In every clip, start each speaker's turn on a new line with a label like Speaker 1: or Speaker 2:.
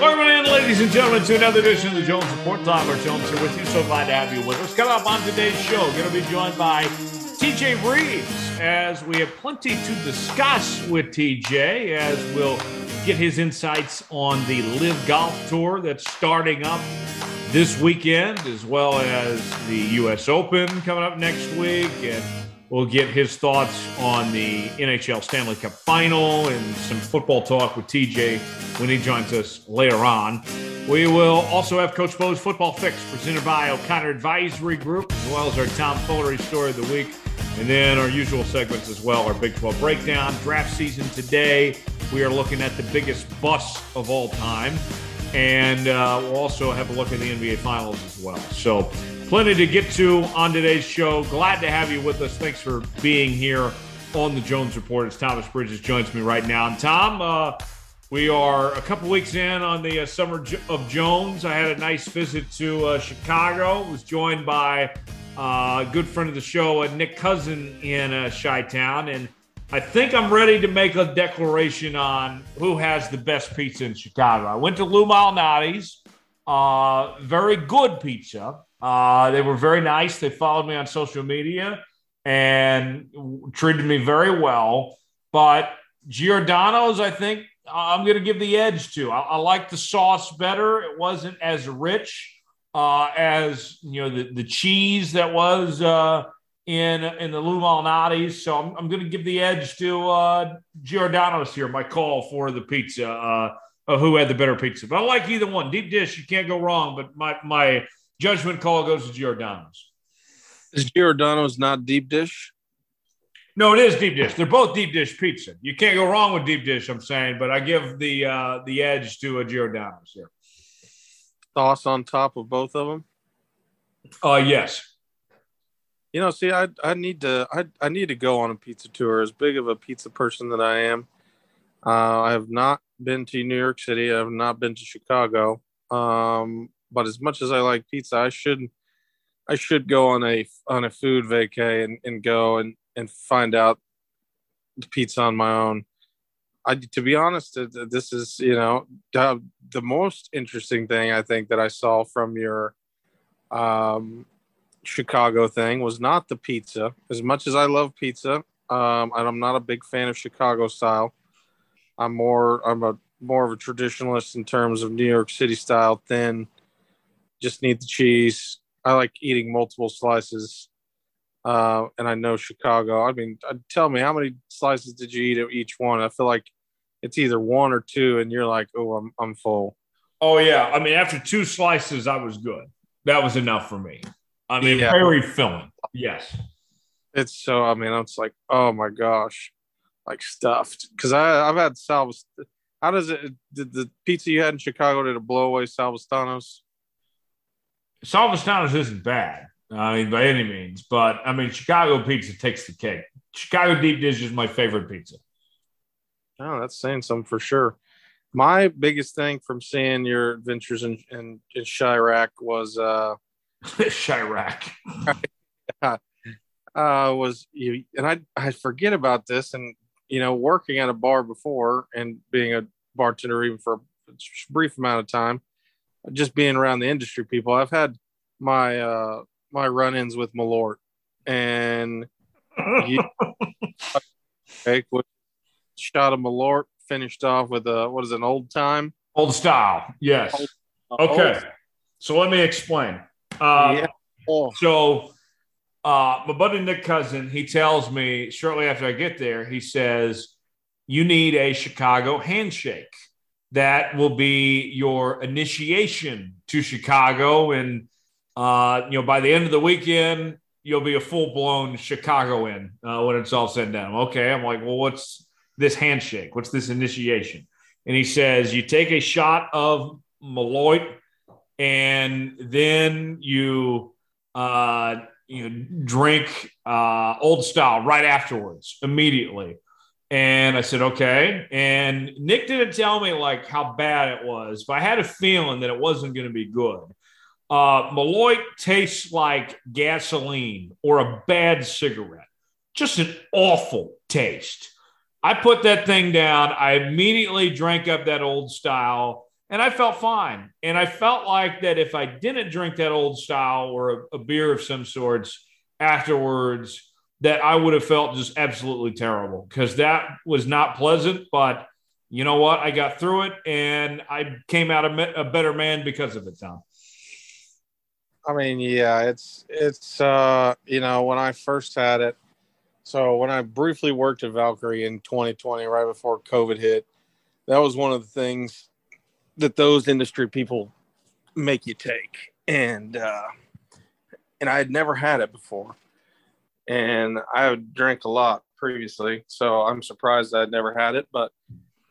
Speaker 1: Welcome in, ladies and gentlemen, to another edition of the Jones Report. Tyler Jones here with you. So glad to have you with us. Coming up on today's show, going to be joined by TJ Rives as we have plenty to discuss with TJ as we'll get his insights on the LIV Golf Tour that's starting up this weekend, as well as the U.S. Open coming up next week. And we'll get his thoughts on the NHL Stanley Cup final and some football talk with TJ when he joins us later on. We will also have Coach Bo's Football Fix presented by O'Connor Advisory Group, as well as our Tom Foolery Story of the Week. And then our usual segments as well, our Big 12 breakdown, draft season today. We are looking at the biggest bust of all time. And uh, we'll also have a look at the NBA Finals as well. So, plenty to get to on today's show. Glad to have you with us. Thanks for being here on the Jones Report. As Thomas Bridges joins me right now. And Tom, uh, we are a couple weeks in on the uh, Summer of Jones. I had a nice visit to uh, Chicago. Was joined by uh, a good friend of the show, uh, Nick Cousin in uh, Chi Town. And I think I'm ready to make a declaration on who has the best pizza in Chicago. I went to Lou Malnati's, uh, very good pizza. Uh, they were very nice. They followed me on social media and treated me very well. But Giordano's, I think I'm going to give the edge to. I, I like the sauce better. It wasn't as rich uh, as you know the, the cheese that was uh, in in the Lou Malnati's. So I'm, I'm going to give the edge to uh, Giordano's here. My call for the pizza. Uh, who had the better pizza? But I like either one. Deep dish, you can't go wrong. But my my judgment call goes to Giordano's.
Speaker 2: Is Giordano's not deep dish?
Speaker 1: No, it is deep dish. They're both deep dish pizza. You can't go wrong with deep dish. I'm saying, but I give the uh, the edge to a Giordano's here.
Speaker 2: Sauce on top of both of them.
Speaker 1: Uh yes.
Speaker 2: You know, see, I I need to I I need to go on a pizza tour. As big of a pizza person that I am, uh, I have not been to New York City. I have not been to Chicago. Um, but as much as I like pizza, I should I should go on a on a food vacay and, and go and and find out the pizza on my own. I, to be honest, this is you know the, most interesting thing I think that I saw from your um, Chicago thing was not the pizza. As much as I love pizza, um, and I'm not a big fan of Chicago style. I'm more I'm a more of a traditionalist in terms of New York City style, thin. Just need the cheese. I like eating multiple slices. Uh, and I know Chicago. I mean, uh, tell me how many slices did you eat of each one? I feel like it's either one or two, and you're like, oh, I'm I'm full.
Speaker 1: Oh yeah, I mean, after two slices, I was good. That was enough for me. I mean, yeah. very filling. Yes,
Speaker 2: it's so. I mean, it's like, oh my gosh, like stuffed. Because I I've had Salvas. How does it? Did the pizza you had in Chicago did it blow away Salvastanos?
Speaker 1: Salvastanos isn't bad. I mean, by any means. But I mean, Chicago pizza takes the cake. Chicago deep dish is my favorite pizza.
Speaker 2: Oh, that's saying something for sure. My biggest thing from seeing your adventures in in, in Chiraq was uh
Speaker 1: Chiraq.
Speaker 2: uh, was you and I I forget about this and you know working at a bar before and being a bartender even for a brief amount of time, just being around the industry people. I've had my uh my run-ins with Malort, and you, shot of Malort, finished off with a what is it, an old time,
Speaker 1: old style. Yes. Old, uh, okay. Old. So let me explain. Uh, yeah. Oh. So uh, my buddy Nick Cousin, he tells me shortly after I get there, he says, "You need a Chicago handshake." That will be your initiation to Chicago and uh, you know, by the end of the weekend, you'll be a full blown Chicagoan uh, when it's all said and done. Okay. I'm like, well, what's this handshake? What's this initiation? And he says, you take a shot of Malort and then you, uh, you know, drink uh, old style right afterwards, immediately. And I said, okay. And Nick didn't tell me like how bad it was, but I had a feeling that it wasn't going to be good. Uh, Malort tastes like gasoline or a bad cigarette. Just an awful taste. I put that thing down. I immediately drank up that old style. and I felt fine. And I felt like that if I didn't drink that old style or a, a beer of some sorts afterwards, that I would have felt just absolutely terrible because that was not pleasant. But you know what? I got through it and I came out a, a better man because of it, Tom.
Speaker 2: I mean, yeah, it's it's uh, you know when I first had it. So when I briefly worked at Valkyrie in 2020, right before COVID hit, that was one of the things that those industry people make you take, and uh, and I had never had it before, and I drink a lot previously, so I'm surprised I'd never had it, but.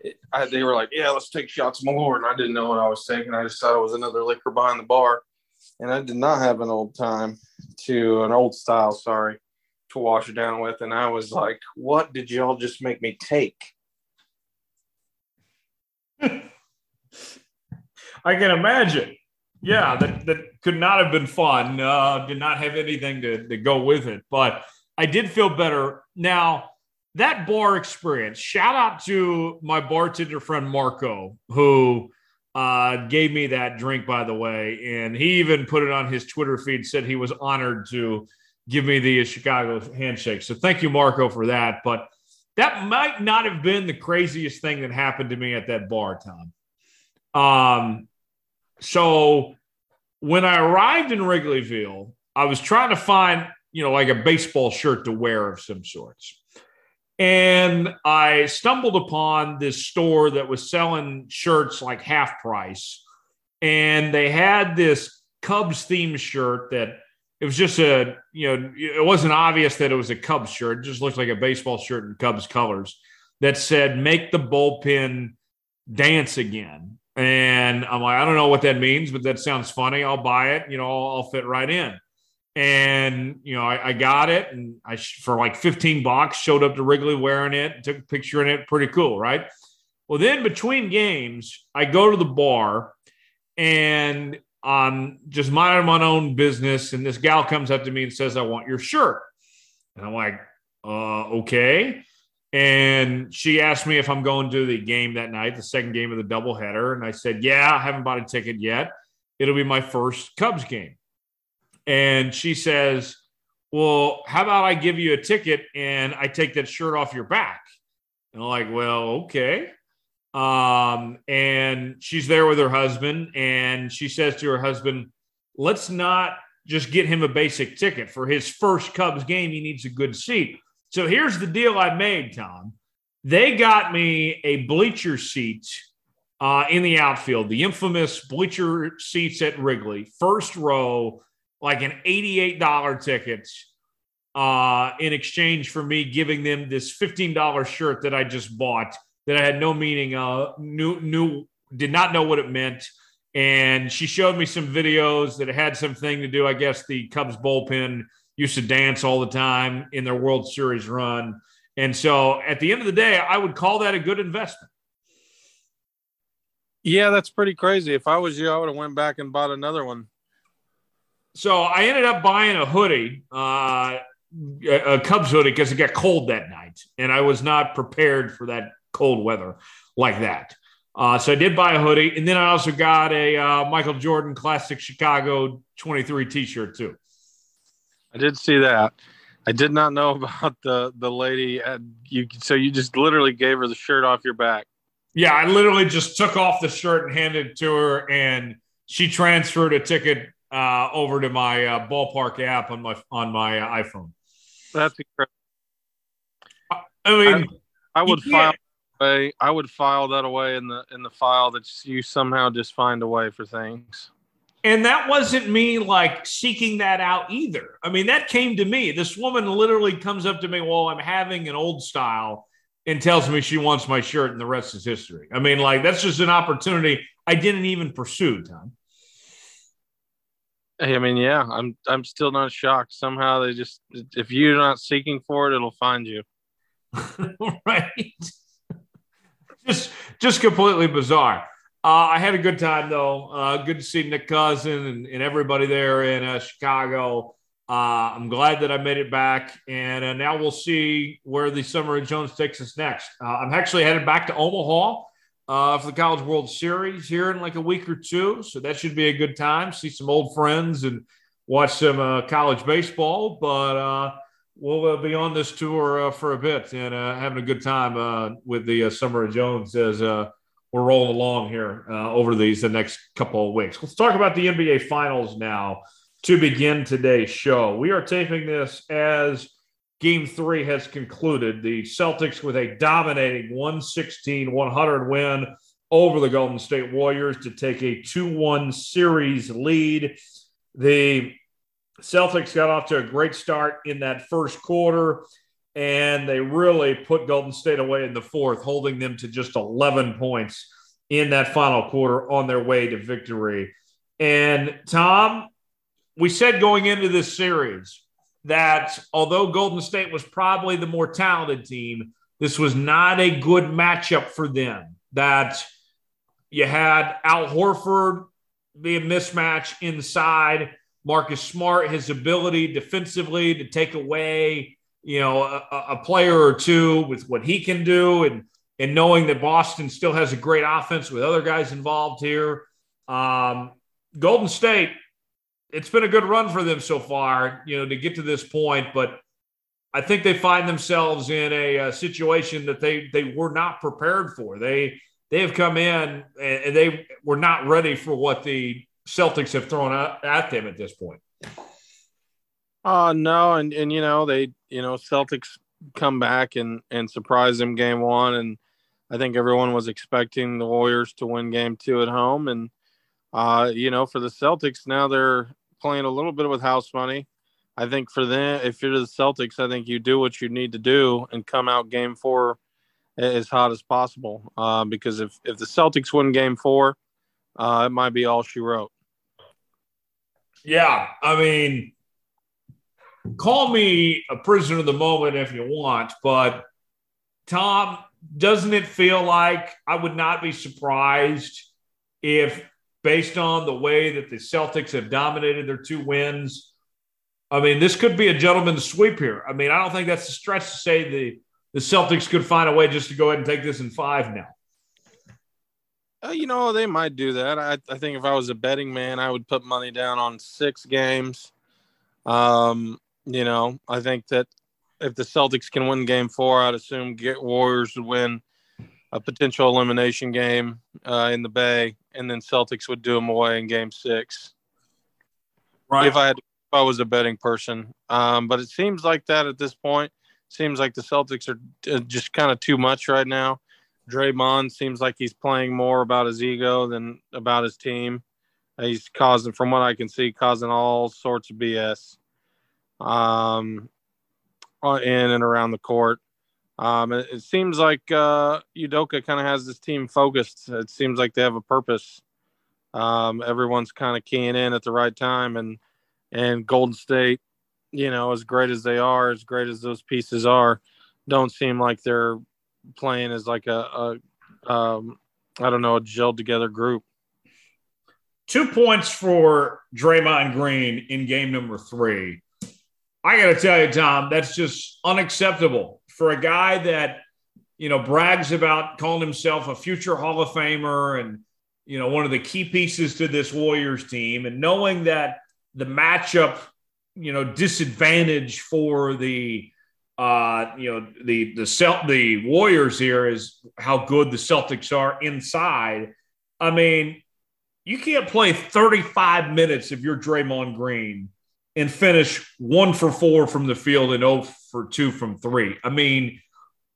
Speaker 2: It, I, they were like, "Yeah, let's take shots more," and I didn't know what I was taking. I just thought it was another liquor behind the bar and I did not have an old time to an old style, sorry, to wash it down with. And I was like, what did y'all just make me take?
Speaker 1: I can imagine. Yeah, that, that could not have been fun. Uh, did not have anything to, to go with it, but I did feel better. Now, that bar experience, shout out to my bartender friend Marco, who uh, gave me that drink, by the way. And he even put it on his Twitter feed, said he was honored to give me the Chicago handshake. So thank you, Marco, for that. But that might not have been the craziest thing that happened to me at that bar, Tom. Um, so when I arrived in Wrigleyville, I was trying to find, you know, like a baseball shirt to wear of some sorts. And I stumbled upon this store that was selling shirts like half price. And they had this Cubs themed shirt that it was just a, you know, it wasn't obvious that it was a Cubs shirt. It just looked like a baseball shirt in Cubs colors that said, make the bullpen dance again. And I'm like, I don't know what that means, but that sounds funny. I'll buy it. You know, I'll, I'll fit right in. And you know I, I, got it and i for like 15 bucks showed up to wrigley wearing it took a picture in it. Pretty cool right? Well then between games i go to the bar and i'm just minding my own business. And this gal comes up to me and says i want your shirt. And i'm like uh, okay and she asked me if i'm going to the game that night the second game of the doubleheader and i said yeah i haven't bought a ticket yet it'll be my first cubs game and she says, Well, how about I give you a ticket and I take that shirt off your back? And I'm like, Well, okay. Um, and she's there with her husband, and she says to her husband, Let's not just get him a basic ticket for his first Cubs game. He needs a good seat. So here's the deal I made, Tom. They got me a bleacher seat uh, in the outfield, the infamous bleacher seats at Wrigley, first row, like an $88 ticket uh, in exchange for me giving them this $15 shirt that I just bought that I had no meaning, uh, knew, knew, did not know what it meant. And she showed me some videos that had something to do. I guess the Cubs bullpen used to dance all the time in their World Series run. And so at the end of the day, I would call that a good investment.
Speaker 2: Yeah, that's pretty crazy. If I was you, I would have went back and bought another one
Speaker 1: so I ended up buying a hoodie, uh, a Cubs hoodie, because it got cold that night, and I was not prepared for that cold weather like that. Uh, so I did buy a hoodie, and then I also got a uh, Michael Jordan Classic Chicago 23 T-shirt too.
Speaker 2: I did see that. I did not know about the the lady. At, you so you just literally gave her the shirt off your back.
Speaker 1: Yeah, I literally just took off the shirt and handed it to her, and she transferred a ticket uh, over to my uh, ballpark app on my on my uh, iPhone.
Speaker 2: That's incredible.
Speaker 1: I mean,
Speaker 2: I, I would file away. I would file that away in the in the file that you somehow just find a way for things.
Speaker 1: And that wasn't me like seeking that out either. I mean, that came to me. This woman literally comes up to me while I'm having an old style and tells me she wants my shirt, and the rest is history. I mean, like that's just an opportunity I didn't even pursue, Tom.
Speaker 2: I mean, yeah, I'm I'm still not shocked. Somehow they just if you're not seeking for it, it'll find you.
Speaker 1: right. just just completely bizarre. Uh, I had a good time though. Uh, good to see Nick Cousin and, and everybody there in uh, Chicago. Uh, I'm glad that I made it back, and uh, now we'll see where the summer of Jones takes us next. Uh, I'm actually headed back to Omaha for the College World Series here in like a week or two. So that should be a good time. See some old friends and watch some college baseball. But we'll be on this tour for a bit and having a good time with the Summer of Jones as we're rolling along here uh, over these the next couple of weeks. Let's talk about the NBA Finals now to begin today's show. We are taping this as game three has concluded. The Celtics with a dominating 116 100 win over the Golden State Warriors to take a 2 1 series lead. The Celtics got off to a great start in that first quarter, and they really put Golden State away in the fourth, holding them to just 11 points in that final quarter on their way to victory. And Tom, we said going into this series that although Golden State was probably the more talented team, this was not a good matchup for them. That you had Al Horford be a mismatch inside Marcus Smart, his ability defensively to take away, you know, a, a, player or two with what he can do, and and knowing that Boston still has a great offense with other guys involved here. Um, Golden State, it's been a good run for them so far, you know, to get to this point, but I think they find themselves in a, a situation that they they were not prepared for. They they have come in and they were not ready for what the Celtics have thrown at them at this point.
Speaker 2: Uh no, and and you know they you know Celtics come back and and surprise them game one, and I think everyone was expecting the Warriors to win game two at home, and uh you know for the Celtics now they're playing a little bit with house money. I think for them, if you're the Celtics, I think you do what you need to do and come out game four as hot as possible. Uh, because if if the Celtics win game four, uh, it might be all she wrote.
Speaker 1: Yeah, I mean, call me a prisoner of the moment if you want, but Tom, doesn't it feel like I would not be surprised if, based on the way that the Celtics have dominated their two wins, I mean, this could be a gentleman's sweep here. I mean, I don't think that's a stretch to say the, the Celtics could find a way just to go ahead and take this in five now.
Speaker 2: Uh, you know, they might do that. I, I think if I was a betting man, I would put money down on six games. Um, you know, I think that if the Celtics can win game four, I'd assume get Warriors would win a potential elimination game uh, in the Bay, and then Celtics would do them away in game six. Right. If I had, if I was a betting person, um, but it seems like that at this point. Seems like the Celtics are uh, just kind of too much right now. Draymond seems like he's playing more about his ego than about his team. He's causing, from what I can see, causing all sorts of BS um, in and around the court. Um, it, it, seems like uh, Udoka kind of has this team focused. It seems like they have a purpose. Um, everyone's kind of keying in at the right time, and and Golden State, you know, as great as they are, as great as those pieces are, don't seem like they're playing as like a, a um, I don't know, a gelled together group.
Speaker 1: Two points for Draymond Green in game number three. I got to tell you, Tom, that's just unacceptable for a guy that, you know, brags about calling himself a future Hall of Famer and, you know, one of the key pieces to this Warriors team. And knowing that the matchup, you know, disadvantage for the uh, you know, the the Celt- the Warriors here is how good the Celtics are inside. I mean, you can't play 35 minutes if you're Draymond Green and finish one for four from the field and 0 for two from three. I mean,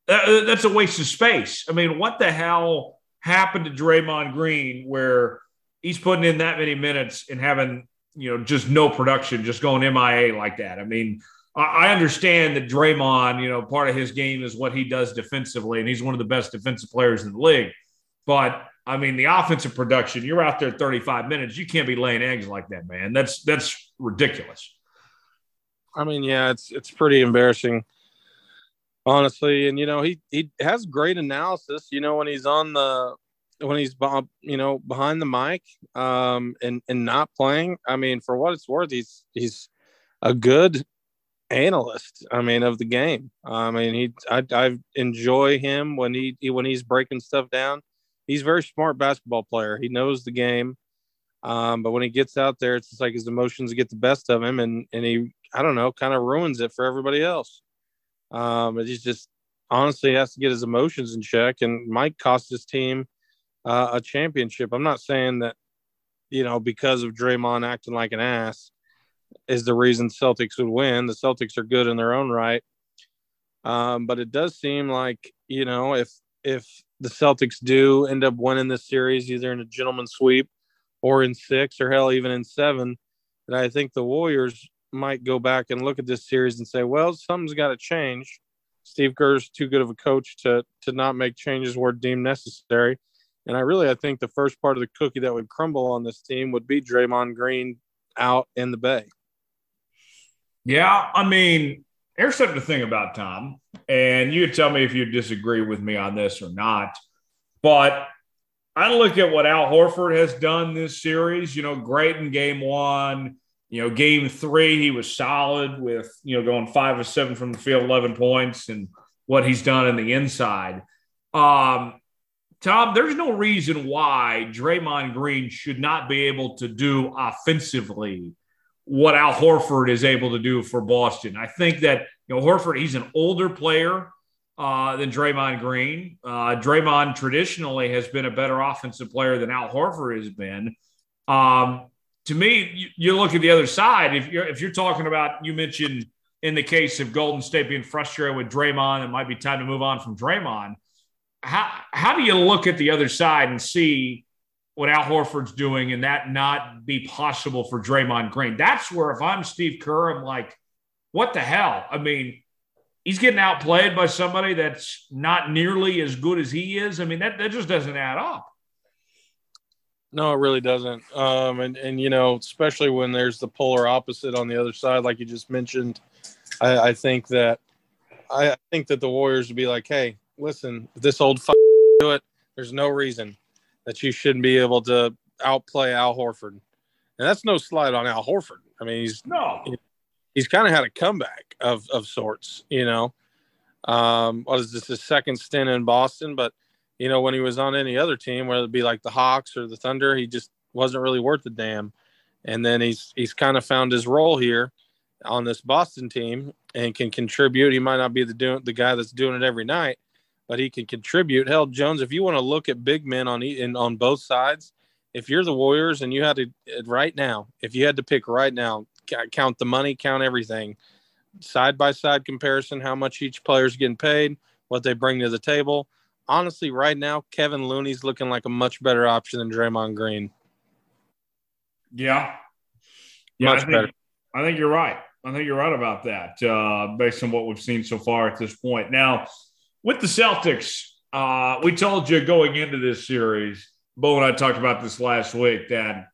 Speaker 1: that, that's a waste of space. I mean, what the hell happened to Draymond Green where he's putting in that many minutes and having, you know, just no production, just going MIA like that? I mean, I understand that Draymond, you know, part of his game is what he does defensively, and he's one of the best defensive players in the league. But I mean, the offensive production, you're out there 35 minutes, you can't be laying eggs like that, man. That's that's ridiculous.
Speaker 2: I mean, yeah, it's it's pretty embarrassing, honestly. And you know, he he has great analysis. You know, when he's on the when he's you know behind the mic um and and not playing i mean for what it's worth he's he's a good analyst. I mean, of the game. I mean, he I, I enjoy him when he when he's breaking stuff down. he's a very smart basketball player. He knows the game. Um, but when he gets out there, it's like his emotions get the best of him, and and he, I don't know, kind of ruins it for everybody else. Um, he's just honestly has to get his emotions in check, and might cost his team uh, a championship. I'm not saying that, you know, because of Draymond acting like an ass, is the reason Celtics would win. The Celtics are good in their own right, um, but it does seem like you know if if the Celtics do end up winning this series, either in a gentleman sweep or in six, or hell, even in seven, that I think the Warriors might go back and look at this series and say, well, something's got to change. Steve Kerr's too good of a coach to to not make changes where deemed necessary. And I really, I think the first part of the cookie that would crumble on this team would be Draymond Green out in the Bay.
Speaker 1: Yeah, I mean, here's something to think about, Tom. And you tell me if you disagree with me on this or not. But I look at what Al Horford has done this series. You know, great in game one. You know, game three, he was solid with, you know, going five or seven from the field, 11 points, and what he's done in the inside. Um, Tom, there's no reason why Draymond Green should not be able to do offensively what Al Horford is able to do for Boston. I think that you know Horford, he's an older player uh, than Draymond Green. Uh, Draymond traditionally has been a better offensive player than Al Horford has been. Um, to me, you, you, look at the other side. If you're if you're talking about, you mentioned in the case of Golden State being frustrated with Draymond, it might be time to move on from Draymond. How how do you look at the other side and see what Al Horford's doing and that not be possible for Draymond Green. That's where if I'm Steve Kerr, I'm like, what the hell? I mean, he's getting outplayed by somebody that's not nearly as good as he is. I mean, that, that just doesn't add up.
Speaker 2: No, it really doesn't. Um, and, and, you know, especially when there's the polar opposite on the other side, like you just mentioned, I, I think that, I think that the Warriors would be like, Hey, listen, this old f- do it. There's no reason that you shouldn't be able to outplay Al Horford. And that's no slide on Al Horford. I mean, he's
Speaker 1: no,
Speaker 2: he's kind of had a comeback of of sorts, you know. Um, what is this his second stint in Boston? But you know, when he was on any other team, whether it be like the Hawks or the Thunder, he just wasn't really worth a damn. And then he's he's kind of found his role here on this Boston team and can contribute. He might not be the do- the guy that's doing it every night, but he can contribute. Hell, Jones, if you want to look at big men on in, on both sides, if you're the Warriors and you had to right now, if you had to pick right now, count the money, count everything, side by side comparison, how much each player's getting paid, what they bring to the table. Honestly, right now, Kevin Looney's looking like a much better option than Draymond Green.
Speaker 1: Yeah, yeah, much I think, better. I think you're right. I think you're right about that, uh, based on what we've seen so far at this point. Now, with the Celtics, uh, we told you going into this series, Bo and I talked about this last week, that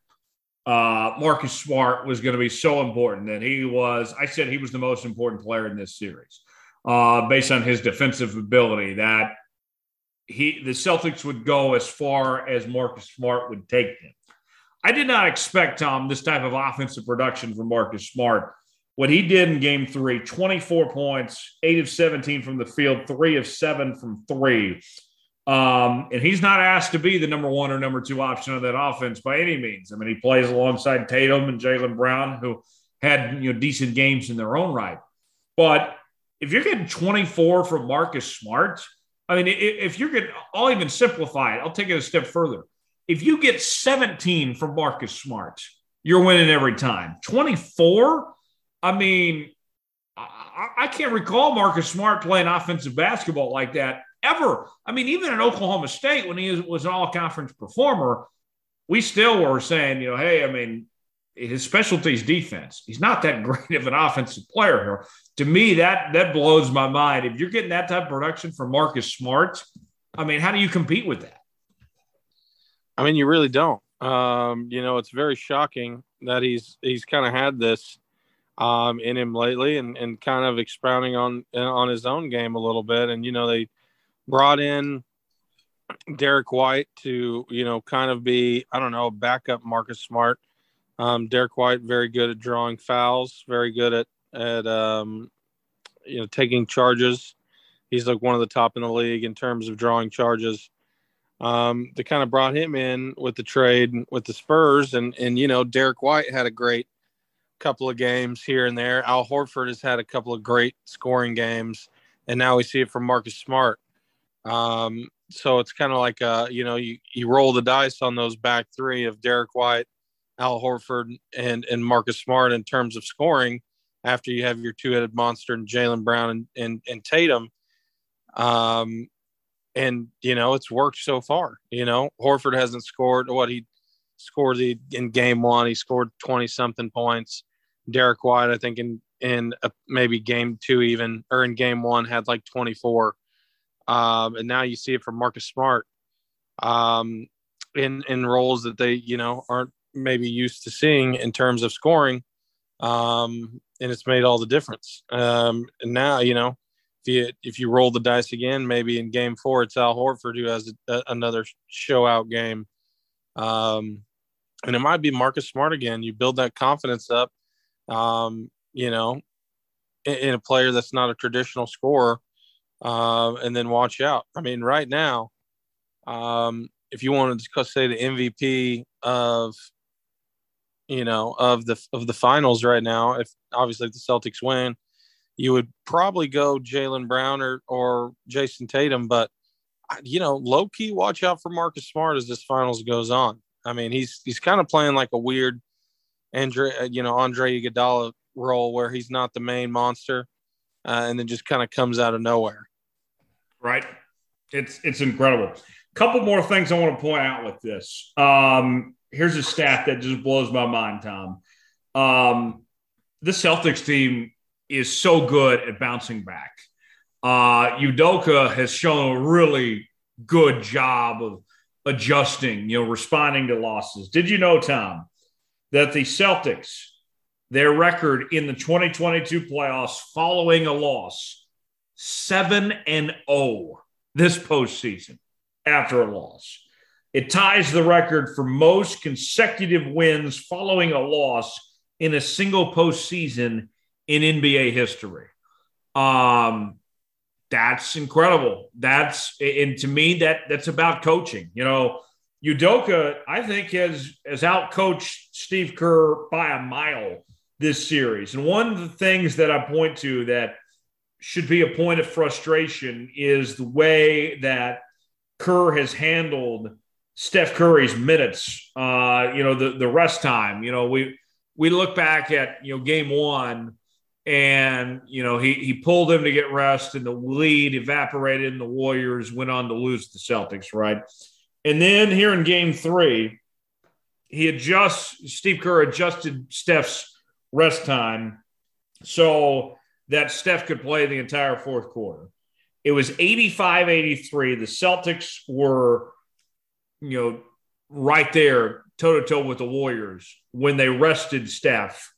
Speaker 1: uh, Marcus Smart was going to be so important that he was, I said he was the most important player in this series uh, based on his defensive ability, that he the Celtics would go as far as Marcus Smart would take them. I did not expect, Tom, this type of offensive production from Marcus Smart what he did in game three 24 points, eight of 17 from the field, three of seven from three. Um, and he's not asked to be the number one or number two option of that offense by any means. I mean, he plays alongside Tatum and Jaylen Brown, who had you know decent games in their own right. But if you're getting 24 from Marcus Smart, I mean, if you're getting, I'll even simplify it. I'll take it a step further. If you get 17 from Marcus Smart, you're winning every time. 24 I mean, I, I can't recall Marcus Smart playing offensive basketball like that ever. I mean, even in Oklahoma State, when he was an all conference performer, we still were saying, you know, hey, I mean, his specialty is defense. He's not that great of an offensive player here. To me, that that blows my mind. If you're getting that type of production from Marcus Smart, I mean, how do you compete with that?
Speaker 2: I mean, you really don't. Um, you know, it's very shocking that he's he's kind of had this um, in him lately and, and kind of expounding on on his own game a little bit. And you know, they brought in Derrick White to you know kind of be I don't know backup Marcus Smart. Um, Derrick White very good at drawing fouls, very good at at um, you know taking charges. He's like one of the top in the league in terms of drawing charges. Um, they kind of brought him in with the trade with the Spurs, and and you know Derrick White had a great couple of games here and there. Al Horford has had a couple of great scoring games, and now we see it from Marcus Smart. Um, so it's kind of like uh, you know you you roll the dice on those back three of Derrick White, Al Horford, and and Marcus Smart in terms of scoring. After you have your two-headed monster and Jaylen Brown and, and and Tatum, um, and you know it's worked so far. You know Horford hasn't scored what he scored the, in game one. He scored twenty something points. Derrick White, I think in in a, maybe game two even or in game one had like twenty four, um, and now you see it from Marcus Smart, um, in in roles that they you know aren't maybe used to seeing in terms of scoring, um, and it's made all the difference. Um, and now you know if you if you roll the dice again, maybe in Game Four, it's Al Horford who has a, another show out game, um, and it might be Marcus Smart again. You build that confidence up, um, you know, in, a player that's not a traditional scorer, uh, and then watch out. I mean, right now, um, if you wanted to say the MVP of you know of the of the finals right now, if obviously if the Celtics win you would probably go Jaylen Brown or, or Jayson Tatum, but you know, low key, watch out for Marcus Smart as this finals goes on. I mean, he's he's kind of playing like a weird Andre, you know, Andre Iguodala role where he's not the main monster, uh, and then just kind of comes out of nowhere.
Speaker 1: Right. It's it's incredible. Couple more things I want to point out with this. Um, here's a stat that just blows my mind, Tom. Um, the Celtics team is so good at bouncing back. Uh, Udoka has shown a really good job of adjusting, you know, responding to losses. Did you know, Tom, that the Celtics, their record in the 2022 playoffs following a loss, 7 and 0 this postseason after a loss. It ties the record for most consecutive wins following a loss in a single postseason in NBA history. Um, that's incredible. That's and to me that that's about coaching. You know, Udoka, I think has has outcoached Steve Kerr by a mile this series. And one of the things that I point to that should be a point of frustration is the way that Kerr has handled Steph Curry's minutes. Uh, you know, the the rest time. You know, we we look back at you know game one and you know he he pulled him to get rest and the lead evaporated and the warriors went on to lose the celtics right and then here in game three he adjusts steve kerr adjusted steph's rest time so that steph could play the entire fourth quarter it was 85 83 the celtics were you know right there toe to toe with the warriors when they rested steph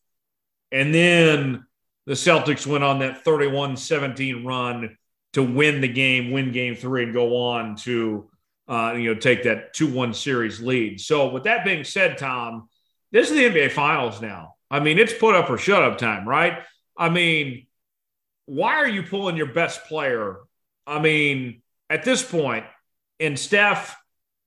Speaker 1: and then the Celtics went on that 31 17 run to win the game, win game three, and go on to uh, you know take that 2 1 series lead. So, with that being said, Tom, this is the NBA Finals now. I mean, it's put up or shut up time, right? I mean, why are you pulling your best player? I mean, at this and Steph,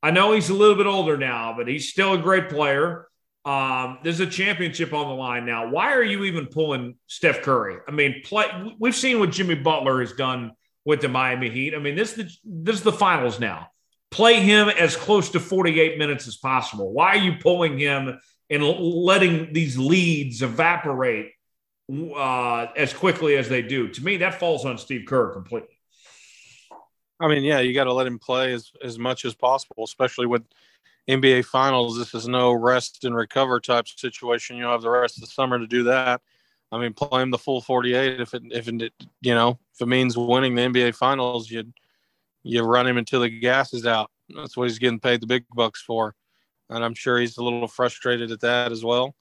Speaker 1: I know he's a little bit older now, but he's still a great player. Um, there's a championship on the line now. Why are you even pulling Steph Curry? I mean, play. We've seen what Jimmy Butler has done with the Miami Heat. I mean, this the, this is the finals now. Play him as close to 48 minutes as possible. Why are you pulling him and letting these leads evaporate uh, as quickly as they do? To me, that falls on Steve Kerr completely.
Speaker 2: I mean, yeah, you got to let him play as, as much as possible, especially with NBA Finals. This is no rest and recover type situation. You'll have the rest of the summer to do that. I mean, play him the full 48 if it if it you know if it means winning the NBA Finals, you you run him until the gas is out. That's what he's getting paid the big bucks for, and I'm sure he's a little frustrated at that as well.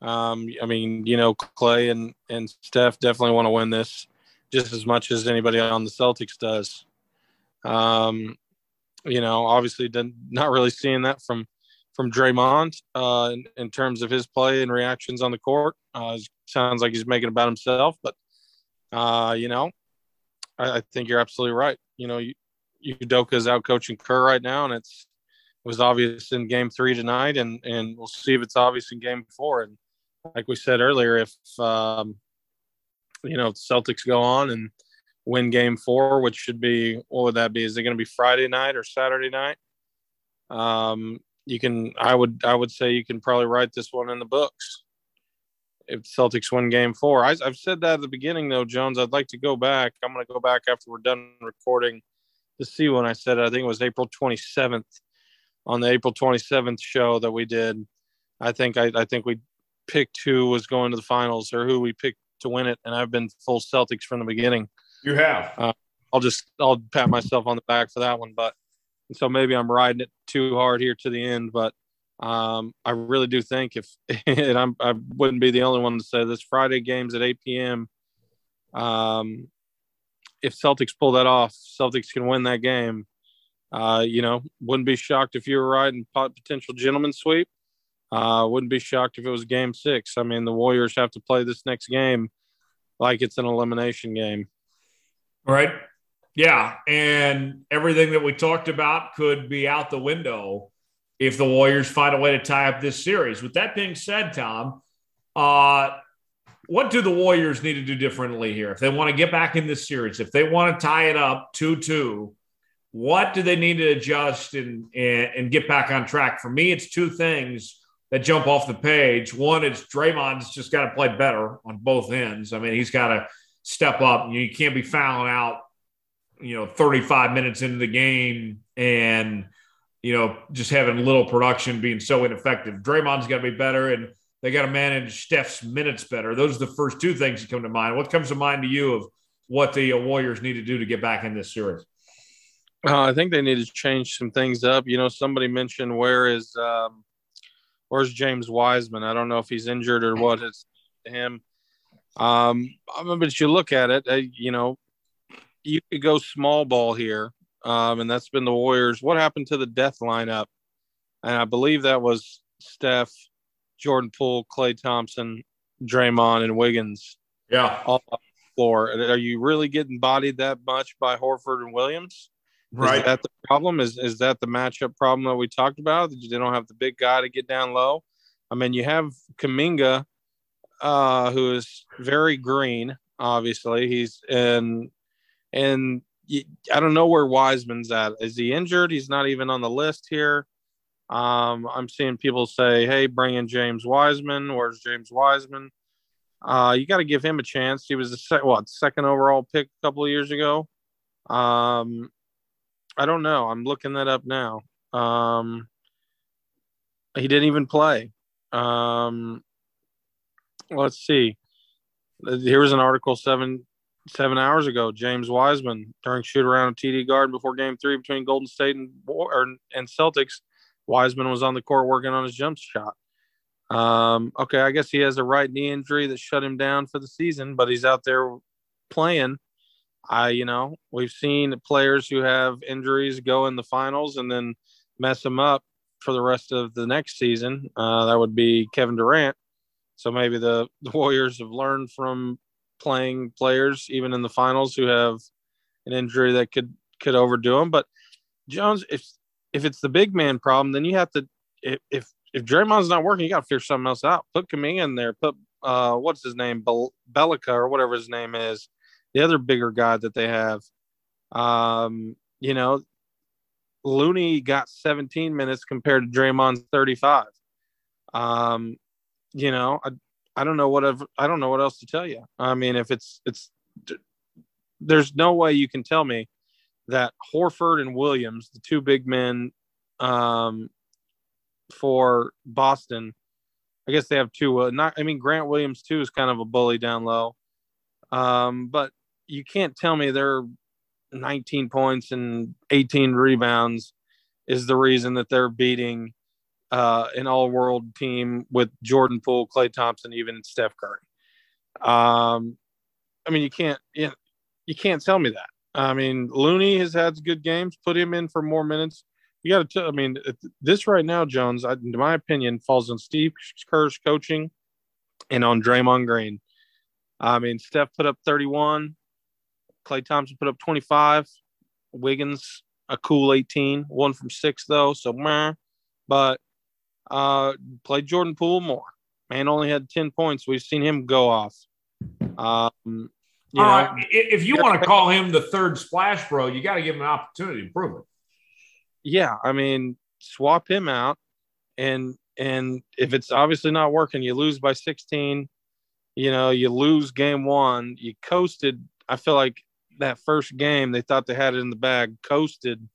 Speaker 2: Um, I mean, you know, Klay and and Steph definitely want to win this just as much as anybody on the Celtics does. Um, you know, obviously not really seeing that from from Draymond uh, in, in, terms of his play and reactions on the court. Uh, sounds like he's making about himself, but uh, you know, I, I, think you're absolutely right. You know, you, Udoka is out coaching Kerr right now, and it's it was obvious in Game Three tonight, and and we'll see if it's obvious in Game Four. And like we said earlier, if um, you know Celtics go on and win Game Four, which should be what would that be? Is it going to be Friday night or Saturday night? Um, you can, I would, I would say you can probably write this one in the books if Celtics win Game Four. I, have said that at the beginning, though, Jones. I'd like to go back. I'm going to go back after we're done recording to see when I said it. I think it was April 27th on the April 27th show that we did. I think I, I think we picked who was going to the finals or who we picked to win it, and I've been full Celtics from the beginning.
Speaker 1: You have.
Speaker 2: Uh, I'll just I'll pat myself on the back for that one, but so maybe I'm riding it too hard here to the end, but um, I really do think if and I'm, I wouldn't be the only one to say this Friday games at 8 p.m. Um, if Celtics pull that off, Celtics can win that game. Uh, you know, wouldn't be shocked if you were riding potential gentleman sweep. Uh, wouldn't be shocked if it was game six. I mean, the Warriors have to play this next game like it's an elimination game.
Speaker 1: Right. Yeah. And everything that we talked about could be out the window if the Warriors find a way to tie up this series. With that being said, Tom, uh, what do the Warriors need to do differently here if they want to get back in this series? If they want to tie it up 2 2, what do they need to adjust and, and, and get back on track? For me, it's two things that jump off the page. One is Draymond's just got to play better on both ends. I mean, he's got to step up. You can't be fouling out, you know, 35 minutes into the game and, you know, just having little production being so ineffective. Draymond's got to be better and they got to manage Steph's minutes better. Those are the first two things that come to mind. What comes to mind to you of what the Warriors need to do to get back in this series?
Speaker 2: Uh, I think they need to change some things up. You know, somebody mentioned where is um, where's James Wiseman? I don't know if he's injured or what. It's him. Um, but you look at it, uh, you know, you could go small ball here, um, and that's been the Warriors. What happened to the death lineup? And I believe that was Steph, Jordan Poole, Klay Thompson, Draymond, and Wiggins.
Speaker 1: Yeah,
Speaker 2: all the floor. Are you really getting bodied that much by Horford and Williams?
Speaker 1: Right.
Speaker 2: Is that the problem? Is is that the matchup problem that we talked about? That they don't have the big guy to get down low. I mean, you have Kuminga, uh, who is very green. Obviously, he's and and I don't know where Wiseman's at. Is he injured? He's not even on the list here. Um, I'm seeing people say, "Hey, bring in James Wiseman." Where's James Wiseman? Uh, you got to give him a chance. He was the sec- what second overall pick a couple of years ago. Um, I don't know. I'm looking that up now. Um, he didn't even play. Um, let's see. Here was an article seven seven hours ago. James Wiseman during shoot around at TD Garden before Game Three between Golden State and or, and Celtics. Wiseman was on the court working on his jump shot. Um, okay, I guess he has a right knee injury that shut him down for the season, but he's out there playing. I, you know, we've seen players who have injuries go in the finals and then mess them up for the rest of the next season. Uh, that would be Kevin Durant. So maybe the, the Warriors have learned from playing players even in the finals who have an injury that could could overdo them. But Jones, if if it's the big man problem, then you have to if if, if Draymond's not working, you got to figure something else out. Put Kuminga in there. Put uh, what's his name, Bel- Bjelica or whatever his name is the other bigger guy that they have. Um, you know, Looney got 17 minutes compared to Draymond's 35. Um, you know, I, I don't know what I've, I don't know what else to tell you. I mean, if it's it's there's no way you can tell me that Horford and Williams, the two big men um, for Boston, I guess they have two. Uh, not, I mean, Grant Williams too is kind of a bully down low. Um, but you can't tell me they're 19 points and 18 rebounds is the reason that they're beating uh, an all-world team with Jordan Poole, Klay Thompson, even Steph Curry. Um, I mean, you can't you, know, you can't tell me that. I mean, Looney has had good games. Put him in for more minutes. You got to. I mean, this right now, Jones, in my opinion, falls on Steve Kerr's coaching and on Draymond Green. I mean, Steph put up 31. Klay Thompson put up 25. Wiggins a cool 18. One from six though, so meh. But uh, played Jordan Poole more. Man only had 10 points. We've seen him go off. Um,
Speaker 1: you know, right. if you want to call him the third splash bro, you got to give him an opportunity to prove it.
Speaker 2: Yeah, I mean, swap him out, and and if it's obviously not working, you lose by 16. You know, you lose game one. You coasted. I feel like that first game they thought they had it in the bag, coasted,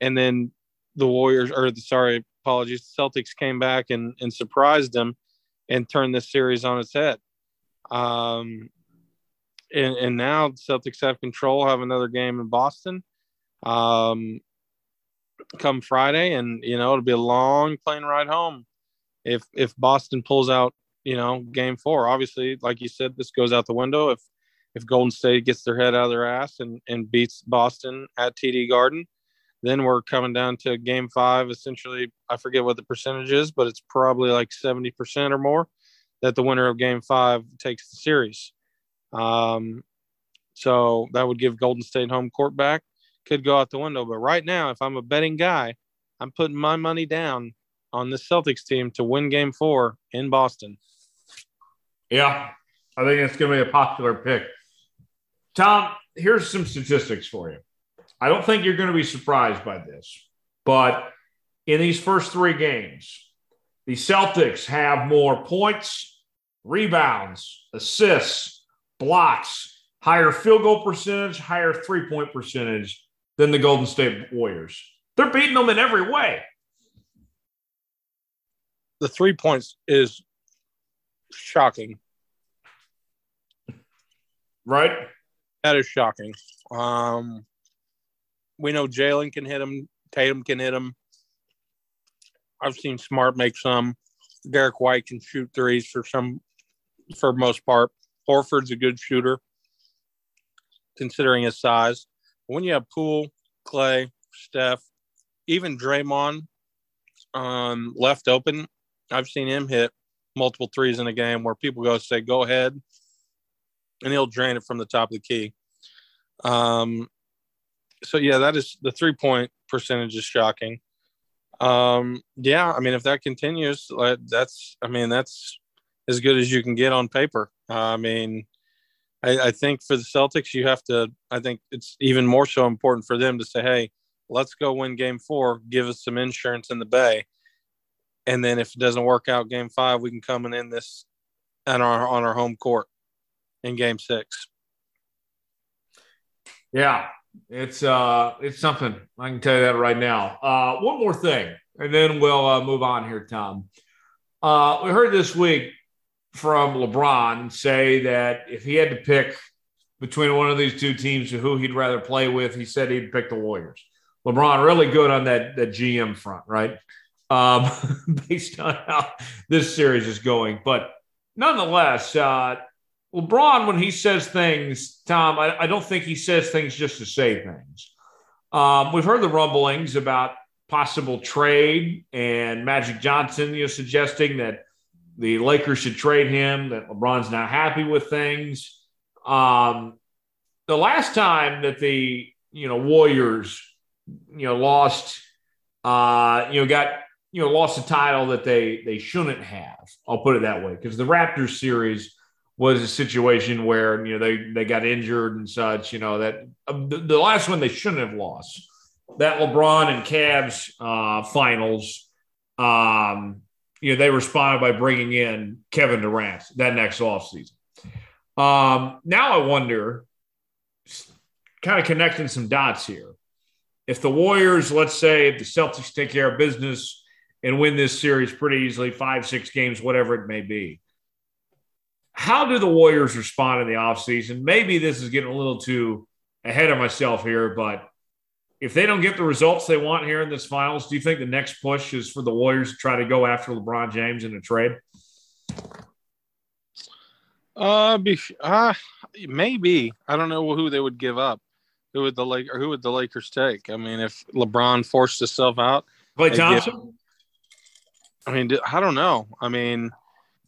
Speaker 2: and then the Warriors or the sorry, apologies, Celtics came back and and surprised them and turned this series on its head. Um, and, and now Celtics have control, have another game in Boston. Um, come Friday, and you know it'll be a long plane ride home if if Boston pulls out, you know, game four. Obviously, like you said, this goes out the window if if Golden State gets their head out of their ass and, and beats Boston at TD Garden, then we're coming down to game five. Essentially, I forget what the percentage is, but it's probably like 70% or more that the winner of game five takes the series. Um, so that would give Golden State home court back. Could go out the window. But right now, if I'm a betting guy, I'm putting my money down on the Celtics team to win game four in Boston.
Speaker 1: Yeah, I think it's going to be a popular pick. Tom, here's some statistics for you. I don't think you're going to be surprised by this, but in these first three games, the Celtics have more points, rebounds, assists, blocks, higher field goal percentage, higher three point percentage than the Golden State Warriors. They're beating them in every way.
Speaker 2: The three points is shocking.
Speaker 1: Right?
Speaker 2: That is shocking. Um, we know Jaylen can hit him, Tatum can hit him. I've seen Smart make some. Derrick White can shoot threes for some, for most part. Horford's a good shooter, considering his size. When you have Poole, Klay, Steph, even Draymond um, left open, I've seen him hit multiple threes in a game where people go say, "Go ahead," and he'll drain it from the top of the key. Um, so yeah, that is the three point percentage is shocking. Um, yeah, I mean, if that continues, that's I mean that's as good as you can get on paper. I mean, I, I, think for the Celtics, you have to. I think it's even more so important for them to say, "Hey, let's go win Game Four. Give us some insurance in the Bay, and then if it doesn't work out Game Five, we can come and end this on our on our home court in Game Six.
Speaker 1: Yeah, it's uh, it's something I can tell you that right now. Uh, one more thing, and then we'll uh, move on here, Tom. Uh, we heard this week from LeBron say that if he had to pick between one of these two teams who he'd rather play with, he said he'd pick the Warriors. LeBron really good on that that GM front, right? Um, based on how this series is going, but nonetheless, uh, LeBron, when he says things, Tom, I, I, don't think he says things just to say things. Um, we've heard the rumblings about possible trade and Magic Johnson, you know, suggesting that the Lakers should trade him, that LeBron's not happy with things. Um, the last time that the, you know, Warriors, you know, lost, uh, you know, got, you know, lost a title that they they shouldn't have. I'll put it that way because the Raptors series was a situation where you know they they got injured and such. You know that uh, the, the, last one they shouldn't have lost. That LeBron and Cavs uh, finals, um, you know, they responded by bringing in Kevin Durant that next offseason. Um, now I wonder, kind of connecting some dots here. If the Warriors, let's say, if the Celtics take care of business and win this series pretty easily, five, six games, whatever it may be how do the Warriors respond in the offseason? Maybe this is getting a little too ahead of myself here, but if they don't get the results they want here in this finals, do you think the next push is for the Warriors to try to go after LeBron James in a trade?
Speaker 2: Uh, be, uh maybe. I don't know who they would give up. Who would the Lake or who would the Lakers take? I mean, if LeBron forced himself out,
Speaker 1: Klay Thompson.
Speaker 2: Give, I mean, I don't know. I mean,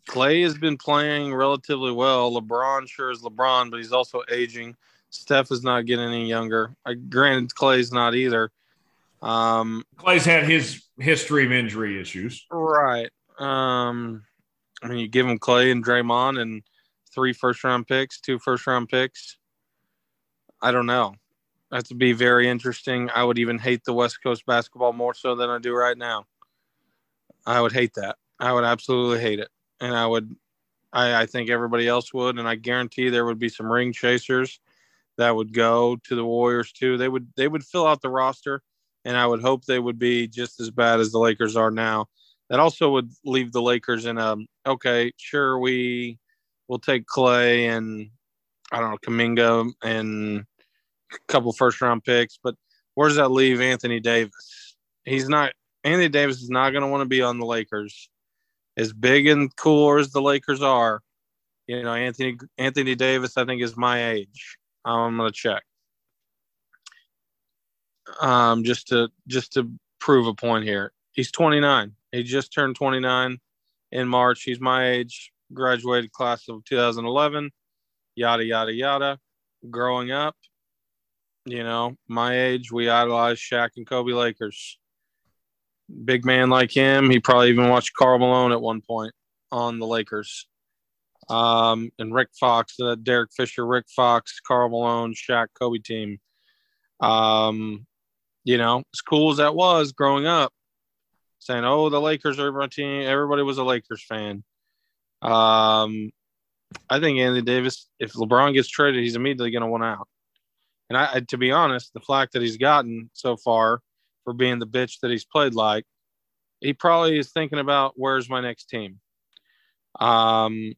Speaker 2: Klay has been playing relatively well. LeBron sure is LeBron, but he's also aging. Steph is not getting any younger. I, granted, Klay's not either. Um,
Speaker 1: Klay's had his history of injury issues.
Speaker 2: Right. Um, I mean, you give him Klay and Draymond and three first round picks, two first round picks. I don't know. That would be very interesting. I would even hate the West Coast basketball more so than I do right now. I would hate that. I would absolutely hate it. And I would, I, I think everybody else would. And I guarantee there would be some ring chasers that would go to the Warriors too. They would, they would fill out the roster and I would hope they would be just as bad as the Lakers are now. That also would leave the Lakers in a okay, sure we will take Klay and I don't know Kuminga and a couple first round picks, but where does that leave Anthony Davis? He's not Anthony Davis is not going to want to be on the Lakers. As big and cool as the Lakers are, you know, Anthony Anthony Davis I think is my age. I'm to check um, just to just to prove a point here. He's 29. He just turned 29 in March. He's my age, graduated class of 2011. Yada yada yada. Growing up, you know, my age, we idolized Shaq and Kobe Lakers. Big man like him, he probably even watched Karl Malone at one point on the Lakers. Um, and Rick Fox, uh, Derek Fisher, Rick Fox, Karl Malone, Shaq, Kobe team. Um, you know, as cool as that was growing up, saying, "Oh, the Lakers are my team." Everybody was a Lakers fan. Um, I think Anthony Davis, if LeBron gets traded, he's immediately going to want out. And I, to be honest, the flack that he's gotten so far for being the bitch that he's played like, he probably is thinking about where's my next team. Um,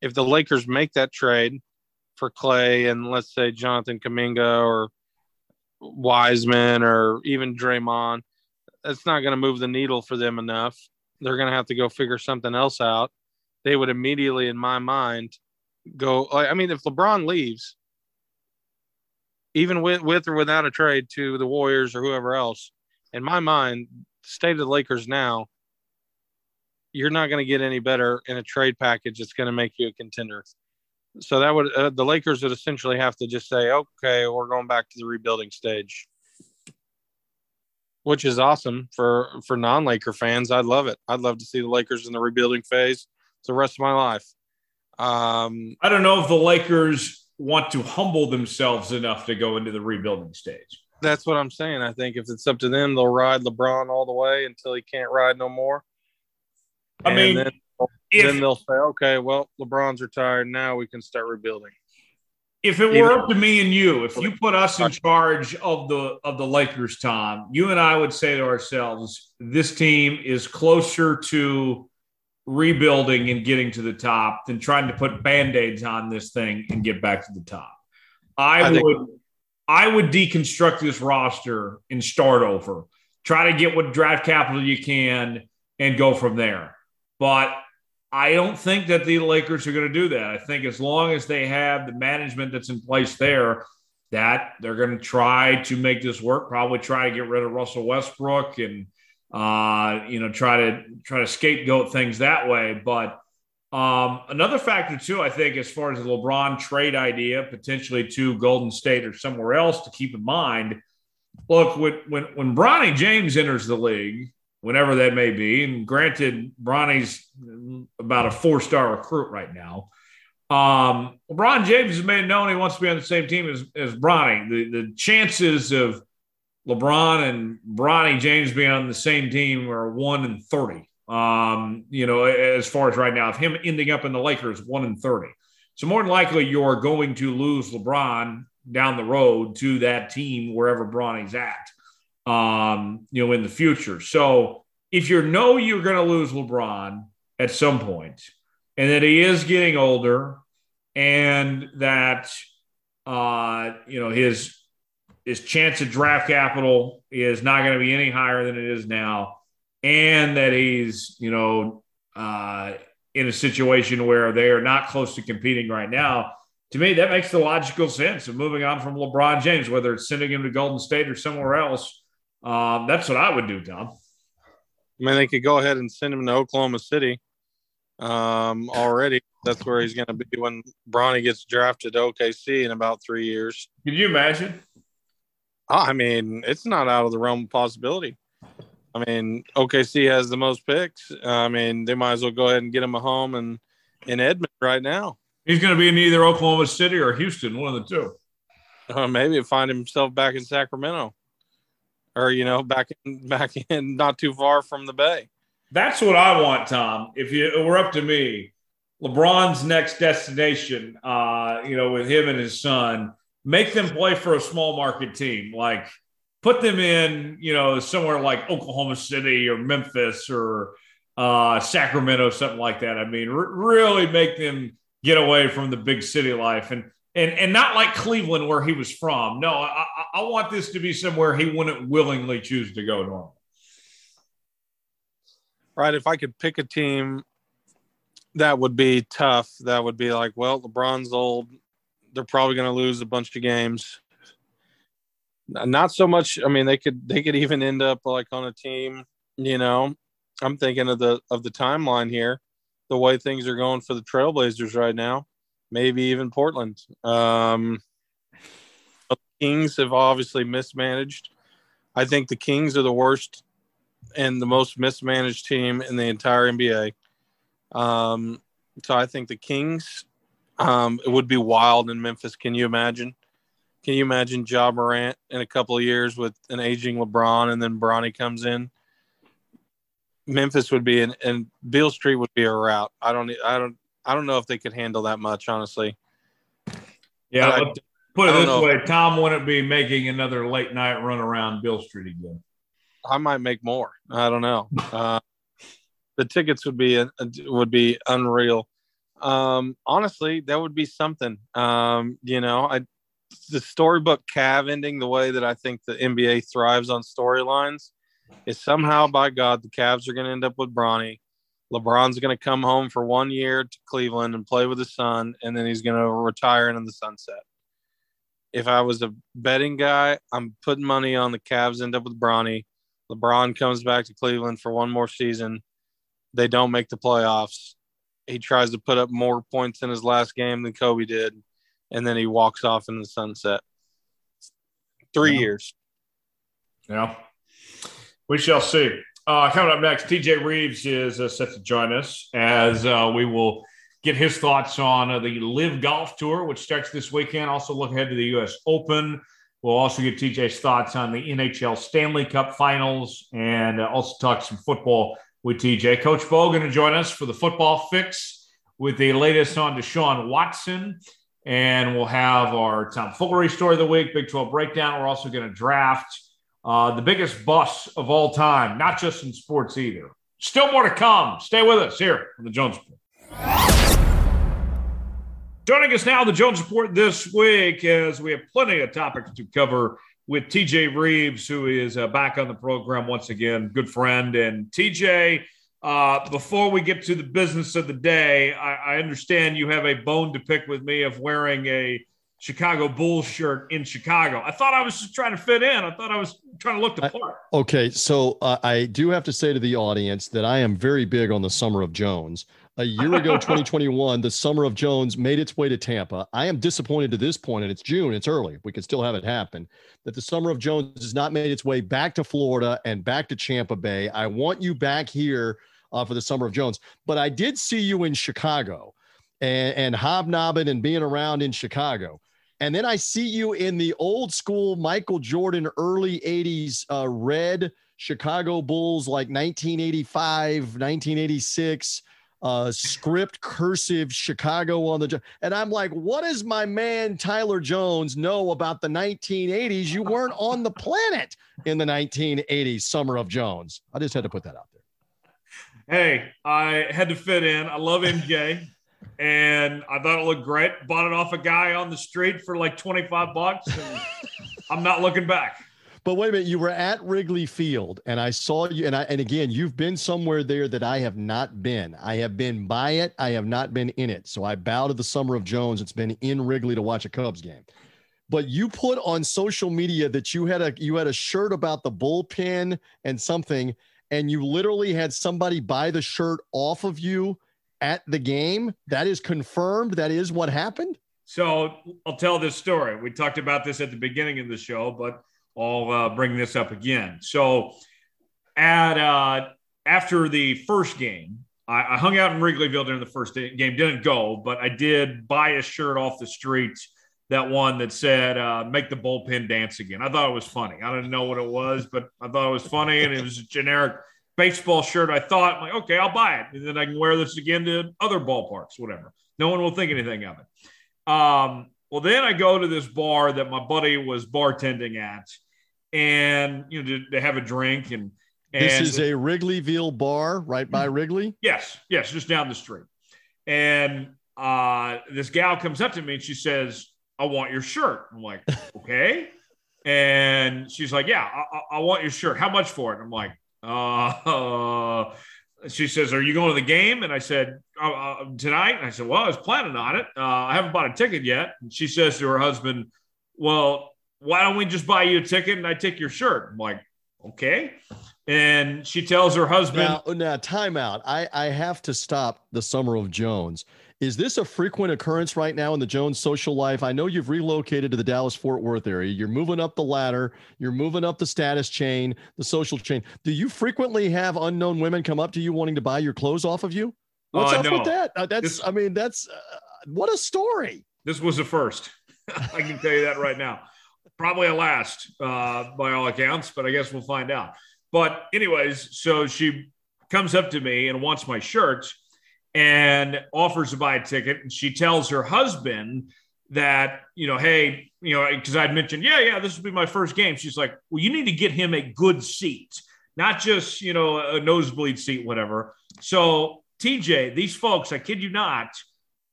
Speaker 2: if the Lakers make that trade for Klay and let's say Jonathan Kuminga or Wiseman or even Draymond, that's not going to move the needle for them enough. They're going to have to go figure something else out. They would immediately, in my mind, go. I mean, if LeBron leaves, even with with or without a trade to the Warriors or whoever else, in my mind, state of the Lakers now, you're not going to get any better in a trade package that's going to make you a contender so that would uh, the Lakers would essentially have to just say, okay, we're going back to the rebuilding stage, which is awesome for for non-Laker fans. I'd love it. I'd love to see the Lakers in the rebuilding phase the rest of my life. Um,
Speaker 1: I don't know if the Lakers want to humble themselves enough to go into the rebuilding stage.
Speaker 2: That's what I'm saying. I think if it's up to them, they'll ride LeBron all the way until he can't ride no more.
Speaker 1: I mean,
Speaker 2: then if, then they'll say, okay, well, LeBron's retired. Now we can start rebuilding.
Speaker 1: If it were up to me and you, if you put us in charge of the of the Lakers, Tom, you and I would say to ourselves, this team is closer to rebuilding and getting to the top than trying to put band-aids on this thing and get back to the top. I, I would think- I would deconstruct this roster and start over. Try to get what draft capital you can and go from there. But I don't think that the Lakers are going to do that. I think as long as they have the management that's in place there, that they're going to try to make this work. Probably try to get rid of Russell Westbrook and uh, you know try to try to scapegoat things that way. But um, another factor too, I think, as far as the LeBron trade idea, potentially to Golden State or somewhere else to keep in mind. Look, when when when Bronny James enters the league, whenever that may be. And granted, Bronny's about a four star recruit right now. Um, LeBron James has made known he wants to be on the same team as, as Bronny. The, the chances of LeBron and Bronny James being on the same team are one in 30. Um, you know, as far as right now, of him ending up in the Lakers, one in 30. So more than likely, you're going to lose LeBron down the road to that team wherever Bronny's at um, you know, in the future. So if you know you're going to lose LeBron at some point, and that he is getting older, and that uh, you know his his chance at draft capital is not going to be any higher than it is now, and that he's you know uh, in a situation where they are not close to competing right now. To me, that makes the logical sense of moving on from LeBron James, whether it's sending him to Golden State or somewhere else um, that's what I would do, Tom.
Speaker 2: I mean, they could go ahead and send him to Oklahoma City. um, already. That's where he's going to be when Bronny gets drafted to OKC in about three years.
Speaker 1: Can you imagine?
Speaker 2: I mean, it's not out of the realm of possibility. I mean, OKC has the most picks. I mean, they might as well go ahead and get him a home and in Edmond right now.
Speaker 1: He's going to be in either Oklahoma City or Houston, one of the two.
Speaker 2: Uh, maybe find himself back in Sacramento, or you know, back in back in not too far from the Bay.
Speaker 1: That's what I want, Tom. If you it were up to me, LeBron's next destination, uh, you know, with him and his son, make them play for a small market team. Like put them in, you know, somewhere like Oklahoma City or Memphis or uh, Sacramento, something like that. I mean, r- really make them get away from the big city life and and and not like Cleveland where he was from. No, I, I want this to be somewhere he wouldn't willingly choose to go normally.
Speaker 2: Right. If I could pick a team that would be tough, that would be like, well, LeBron's old. They're probably going to lose a bunch of games. Not so much. I mean, they could they could even end up like on a team. You know, I'm thinking of the of the timeline here, the way things are going for the Trailblazers right now. Maybe even Portland. Um, the Kings have obviously mismanaged. I think the Kings are the worst and the most mismanaged team in the entire NBA. Um, so I think the Kings. Um, it would be wild in Memphis. Can you imagine? Can you imagine Ja Morant in a couple of years with an aging LeBron and then Bronny comes in? Memphis would be and, and Beale Street would be a route. I don't I don't I don't know if they could handle that much, honestly.
Speaker 1: Yeah, I, put it this way: Tom wouldn't be making another late night run around Beale Street again.
Speaker 2: I might make more. I don't know. Uh, the tickets would be would be unreal. Um, honestly, that would be something. Um, you know, I the storybook Cav ending the way that I think the NBA thrives on storylines is somehow by God the Cavs are going to end up with Bronny. LeBron's going to come home for one year to Cleveland and play with his son, and then he's going to retire into the sunset. If I was a betting guy, I'm putting money on the Cavs end up with Bronny. LeBron comes back to Cleveland for one more season. They don't make the playoffs. He tries to put up more points in his last game than Kobe did, and then he walks off in the sunset. Three yeah. years.
Speaker 1: Yeah. We shall see. Uh, coming up next, TJ Rives is uh, set to join us as uh, we will get his thoughts on uh, the LIV Golf Tour, which starts this weekend. Also, look ahead to the U.S. Open. We'll also get TJ's thoughts on the NHL Stanley Cup Finals and uh, also talk some football with TJ. Coach Bo going to join us for the football fix with the latest on Deshaun Watson. And we'll have our Tom Foolery story of the week, Big 12 breakdown. We're also going to draft uh, the biggest bust of all time, not just in sports either. Still more to come. Stay with us here on the Jones Report. Joining us now, the Jones Report this week, as we have plenty of topics to cover with TJ Rives, who is uh, back on the program once again, good friend. And TJ, uh, before we get to the business of the day, I, I understand you have a bone to pick with me of wearing a Chicago Bulls shirt in Chicago. I thought I was just trying to fit in. I thought I was trying to look the part.
Speaker 3: I, okay, so uh, I do have to say to the audience that I am very big on the Summer of Jones. A year ago, 2021, the Summer of Jones made its way to Tampa. I am disappointed to this point, and it's June, it's early. We can still have it happen. That the Summer of Jones has not made its way back to Florida and back to Tampa Bay. I want you back here uh, for the Summer of Jones. But I did see you in Chicago and, and hobnobbing and being around in Chicago. And then I see you in the old school Michael Jordan early 80s uh, red Chicago Bulls, like 1985, 1986, uh, script cursive Chicago on the. And I'm like, what does my man Tyler Jones know about the 1980s? You weren't on the planet in the 1980s, Summer of Jones. I just had to put that out there.
Speaker 1: Hey, I had to fit in. I love MJ and I thought it looked great. Bought it off a guy on the street for like 25 bucks. I'm not looking back.
Speaker 3: But wait a minute, you were at Wrigley Field and I saw you and I and again, you've been somewhere there that I have not been. I have been by it, I have not been in it. So I bow to the summer of Jones. It's been in Wrigley to watch a Cubs game. But you put on social media that you had a you had a shirt about the bullpen and something and you literally had somebody buy the shirt off of you at the game. That is confirmed. That is what happened.
Speaker 1: So I'll tell this story. We talked about this at the beginning of the show, but I'll uh, bring this up again. So at uh, after the first game, I, I, hung out in Wrigleyville during the first game. Didn't go, but I did buy a shirt off the street. That one that said uh, "Make the bullpen dance again." I thought it was funny. I didn't know what it was, but I thought it was funny, and it was a generic baseball shirt. I thought, like, okay, I'll buy it, and then I can wear this again to other ballparks, whatever. No one will think anything of it. Um, well, then I go to this bar that my buddy was bartending at, and you know, to, to have a drink and. And
Speaker 3: this is a Wrigleyville bar right by Wrigley.
Speaker 1: Yes, yes, just down the street. And uh, this gal comes up to me and she says, "I want your shirt." I'm like, "Okay." and she's like, "Yeah, I, I, want your shirt. How much for it?" I'm like, uh, she says, "Are you going to the game?" And I said, uh, uh, "Tonight." And I said, "Well, I was planning on it. Uh, I haven't bought a ticket yet." And she says to her husband, "Well, why don't we just buy you a ticket and I take your shirt?" I'm like, "Okay." And she tells her husband,
Speaker 3: "Now, now, timeout. I I have to stop the summer of Jones." Is this a frequent occurrence right now in the Jones social life? I know you've relocated to the Dallas Fort Worth area. You're moving up the ladder, you're moving up the status chain, the social chain. Do you frequently have unknown women come up to you wanting to buy your clothes off of you? What's uh, up no. with that? Uh, that's, this, I mean, that's uh, what a story.
Speaker 1: This was the first. I can tell you that right now. Probably a last uh, by all accounts, but I guess we'll find out. But, anyways, so she comes up to me and wants my shirts and offers to buy a ticket. And she tells her husband that, you know, hey, you know, because I'd mentioned, yeah, yeah, this will be my first game. She's like, well, you need to get him a good seat, not just, you know, a nosebleed seat, whatever. So, TJ, these folks, I kid you not,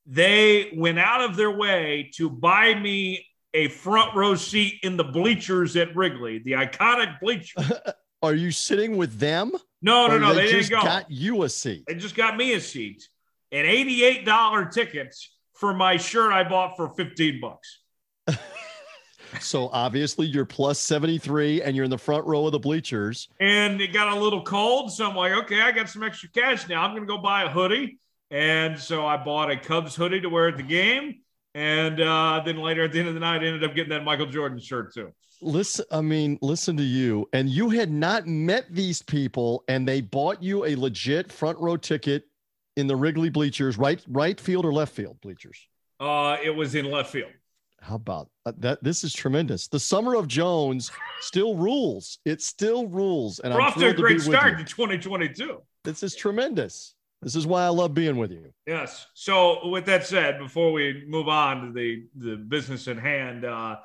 Speaker 1: they went out of their way to buy me a front row seat in the bleachers at Wrigley, the iconic bleachers.
Speaker 3: Are you sitting with them?
Speaker 1: No, no, no. They,
Speaker 3: they
Speaker 1: just
Speaker 3: got you a seat.
Speaker 1: They just got me a seat and eighty-eight dollar tickets for my shirt I bought for fifteen bucks.
Speaker 3: so obviously you're plus 73 and you're in the front row of the bleachers.
Speaker 1: And it got a little cold. So I'm like, okay, I got some extra cash now. I'm going to go buy a hoodie. And so I bought a Cubs hoodie to wear at the game. And uh, then later at the end of the night, I ended up getting that Michael Jordan shirt too
Speaker 3: listen i mean listen to you and you had not met these people and they bought you a legit front row ticket in the wrigley bleachers right right field or left field bleachers
Speaker 1: uh it was in left field
Speaker 3: how about uh, that this is tremendous the summer of jones still rules it still rules
Speaker 1: and we're I'm off to a great to start to 2022
Speaker 3: this is tremendous this is why I love being with you.
Speaker 1: Yes. So, with that said, before we move on to the the business at hand, uh,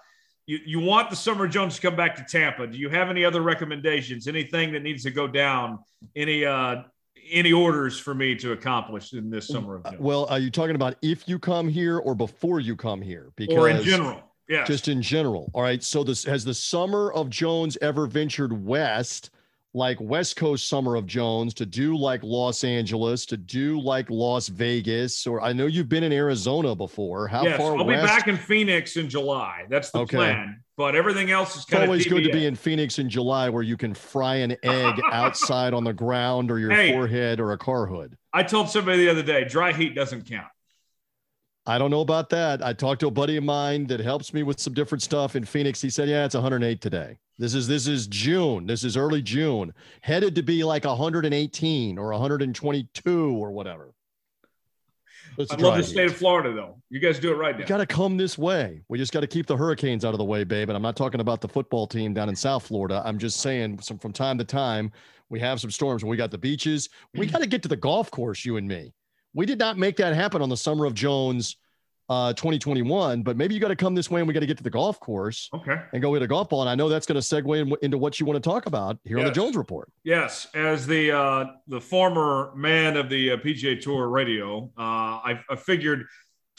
Speaker 1: you, you want the Summer Jones to come back to Tampa. Do you have any other recommendations? Anything that needs to go down? Any uh, any orders for me to accomplish in this summer of
Speaker 3: Jones? Well, are you talking about if you come here or before you come here?
Speaker 1: Because or in general. Yeah.
Speaker 3: Just in general. All right. So this has the summer of Jones ever ventured west like West Coast Summer of Jones, to do like Los Angeles, to do like Las Vegas, or I know you've been in Arizona before. How
Speaker 1: yes,
Speaker 3: far?
Speaker 1: I'll
Speaker 3: west?
Speaker 1: be back in Phoenix in July. That's the okay. plan. But everything else is kind
Speaker 3: it's always good to be in Phoenix in July, where you can fry an egg outside on the ground or your hey, forehead or a car hood.
Speaker 1: I told somebody the other day, dry heat doesn't count.
Speaker 3: I don't know about that. I talked to a buddy of mine that helps me with some different stuff in Phoenix. He said, "Yeah, it's 108 today." This is this is June. This is early June. Headed to be like 118 or 122 or whatever.
Speaker 1: I love the state of Florida, though. You guys do it right now.
Speaker 3: You got to come this way. We just got to keep the hurricanes out of the way, babe. And I'm not talking about the football team down in South Florida. I'm just saying, some, from time to time, we have some storms. We got the beaches. We mm. got to get to the golf course, you and me. We did not make that happen on the Summer of Jones uh, 2021, but maybe you got to come this way and we got to get to the golf course
Speaker 1: okay.
Speaker 3: and go hit a golf ball. And I know that's going to segue in, into what you want to talk about here yes. on the Jones Report.
Speaker 1: Yes, as the uh, the former man of the uh, PGA Tour radio, uh, I, I figured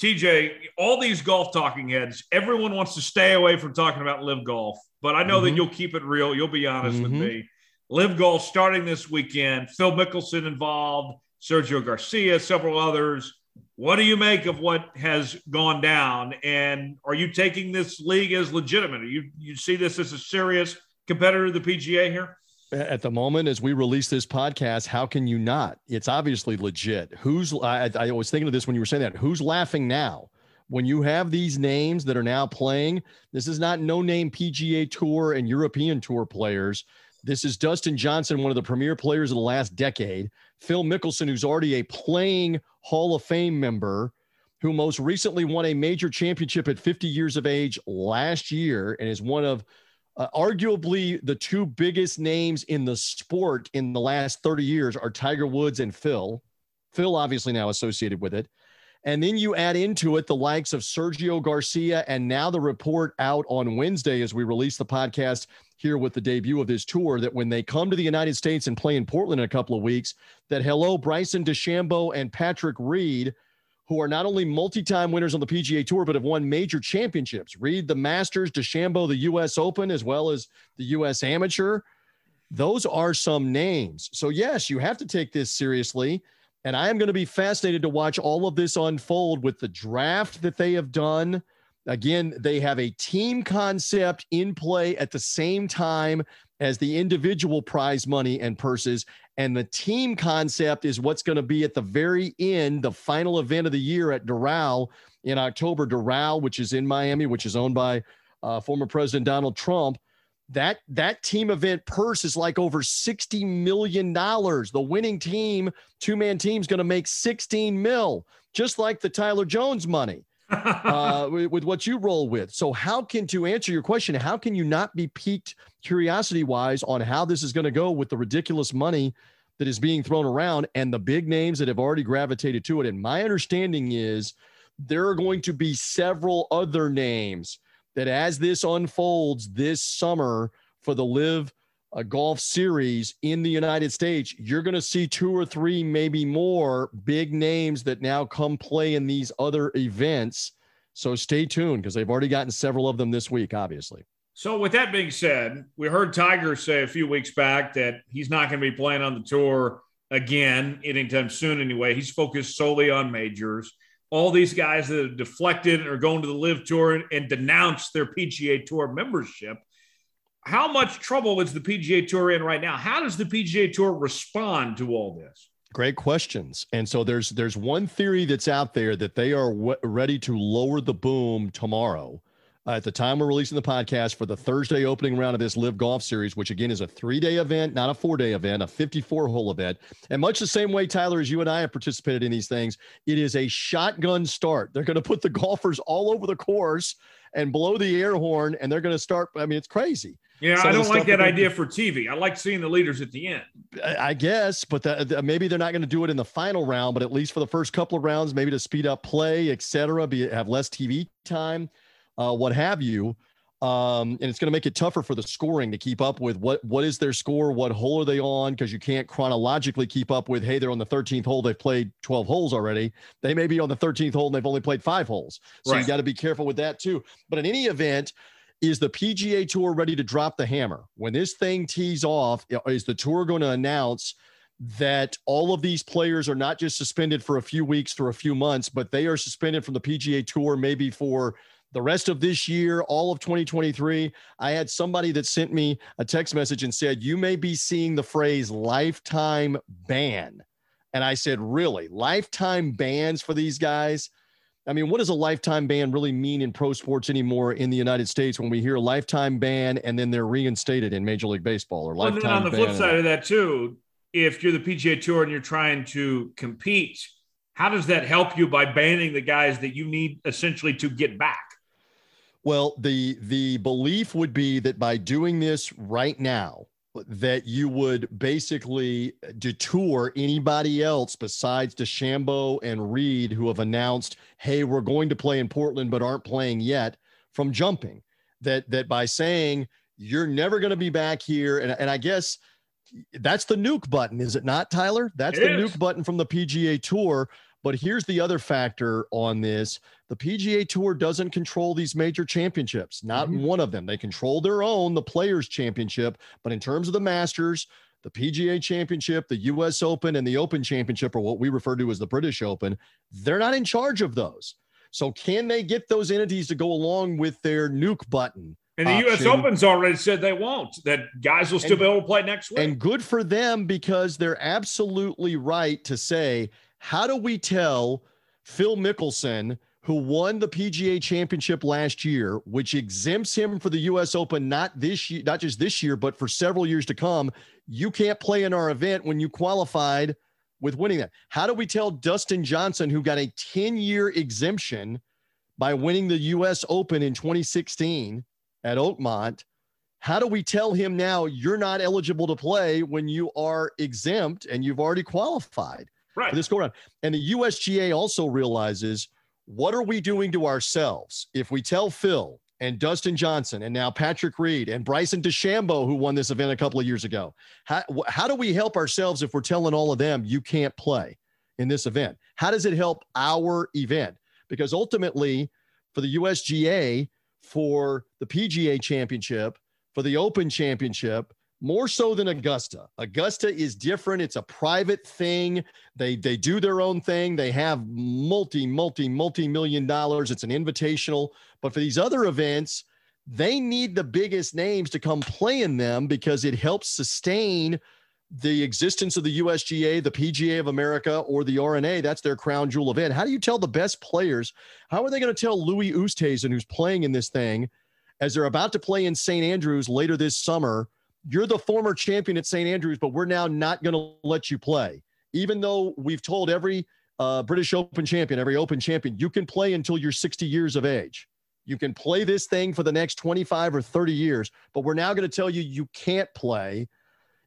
Speaker 1: TJ, all these golf talking heads, everyone wants to stay away from talking about LIV golf, but I know mm-hmm. that you'll keep it real. You'll be honest mm-hmm. with me. LIV golf starting this weekend. Phil Mickelson involved, Sergio Garcia, several others. What do you make of what has gone down? And are you taking this league as legitimate? Are you you see this as a serious competitor to the PGA here?
Speaker 3: At the moment, as we release this podcast, how can you not? It's obviously legit. Who's I, I was thinking of this when you were saying that. Who's laughing now? When you have these names that are now playing, this is not no name PGA Tour and European Tour players. This is Dustin Johnson, one of the premier players of the last decade. Phil Mickelson, who's already a playing Hall of Fame member, who most recently won a major championship at 50 years of age last year and is one of uh, arguably the two biggest names in the sport in the last 30 years are Tiger Woods and Phil. Phil obviously now associated with it. And then you add into it the likes of Sergio Garcia and now the report out on Wednesday as we release the podcast here with the debut of this tour that when they come to the United States and play in Portland in a couple of weeks, that hello, Bryson DeChambeau and Patrick Reed, who are not only multi-time winners on the PGA Tour, but have won major championships. Reed the Masters, DeChambeau the U.S. Open, as well as the U.S. Amateur. Those are some names. So yes, you have to take this seriously. And I am going to be fascinated to watch all of this unfold with the draft that they have done – Again, they have a team concept in play at the same time as the individual prize money and purses. And the team concept is what's going to be at the very end, the final event of the year at Doral in October. Doral, which is in Miami, which is owned by uh, former President Donald Trump. That that team event purse is like over sixty million dollars. The winning team, two man team, is going to make sixteen mil, just like the Tyler Jones money uh, with what you roll with. So, how can to answer your question, how can you not be piqued curiosity wise on how this is going to go with the ridiculous money that is being thrown around and the big names that have already gravitated to it? And my understanding is there are going to be several other names that, as this unfolds this summer for the LIV a golf series in the United States, you're going to see two or three, maybe more big names that now come play in these other events. So stay tuned because they've already gotten several of them this week, obviously.
Speaker 1: So, with that being said, we heard Tiger say a few weeks back that he's not going to be playing on the tour again anytime soon, anyway. He's focused solely on majors. All these guys that have deflected are going to the LIV Tour and denounced their PGA Tour membership how much trouble is the PGA Tour in right now? How does the PGA Tour respond to all this?
Speaker 3: Great questions. And so there's there's one theory that's out there that they are w- ready to lower the boom tomorrow. Uh, at the time we're releasing the podcast for the Thursday opening round of this LIV Golf Series, which again is a three-day event, not a four-day event, a 54-hole event. And much the same way, Tyler, as you and I have participated in these things, it is a shotgun start. They're going to put the golfers all over the course and blow the air horn, and they're going to start. I mean, it's crazy.
Speaker 1: Yeah, I don't like that idea for TV. I like seeing the leaders at the end.
Speaker 3: I guess, but the, the, maybe they're not going to do it in the final round, but at least for the first couple of rounds, maybe to speed up play, et cetera, be have less TV time, uh, what have you. Um, and it's going to make it tougher for the scoring to keep up with what what is their score, what hole are they on, because you can't chronologically keep up with. Hey, they're on the 13th hole, they've played 12 holes already. They may be on the 13th hole and they've only played five holes, so right. you got to be careful with that too. But in any event is the PGA Tour ready to drop the hammer? When this thing tees off, is the tour going to announce that all of these players are not just suspended for a few weeks or a few months, but they are suspended from the PGA Tour maybe for the rest of this year, all of 2023. I had somebody that sent me a text message and said, You may be seeing the phrase lifetime ban. And I said, Really? Lifetime bans for these guys? I mean, what does a lifetime ban really mean in pro sports anymore in the United States when we hear lifetime ban and then they're reinstated in Major League Baseball or lifetime
Speaker 1: well, on the flip side of that too, if you're the PGA Tour and you're trying to compete, how does that help you by banning the guys that you need essentially to get back?
Speaker 3: Well, the the belief would be that by doing this right now, that you would basically detour anybody else besides DeChambeau and Reed who have announced, "Hey, we're going to play in Portland but aren't playing yet," from jumping. That that by saying you're never going to be back here, and and I guess that's the nuke button, is it not, Tyler? That's it the is. nuke button from the PGA Tour. But here's the other factor on this the PGA Tour doesn't control these major championships, not mm-hmm. one of them. They control their own, the Players' Championship. But in terms of the Masters, the PGA Championship, the US Open, and the Open Championship, or what we refer to as the British Open, they're not in charge of those. So, can they get those entities to go along with their nuke button
Speaker 1: And the option. U.S. Open's already said they won't. That guys will still and, be able to play next week.
Speaker 3: And good for them because they're absolutely right to say, how do we tell Phil Mickelson, who won the PGA Championship last year, which exempts him for the U.S. Open not this year, not just this year, but for several years to come? You can't play in our event when you qualified with winning that. How do we tell Dustin Johnson, who got a 10 year exemption by winning the U.S. Open in 2016 at Oakmont? How do we tell him now you're not eligible to play when you are exempt and you've already qualified
Speaker 1: right.
Speaker 3: this go around? And the USGA also realizes what are we doing to ourselves if we tell Phil and Dustin Johnson and now Patrick Reed and Bryson DeChambeau, who won this event a couple of years ago. How, how do we help ourselves if we're telling all of them you can't play in this event? How does it help our event? Because ultimately, for the USGA, for the PGA Championship, for the Open Championship, more so than Augusta. Augusta is different. It's a private thing. They they do their own thing. They have multi multi multi million dollars. It's an invitational. But for these other events, they need the biggest names to come play in them because it helps sustain the existence of the USGA, the PGA of America, or the R&A. That's their crown jewel event. How do you tell the best players? How are they going to tell Louis Oosthuizen, who's playing in this thing, as they're about to play in St. Andrews later this summer? You're the former champion at St. Andrews, but we're now not going to let you play. Even though we've told every uh, British Open champion, every Open champion, you can play until you're 60 years of age. You can play this thing for the next 25 or 30 years, but we're now going to tell you you can't play,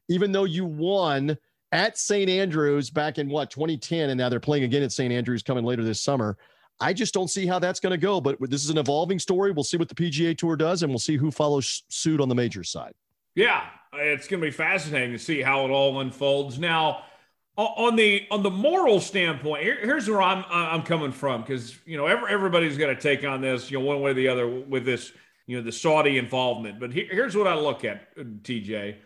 Speaker 3: even though you won at St. Andrews back in what 2010, and now they're playing again at St. Andrews coming later this summer. I just don't see how that's going to go. But this is an evolving story. We'll see what the PGA Tour does, and we'll see who follows suit on the major side.
Speaker 1: Yeah, it's going to be fascinating to see how it all unfolds. Now, on the on the moral standpoint, here, here's where I'm I'm coming from because you know every, everybody's got to take on this, you know, one way or the other with this, you know, the Saudi involvement. But here, here's what I look at, TJ,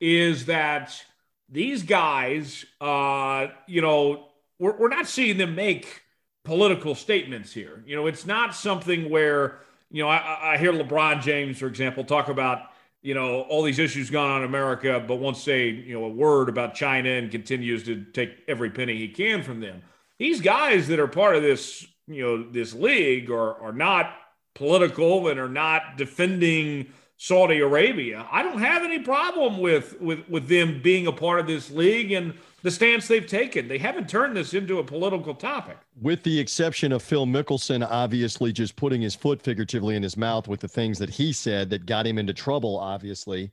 Speaker 1: is that these guys, uh, you know, we're, we're not seeing them make political statements here. You know, it's not something where you know I, I hear LeBron James, for example, talk about you know, all these issues going on in America, but won't say, you know, a word about China and continues to take every penny he can from them. These guys that are part of this, you know, this league are, are not political and are not defending Saudi Arabia. I don't have any problem with, with, with them being a part of this league and the stance they've taken. They haven't turned this into a political topic.
Speaker 3: With the exception of Phil Mickelson, obviously just putting his foot figuratively in his mouth with the things that he said that got him into trouble, obviously.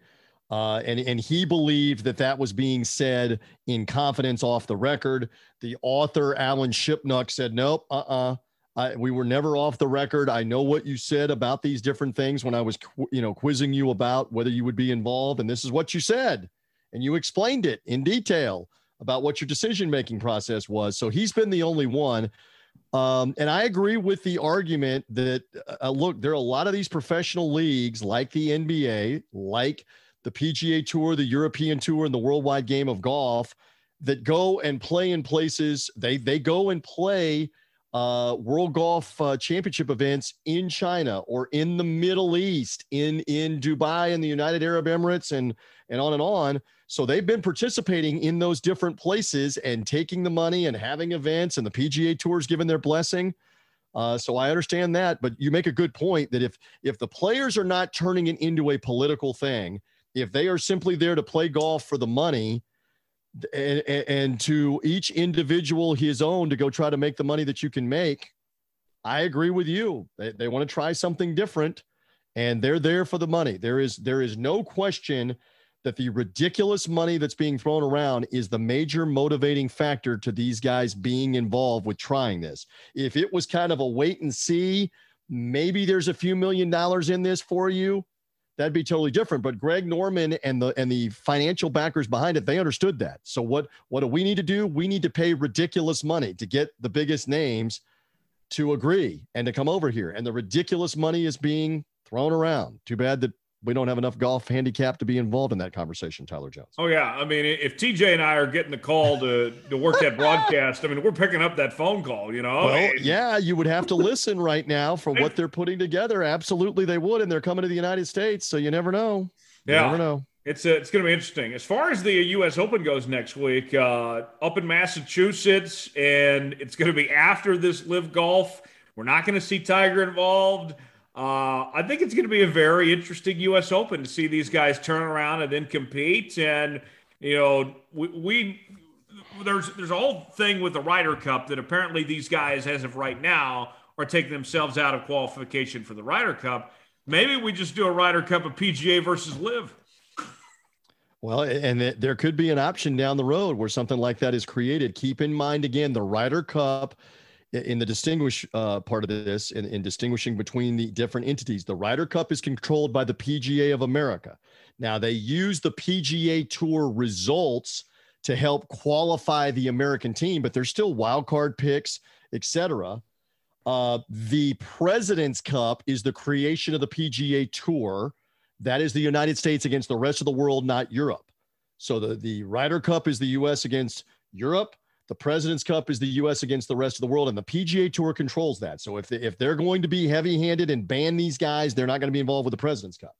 Speaker 3: Uh, and, and he believed that that was being said in confidence off the record. The author, Alan Shipnuck, said, nope, uh uh-uh. uh we were never off the record. I know what you said about these different things when I was, you know, quizzing you about whether you would be involved. And this is what you said. And you explained it in detail about what your decision making process was. So he's been the only one. Um, and I agree with the argument that uh, look, there are a lot of these professional leagues like the NBA, like the PGA Tour, the European Tour, and the Worldwide Game of Golf that go and play in places. They they go and play uh, World Golf uh, Championship events in China or in the Middle East, in in Dubai and the United Arab Emirates, and and on and on. So they've been participating in those different places and taking the money and having events, and the PGA Tours given their blessing. Uh, so I understand that, but you make a good point that if if the players are not turning it into a political thing, if they are simply there to play golf for the money, and, and to each individual his own to go try to make the money that you can make, I agree with you. They, they want to try something different, and they're there for the money. There is there is no question that the ridiculous money that's being thrown around is the major motivating factor to these guys being involved with trying this. If it was kind of a wait and see, maybe there's a few million dollars in this for you, that'd be totally different. But Greg Norman and the and the financial backers behind it, they understood that. So what what do we need to do? We need to pay ridiculous money to get the biggest names to agree and to come over here. And the ridiculous money is being thrown around. Too bad that we don't have enough golf handicap to be involved in that conversation, Tyler Jones.
Speaker 1: Oh yeah, I mean, if TJ and I are getting the call to to work that broadcast, I mean, we're picking up that phone call. You know.
Speaker 3: Well, yeah, you would have to listen right now for what they're putting together. Absolutely, they would, and they're coming to the United States, so you never know. You
Speaker 1: yeah,
Speaker 3: never know.
Speaker 1: It's uh, it's going to be interesting. As far as the U.S. Open goes next week, uh, up in Massachusetts, and it's going to be after this LIV Golf. We're not going to see Tiger involved. Uh, I think it's going to be a very interesting U.S. Open to see these guys turn around and then compete. And you know, we, we there's there's a whole thing with the Ryder Cup that apparently these guys, as of right now, are taking themselves out of qualification for the Ryder Cup. Maybe we just do a Ryder Cup of PGA versus LIV.
Speaker 3: Well, and there could be an option down the road where something like that is created. Keep in mind again the Ryder Cup in the distinguish uh, part of this in, in distinguishing between the different entities the Ryder Cup is controlled by the pga of america now they use the pga tour results to help qualify the american team but there's still wild card picks etc uh, the president's cup is the creation of the pga tour that is the United States against the rest of the world, not Europe. So the, the Ryder Cup is the US against Europe. The President's Cup is the US against the rest of the world, and the PGA Tour controls that. So if, if they're going to be heavy handed and ban these guys, they're not going to be involved with the President's Cup.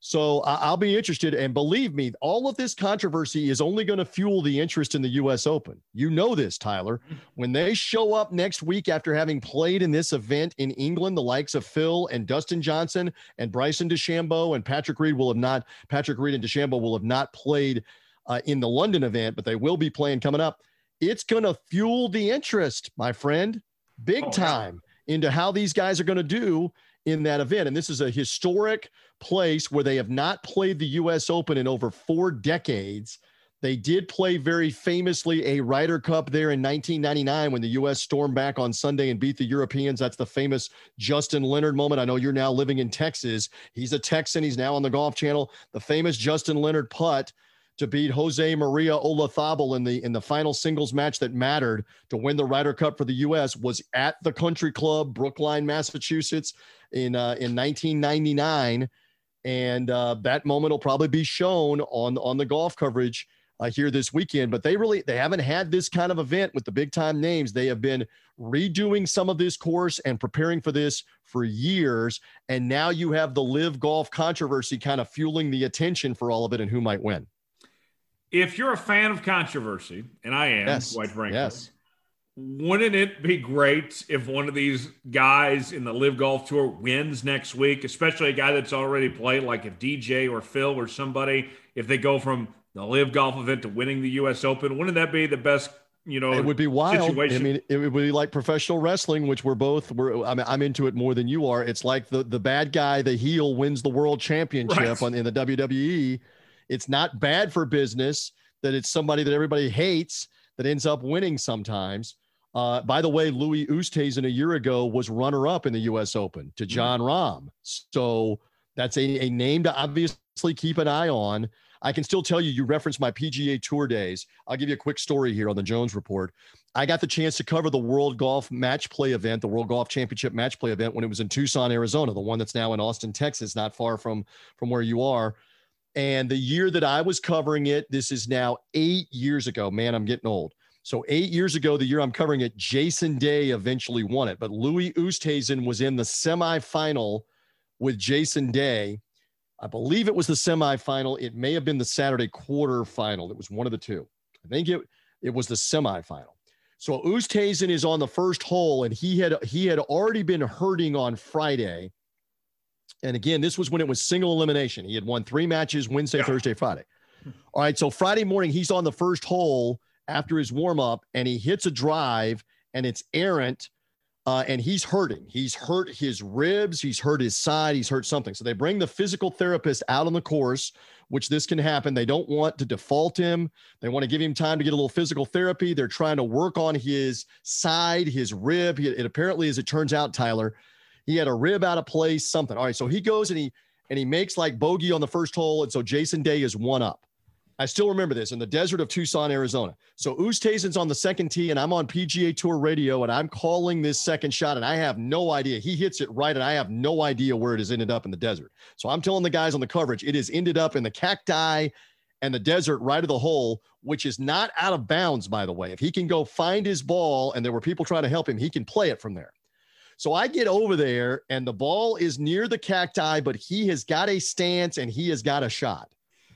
Speaker 3: So I'll be interested. And believe me, all of this controversy is only going to fuel the interest in the U.S. Open. You know this, Tyler. When they show up next week after having played in this event in England, the likes of Phil and Dustin Johnson and Bryson DeChambeau and Patrick Reed will have not, Patrick Reed and DeChambeau will have not played uh, in the London event, but they will be playing coming up. It's going to fuel the interest, my friend, big oh, time into how these guys are going to do in that event. And this is a historic place where they have not played the US Open in over four decades. They did play very famously a Ryder Cup there in 1999 when the U.S. stormed back on Sunday and beat the Europeans. That's the famous Justin Leonard moment. I know you're now living in Texas. He's a Texan. He's now on the Golf Channel. The famous Justin Leonard putt to beat Jose Maria Olazabal in the in the final singles match that mattered to win the Ryder Cup for the U.S. was at the Country Club, Brookline, Massachusetts, in uh, in 1999, and uh, that moment will probably be shown on on the golf coverage uh, here this weekend. But they really they haven't had this kind of event with the big time names. They have been redoing some of this course and preparing for this for years, and now you have the LIV golf controversy kind of fueling the attention for all of it and who might win
Speaker 1: if you're a fan of controversy, and I am,
Speaker 3: yes.
Speaker 1: quite frankly,
Speaker 3: yes.
Speaker 1: wouldn't it be great if one of these guys in the LIV Golf Tour wins next week, especially a guy that's already played, like if DJ or Phil or somebody, if they go from the LIV Golf event to winning the U.S. Open, wouldn't that be the best? You know,
Speaker 3: it would be wild.
Speaker 1: Situation?
Speaker 3: I mean, it would be like professional wrestling, which we're both. We're. I mean, I'm into it more than you are. It's like the the bad guy, the heel, wins the world championship right. on, in the WWE it's not bad for business that it's somebody that everybody hates that ends up winning sometimes. Uh, by the way, Louis Oosthuizen a year ago was runner up in the U.S. Open to mm-hmm. Rahm. So that's a, a name to obviously keep an eye on. I can still tell you, you referenced my PGA Tour days. I'll give you a quick story here on the Jones Report. I got the chance to cover the World Golf Match Play event, the World Golf Championship Match Play event, when it was in Tucson, Arizona, the one that's now in Austin, Texas, not far from from where you are. And the year that I was covering it, this is now eight years ago. Man, I'm getting old. So eight years ago, the year I'm covering it, Jason Day eventually won it, but Louis Oosthuizen was in the semifinal with Jason Day. I believe it was the semifinal. It may have been the Saturday quarterfinal. It was one of the two. I think it it was the semifinal. So Oosthuizen is on the first hole, and he had he had already been hurting on Friday. And again, this was when it was single elimination. He had won three matches Wednesday, yeah. Thursday, Friday. All right. So Friday morning, he's on the first hole after his warm up and he hits a drive and it's errant. Uh, and he's hurting. He's hurt his ribs. He's hurt his side. He's hurt something. So they bring the physical therapist out on the course, which this can happen. They don't want to default him. They want to give him time to get a little physical therapy. They're trying to work on his side, his rib. It apparently, as it turns out, Tyler, he had a rib out of place, something. All right, so he goes and he and he makes like bogey on the first hole, and so Jason Day is one up. I still remember this in the desert of Tucson, Arizona. So Oosthuizen's on the second tee, and I'm on PGA Tour radio, and I'm calling this second shot, and I have no idea. He hits it right, and I have no idea where it has ended up in the desert. So I'm telling the guys on the coverage, it has ended up in the cacti and the desert right of the hole, which is not out of bounds, by the way. If he can go find his ball, and there were people trying to help him, he can play it from there. So I get over there, and the ball is near the cacti, but he has got a stance and he has got a shot.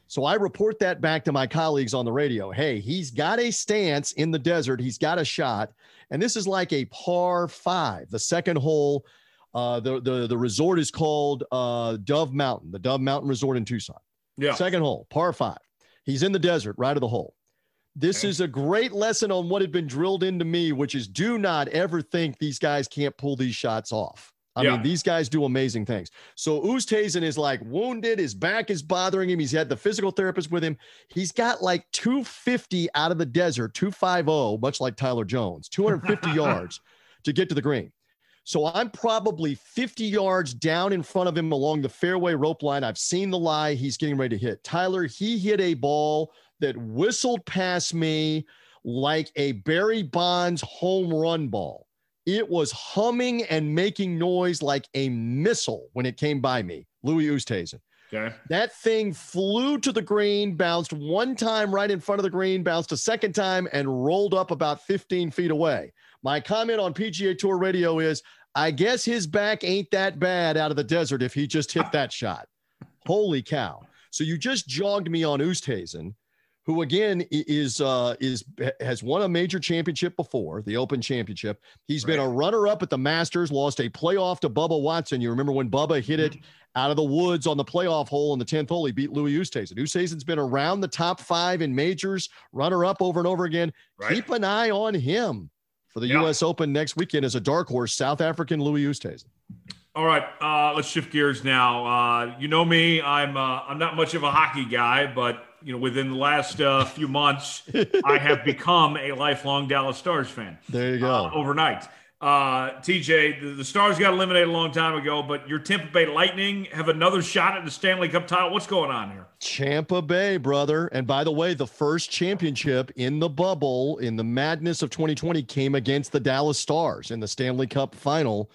Speaker 3: So I report that back to my colleagues on the radio. Hey, he's got a stance in the desert. He's got a shot. And this is like a par five, the second hole. Uh, the, the, the resort is called uh, Dove Mountain, the Dove Mountain Resort in Tucson.
Speaker 1: Yeah.
Speaker 3: Second hole, par five. He's in the desert, right of the hole. This is a great lesson on what had been drilled into me, which is do not ever think these guys can't pull these shots off. I
Speaker 1: Yeah.
Speaker 3: mean, these guys do amazing things. So Oosthuizen is like wounded. His back is bothering him. He's had the physical therapist with him. He's got like 250 out of the desert, 250, much like Tyler Jones, 250 yards to get to the green. So I'm probably 50 yards down in front of him along the fairway rope line. I've seen the lie he's getting ready to hit. Tyler, he hit a ball that whistled past me like a Barry Bonds home run ball. It was humming and making noise like a missile when it came by me. Louis Oosthuizen.
Speaker 1: Okay.
Speaker 3: That thing flew to the green, bounced one time right in front of the green, bounced a second time, and rolled up about 15 feet away. My comment on PGA Tour radio is I guess his back ain't that bad out of the desert if he just hit that shot. Holy cow. So you just jogged me on Oosthuizen, who again is uh is has won a major championship before, the Open Championship. He's been a runner-up at the Masters, lost a playoff to Bubba Watson. You remember when Bubba hit it out of the woods on the playoff hole in the 10th hole, he beat Louis Oosthuizen. Oosthuizen's been around the top five in majors, runner-up over and over again.
Speaker 1: Right.
Speaker 3: Keep an eye on him for the
Speaker 1: Yeah.
Speaker 3: U.S. Open next weekend as a dark horse, South African Louis Oosthuizen.
Speaker 1: All right, uh, let's shift gears now. Uh, you know me; I'm uh, I'm not much of a hockey guy, but you know, within the last uh, few months, I have become a lifelong Dallas Stars fan.
Speaker 3: There you go.
Speaker 1: uh, overnight. Uh, TJ, the, the Stars got eliminated a long time ago, but your Tampa Bay Lightning have another shot at the Stanley Cup title. What's going on here?
Speaker 3: Champa Bay, brother. And by the way, the first championship in the bubble in the madness of 2020 came against the Dallas Stars in the Stanley Cup final.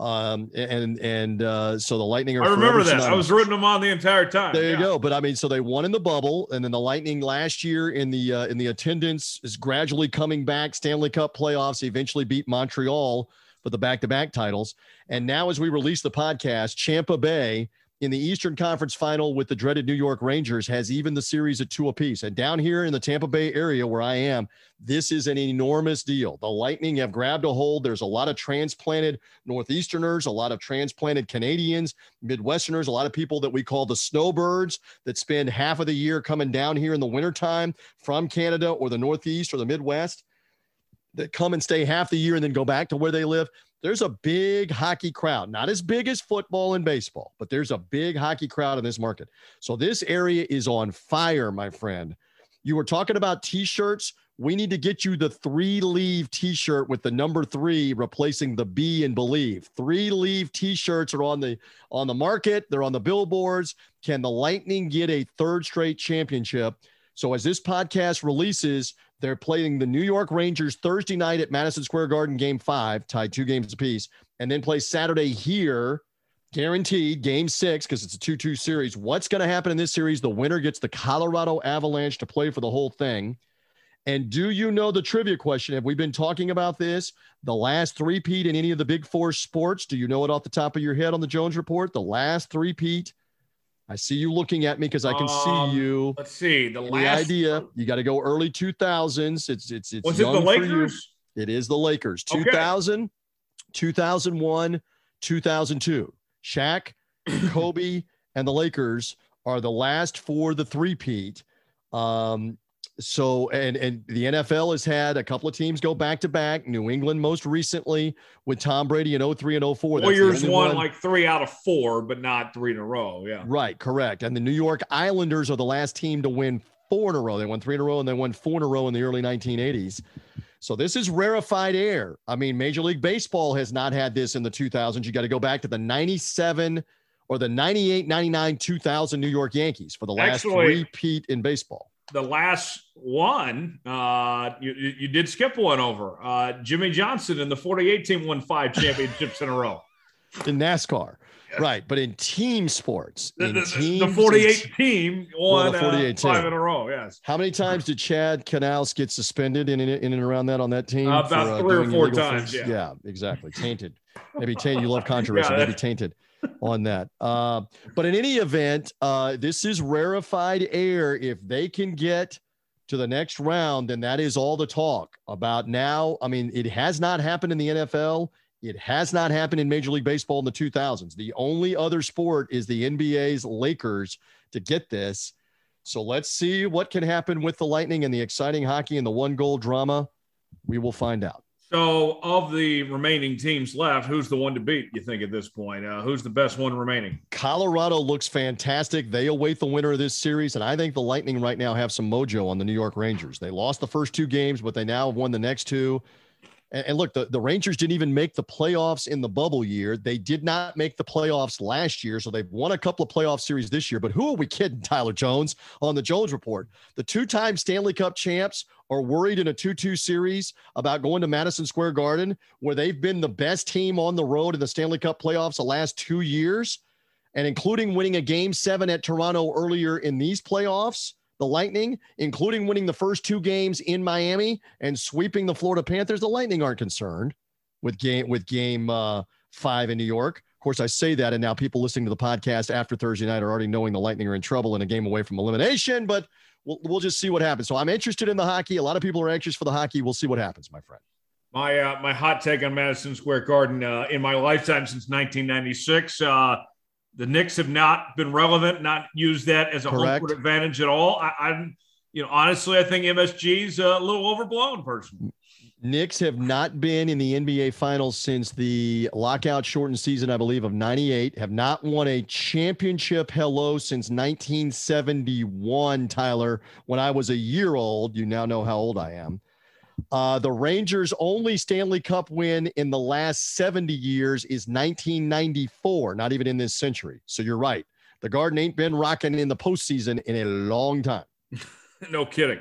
Speaker 3: Um, and and uh, so the Lightning are
Speaker 1: I remember that. I was rooting them on the entire time.
Speaker 3: There you go. But I mean, so they won in the bubble, and then the Lightning last year in the uh, in the attendance is gradually coming back. Stanley Cup playoffs. They eventually beat Montreal for the back to back titles, and now as we release the podcast, Champa Bay in the Eastern Conference Final with the dreaded New York Rangers has even the series at two apiece. And down here in the Tampa Bay area where I am, this is an enormous deal. The Lightning have grabbed a hold. There's a lot of transplanted Northeasterners, a lot of transplanted Canadians, Midwesterners, a lot of people that we call the snowbirds that spend half of the year coming down here in the wintertime from Canada or the Northeast or the Midwest that come and stay half the year and then go back to where they live. There's a big hockey crowd, not as big as football and baseball, but there's a big hockey crowd in this market. So this area is on fire, my friend. You were talking about t-shirts. We need to get you the three leave t-shirt with the number three replacing the B in believe. Three leave t-shirts are on the on the market. They're on the billboards. Can the Lightning get a third straight championship? So as this podcast releases, they're playing the New York Rangers Thursday night at Madison Square Garden, game five, tied two games apiece, and then play Saturday here, guaranteed game six, because it's a 2 2 series. What's going to happen in this series? The winner gets the Colorado Avalanche to play for the whole thing. And do you know the trivia question? Have we been talking about this? The last three-peat in any of the big four sports? Do you know it off the top of your head on the Jones Report? The last three-peat. I see you looking at me because I can
Speaker 1: Um,
Speaker 3: see you.
Speaker 1: Let's see. The last
Speaker 3: idea you got to go early 2000s. It's it's it's
Speaker 1: was it the
Speaker 3: young for you.
Speaker 1: Lakers?
Speaker 3: It is the Lakers.
Speaker 1: Okay.
Speaker 3: 2000, 2001, 2002. Shaq, Kobe, and the Lakers are the last for the three-peat. Um, so and and the NFL has had a couple of teams go back to back. New England most recently with Tom Brady in 03 and 04. That's
Speaker 1: Warriors won
Speaker 3: one-
Speaker 1: like three out of four, but not three in a row. Yeah.
Speaker 3: Right, correct. And the New York Islanders are the last team to win four in a row. They won three in a row and they won four in a row in the early 1980s. So this is rarefied air. I mean, Major League Baseball has not had this in the 2000s. You got to go back to the 97 or the 98, 99, 2000 New York Yankees for the last
Speaker 1: Actually-
Speaker 3: repeat in baseball.
Speaker 1: The last one, uh, you, you did skip one over. Uh, Jimmie Johnson and the 48 team won five championships in a row.
Speaker 3: In NASCAR. Right. But in team sports,
Speaker 1: The,
Speaker 3: in
Speaker 1: the,
Speaker 3: teams,
Speaker 1: the 48 team won
Speaker 3: well, 48
Speaker 1: uh, five
Speaker 3: team.
Speaker 1: in a row. Yes.
Speaker 3: How many times did Chad Knaus get suspended in, in, in and around that on that team?
Speaker 1: Uh, about three or four times,
Speaker 3: things?
Speaker 1: yeah.
Speaker 3: exactly. Tainted. Maybe tainted. You love controversy.
Speaker 1: Yeah,
Speaker 3: Maybe tainted on that. Uh, but in any event, uh, this is rarefied air. If they can get to the next round, then that is all the talk about now. I mean, it has not happened in the NFL. It has not happened in Major League Baseball in the 2000s. The only other sport is the NBA's Lakers to get this. So let's see what can happen with the Lightning and the exciting hockey and the one goal drama. We will find out.
Speaker 1: So, of the remaining teams left, who's the one to beat? You think at this point? Uh, who's the best one remaining?
Speaker 3: Colorado looks fantastic. They await the winner of this series, and I think the Lightning right now have some mojo on the New York Rangers. They lost the first two games, but they now have won the next two. And, and look, the, the Rangers didn't even make the playoffs in the bubble year. They did not make the playoffs last year, so they've won a couple of playoff series this year. But who are we kidding, Tyler Jones, on the Jones Report? The two-time Stanley Cup champs are worried in a 2-2 series about going to Madison Square Garden, where they've been the best team on the road in the Stanley Cup playoffs the last two years and including winning a game seven at Toronto earlier in these playoffs, the Lightning, including winning the first two games in Miami and sweeping the Florida Panthers, the Lightning aren't concerned with game with game uh, five in New York. Of course, I say that, and now people listening to the podcast after Thursday night are already knowing the Lightning are in trouble and a game away from elimination. But we'll, we'll just see what happens. So I'm interested in the hockey. A lot of people are anxious for the hockey. We'll see what happens, my friend.
Speaker 1: My uh, my hot take on Madison Square Garden uh, in my lifetime since 1996. Uh, the Knicks have not been relevant, not used that as a home
Speaker 3: Correct.
Speaker 1: court advantage at all. I, I'm, you know, honestly, I think MSG's a little overblown. Personally,
Speaker 3: Knicks have not been in the NBA Finals since the lockout shortened season, I believe, of 98. Have not won a championship hello since 1971, Tyler. When I was a year old, you now know how old I am. Uh, the Rangers' only Stanley Cup win in the last 70 years is 1994, not even in this century. So you're right. The Garden ain't been rocking in the postseason in a long time.
Speaker 1: no kidding.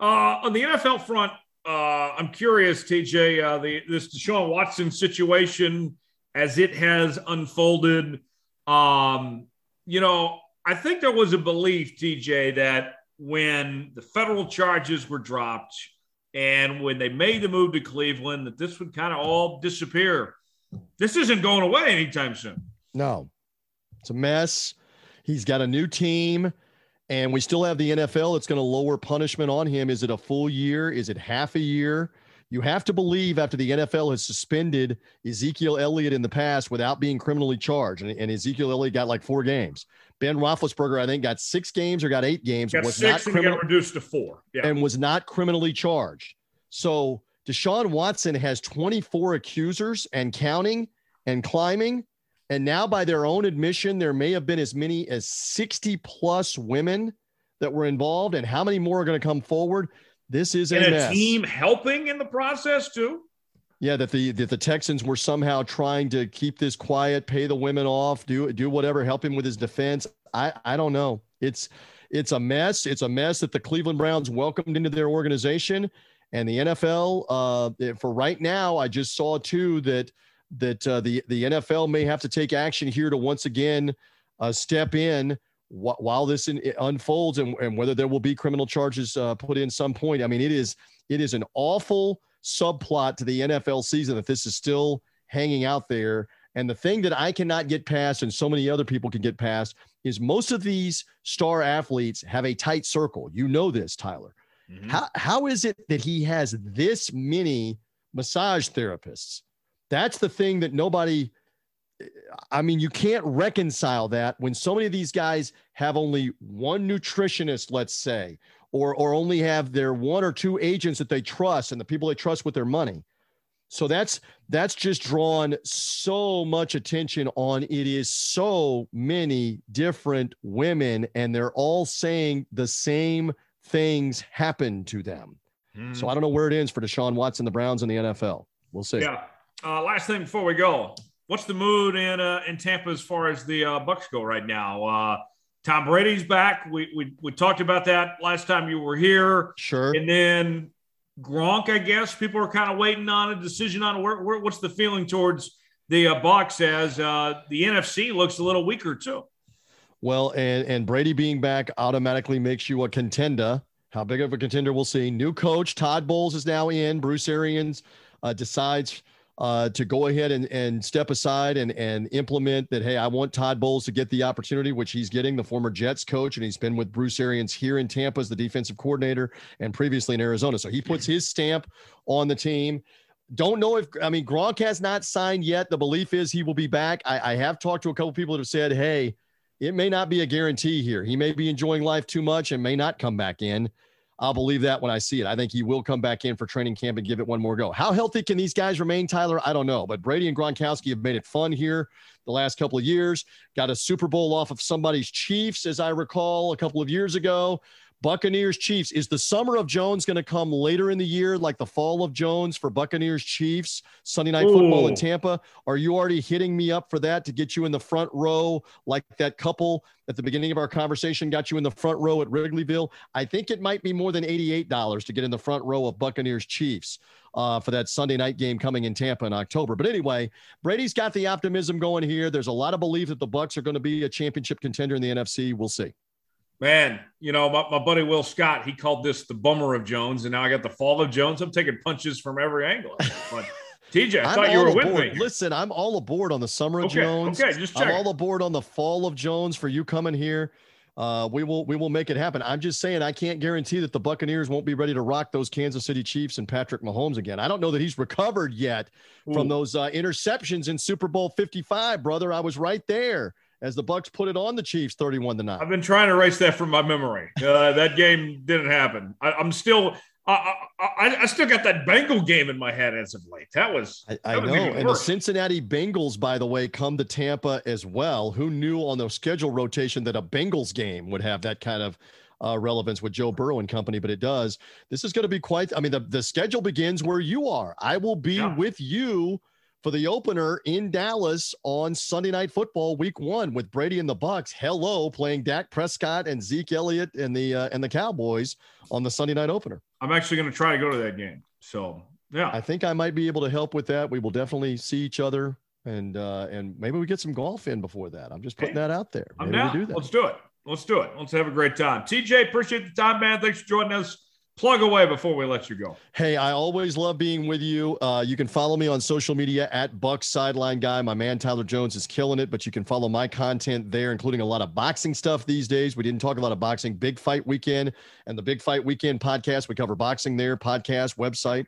Speaker 1: Uh, on the NFL front, uh, I'm curious, TJ, uh, the this Deshaun Watson situation as it has unfolded. Um, you know, I think there was a belief, TJ, that when the federal charges were dropped and when they made the move to Cleveland, that this would kind of all disappear. This isn't going away anytime soon.
Speaker 3: No, it's a mess. He's got a new team, and we still have the NFL. that's going to lower punishment on him. Is it a full year? Is it half a year? You have to believe after the NFL has suspended Ezekiel Elliott in the past without being criminally charged, and, and Ezekiel Elliott got like four games. Ben Roethlisberger, I think, got six games or got eight games.
Speaker 1: Got
Speaker 3: was
Speaker 1: six
Speaker 3: not
Speaker 1: and
Speaker 3: criminal
Speaker 1: got reduced to four. Yeah.
Speaker 3: and was not criminally charged. So Deshaun Watson has 24 accusers and counting and climbing. And now, by their own admission, there may have been as many as 60 plus women that were involved. And how many more are going to come forward? This is a
Speaker 1: and a
Speaker 3: mess.
Speaker 1: team helping in the process too.
Speaker 3: Yeah, that the that the Texans were somehow trying to keep this quiet, pay the women off, do do whatever, help him with his defense. I I don't know. It's it's a mess. It's a mess that the Cleveland Browns welcomed into their organization, and the NFL. Uh, for right now, I just saw too that that uh, the the NFL may have to take action here to once again uh, step in wh- while this in, unfolds, and, and whether there will be criminal charges uh, put in some point. I mean, it is it is an awful subplot to the NFL season that this is still hanging out there. And the thing that I cannot get past, and so many other people can get past, is most of these star athletes have a tight circle. You know this, Tyler.
Speaker 1: Mm-hmm.
Speaker 3: How, how is it that he has this many massage therapists? That's the thing that nobody, I mean, you can't reconcile that when so many of these guys have only one nutritionist, let's say, or, or only have their one or two agents that they trust and the people they trust with their money. So that's that's just drawn so much attention on it is so many different women and they're all saying the same things happen to them.
Speaker 1: Mm-hmm.
Speaker 3: So I don't know where it ends for Deshaun Watson, the Browns, and the NFL. We'll see.
Speaker 1: Yeah. Uh, last thing before we go, what's the mood in uh, in Tampa as far as the uh, Bucs go right now? Tom Brady's back. We, we we talked about that last time you were here.
Speaker 3: Sure.
Speaker 1: And then Gronk, I guess people are kind of waiting on a decision on where, where what's the feeling towards the uh, Bucs as uh, the NFC looks a little weaker too.
Speaker 3: Well, and and Brady being back automatically makes you a contender. How big of a contender we'll see. New coach Todd Bowles is now in. Bruce Arians uh, decides uh, to go ahead and, and step aside and, and implement that, hey, I want Todd Bowles to get the opportunity, which he's getting, the former Jets coach, and he's been with Bruce Arians here in Tampa as the defensive coordinator and previously in Arizona. So he puts his stamp on the team. Don't know if I mean Gronk has not signed yet. The belief is he will be back. I, I have talked to a couple people that have said, hey, it may not be a guarantee here. He may be enjoying life too much and may not come back in. I'll believe that when I see it. I think he will come back in for training camp and give it one more go. How healthy can these guys remain, Tyler? I don't know. But Brady and Gronkowski have made it fun here the last couple of years. Got a Super Bowl off of somebody's Chiefs, as I recall, a couple of years ago. Buccaneers Chiefs. Is the summer of Jones going to come later in the year, like the fall of Jones for Buccaneers Chiefs, Sunday night football in Tampa? Are you already hitting me up for that to get you in the front row, like that couple at the beginning of our conversation got you in the front row at Wrigleyville? I think it might be more than $88 to get in the front row of Buccaneers Chiefs. Uh, for that Sunday night game coming in Tampa in October. But anyway, Brady's got the optimism going here. There's a lot of belief that the Bucs are going to be a championship contender in the NFC. We'll see.
Speaker 1: Man, you know, my, my, buddy Will Scott, he called this the bummer of Jones, and now I got the fall of Jones. I'm taking punches from every angle. But TJ, I thought you were
Speaker 3: aboard.
Speaker 1: with
Speaker 3: me. Listen, I'm all aboard on the summer of
Speaker 1: okay,
Speaker 3: Jones.
Speaker 1: Okay, just check.
Speaker 3: I'm all aboard on the fall of Jones for you coming here. Uh, we will we will make it happen. I'm just saying I can't guarantee that the Buccaneers won't be ready to rock those Kansas City Chiefs and Patrick Mahomes again. I don't know that he's recovered yet Ooh. from those uh, interceptions in Super Bowl 55, brother. I was right there as the Bucs put it on the Chiefs 31 to 9.
Speaker 1: I've been trying to erase that from my memory. Uh, that game didn't happen. I, am still I, I, I, still got that Bengal game in my head as of late. That was
Speaker 3: I, I know. And the Cincinnati Bengals, by the way, come to Tampa as well. Who knew on the schedule rotation that a Bengals game would have that kind of uh, relevance with Joe Burrow and company, but it does. This is going to be quite. I mean, the, the schedule begins where you are. I will be yeah. with you for the opener in Dallas on Sunday Night Football Week One with Brady and the Bucs. Hello, playing Dak Prescott and Zeke Elliott and the uh, and the Cowboys on the Sunday Night opener.
Speaker 1: I'm actually going to try to go to that game. So yeah,
Speaker 3: I think I might be able to help with that. We will definitely see each other and uh, and maybe we get some golf in before that. I'm just putting that out there.
Speaker 1: Maybe I'm down. Do Let's do it. Let's do it. Let's have a great time. TJ, appreciate the time, man. Thanks for joining us plug away before we let you go.
Speaker 3: Hey, I always love being with you. Uh, you can follow me on social media at Buc Sideline Guy. My man Tyler Jones is killing it, but you can follow my content there, including a lot of boxing stuff these days. We didn't talk a lot of boxing. Big Fight Weekend and the Big Fight Weekend podcast. We cover boxing there, podcast, website,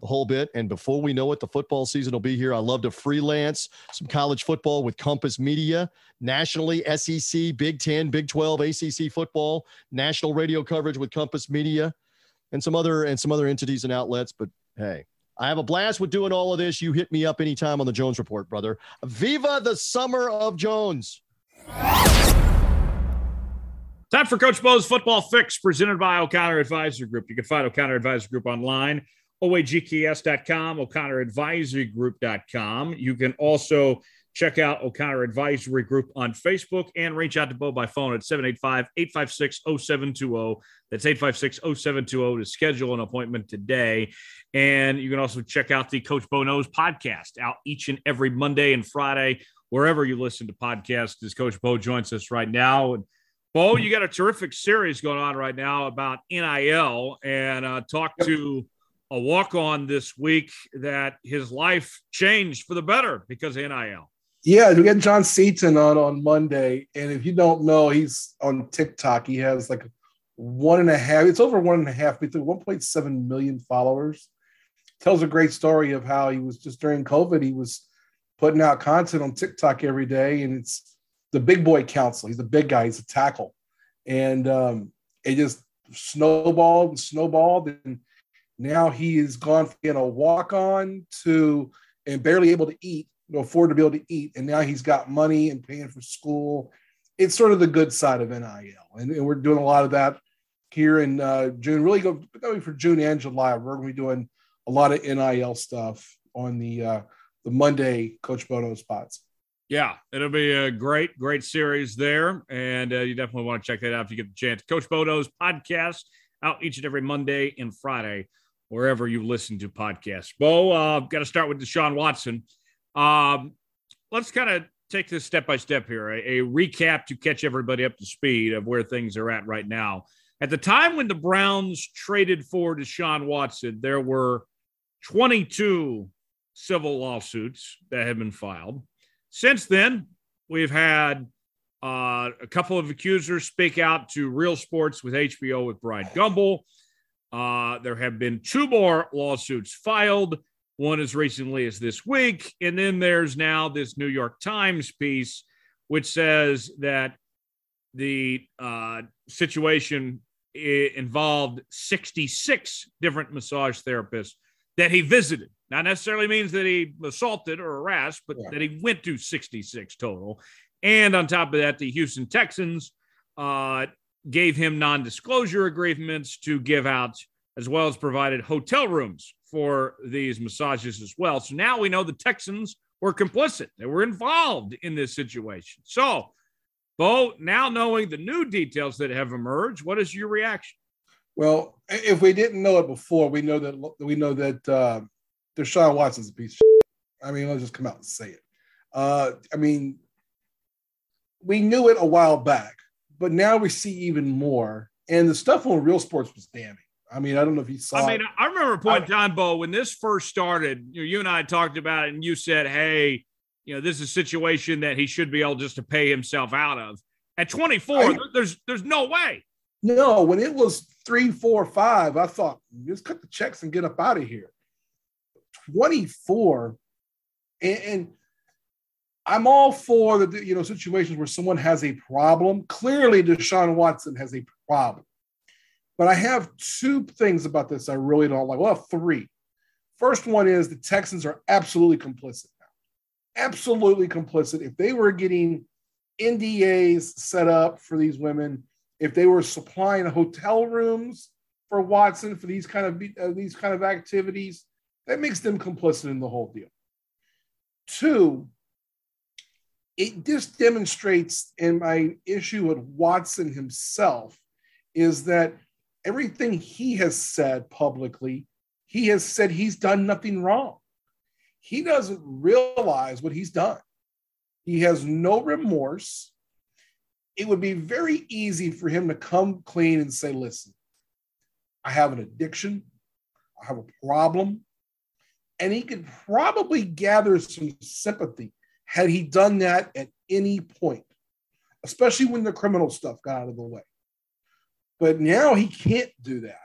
Speaker 3: the whole bit. And before we know it, the football season will be here. I love to freelance some college football with Compass Media, nationally, SEC, Big 10, Big 12, ACC football, national radio coverage with Compass Media and some other and some other entities and outlets. But hey, I have a blast with doing all of this. You hit me up anytime on the Jones Report, brother. Viva the summer of Jones.
Speaker 1: Time for Coach Bo's Football Fix, presented by O'Connor Advisory Group. You can find O'Connor Advisory Group online, oagks.com, o'connoradvisorygroup.com. You can also Check out O'Connor Advisory Group on Facebook and reach out to Bo by phone at 785 856 0720. That's 856 0720 to schedule an appointment today. And you can also check out the Coach Bo Knows podcast out each and every Monday and Friday, wherever you listen to podcasts, as Coach Bo joins us right now. And Bo, you got a terrific series going on right now about NIL and uh, talk to a walk on this week that his life changed for the better because of NIL.
Speaker 4: Yeah, we got John Seaton on on Monday, and if you don't know, he's on TikTok. He has like one and a half. It's over one and a half, between 1.7 million followers. Tells a great story of how he was just during COVID. He was putting out content on TikTok every day, and it's the big boy council. He's a big guy. He's a tackle, and um, it just snowballed and snowballed, and now he has gone from being a walk on to and barely able to eat afford to be able to eat, and now he's got money and paying for school. It's sort of the good side of NIL, and, and we're doing a lot of that here in uh, June. Really, go going for June and July. We're going to be doing a lot of NIL stuff on the uh, the Monday Coach Bo Knows spots.
Speaker 1: Yeah, it'll be a great, great series there. And uh, you definitely want to check that out if you get the chance. Coach Bo Knows podcast out each and every Monday and Friday, wherever you listen to podcasts. Bo, uh, got to start with Deshaun Watson. Um, let's kind of take this step by step here, a, a recap to catch everybody up to speed of where things are at right now. At the time when the Browns traded for Deshaun Watson, there were 22 civil lawsuits that had been filed. Since then, we've had uh, a couple of accusers speak out to Real Sports with HBO with Bryant Gumbel. Uh, there have been two more lawsuits filed, one as recently as this week. And then there's now this New York Times piece, which says that the uh, situation involved 66 different massage therapists that he visited. Not necessarily means that he assaulted or harassed, but yeah. that he went to 66 total. And on top of that, the Houston Texans uh, gave him non disclosure agreements to give out, as well as provided hotel rooms for these massages as well. So now we know the Texans were complicit, they were involved in this situation. So, Bo, now knowing the new details that have emerged, what is your reaction?
Speaker 4: Well, if we didn't know it before, we know that we know that uh, Deshaun Watson's a piece of shit. I mean, let's just come out and say it. Uh, I mean, we knew it a while back, but now we see even more. And the stuff on Real Sports was damning. I mean, I don't know if you saw.
Speaker 1: I mean,
Speaker 4: it.
Speaker 1: I remember a point, John Bo, when this first started. You, know, you and I talked about it, and you said, "Hey, you know, this is a situation that he should be able just to pay himself out of." At 24, I, there's there's no way.
Speaker 4: No, when it was three, four, five, I thought just cut the checks and get up out of here. 24, and, and I'm all for the you know situations where someone has a problem. Clearly, Deshaun Watson has a problem. But I have two things about this I really don't like. Well, three. First one is the Texans are absolutely complicit now. Absolutely complicit. If they were getting NDAs set up for these women, if they were supplying hotel rooms for Watson for these kind of uh, these kind of activities, that makes them complicit in the whole deal. Two, it just demonstrates, in my issue with Watson himself, is that everything he has said publicly, he has said he's done nothing wrong. He doesn't realize what he's done. He has no remorse it would be very easy for him to come clean and say, listen, I have an addiction, I have a problem. And he could probably gather some sympathy had he done that at any point, especially when the criminal stuff got out of the way. But now he can't do that.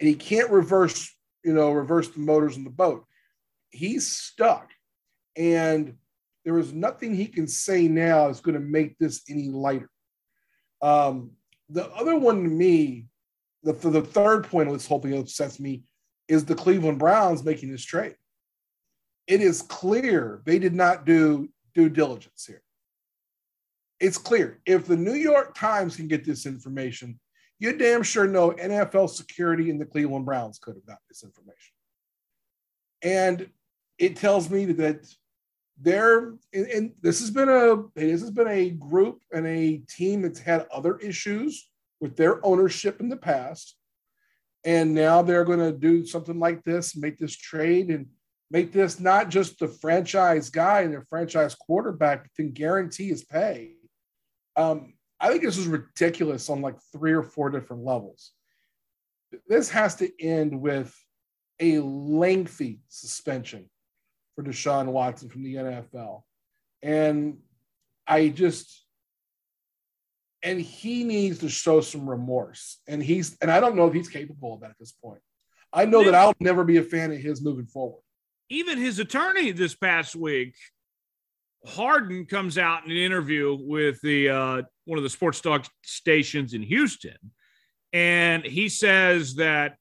Speaker 4: And he can't reverse, you know, reverse the motors in the boat. He's stuck. And there is nothing he can say now that's going to make this any lighter. Um, the other one to me, the, the third point of this whole thing upsets me is the Cleveland Browns making this trade. It is clear they did not do due diligence here. It's clear. If the New York Times can get this information, you damn sure know NFL security and the Cleveland Browns could have got this information. And it tells me that there and, and, this has been a this has been a group and a team that's had other issues with their ownership in the past and now they're going to do something like this make this trade and make this not just the franchise guy and the franchise quarterback but then guarantee his pay um, i think this is ridiculous on like three or four different levels this has to end with a lengthy suspension for Deshaun Watson from the NFL. And I just, and he needs to show some remorse. And he's, and I don't know if he's capable of that at this point. I know that I'll never be a fan of his moving forward.
Speaker 1: Even his attorney this past week, Hardin comes out in an interview with the uh, one of the sports talk stations in Houston, and he says that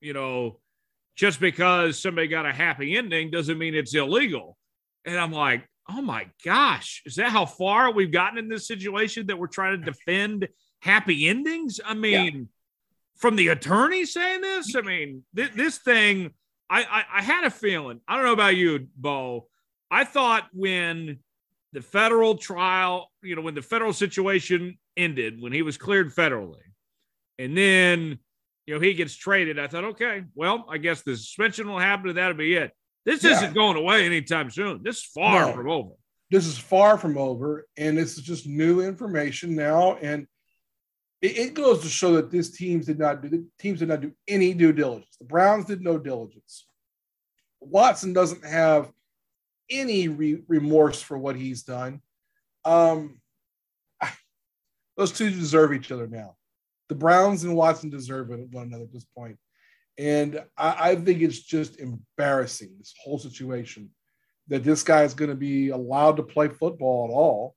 Speaker 1: you know just because somebody got a happy ending doesn't mean it's illegal. And I'm like, oh my gosh, is that how far we've gotten in this situation that we're trying to defend happy endings? I mean, yeah. from the attorney saying this, I mean, th- this thing, I, I, I had a feeling. I don't know about you, Bo. I thought when the federal trial, you know, when the federal situation ended, when he was cleared federally, and then, you know, he gets traded, I thought, okay, well, I guess the suspension will happen and that'll be it. This
Speaker 4: Yeah.
Speaker 1: isn't going away anytime soon. This is far
Speaker 4: No.
Speaker 1: from over.
Speaker 4: this is far from over, and this is just new information now. And it, it goes to show that this teams did not do the teams did not do any due diligence. The Browns did no diligence. Watson doesn't have any re- remorse for what he's done. Um, I- those two deserve each other now. The Browns and Watson deserve it one another at this point. And I, I think it's just embarrassing, this whole situation that this guy is going to be allowed to play football at all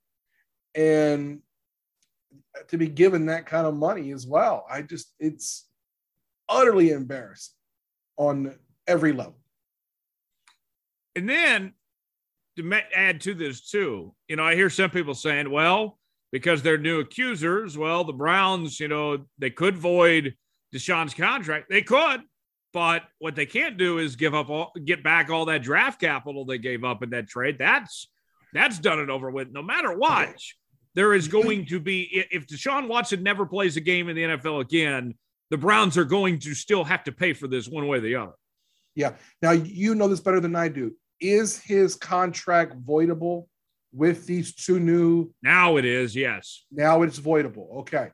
Speaker 4: and to be given that kind of money as well. I just, it's utterly embarrassing on every level.
Speaker 1: And then to add to this too, you know, I hear some people saying, well, because they're new accusers, well, the Browns, you know, they could void Deshaun's contract. They could, but what they can't do is give up all get back all that draft capital they gave up in that trade. That's that's done and over with. No matter what, there is going to be if Deshaun Watson never plays a game in the NFL again, the Browns are going to still have to pay for this one way or the other. Yeah.
Speaker 4: Now, you know this better than I do. Is his contract voidable with these two new?
Speaker 1: Now it is, yes.
Speaker 4: Now it's voidable. Okay.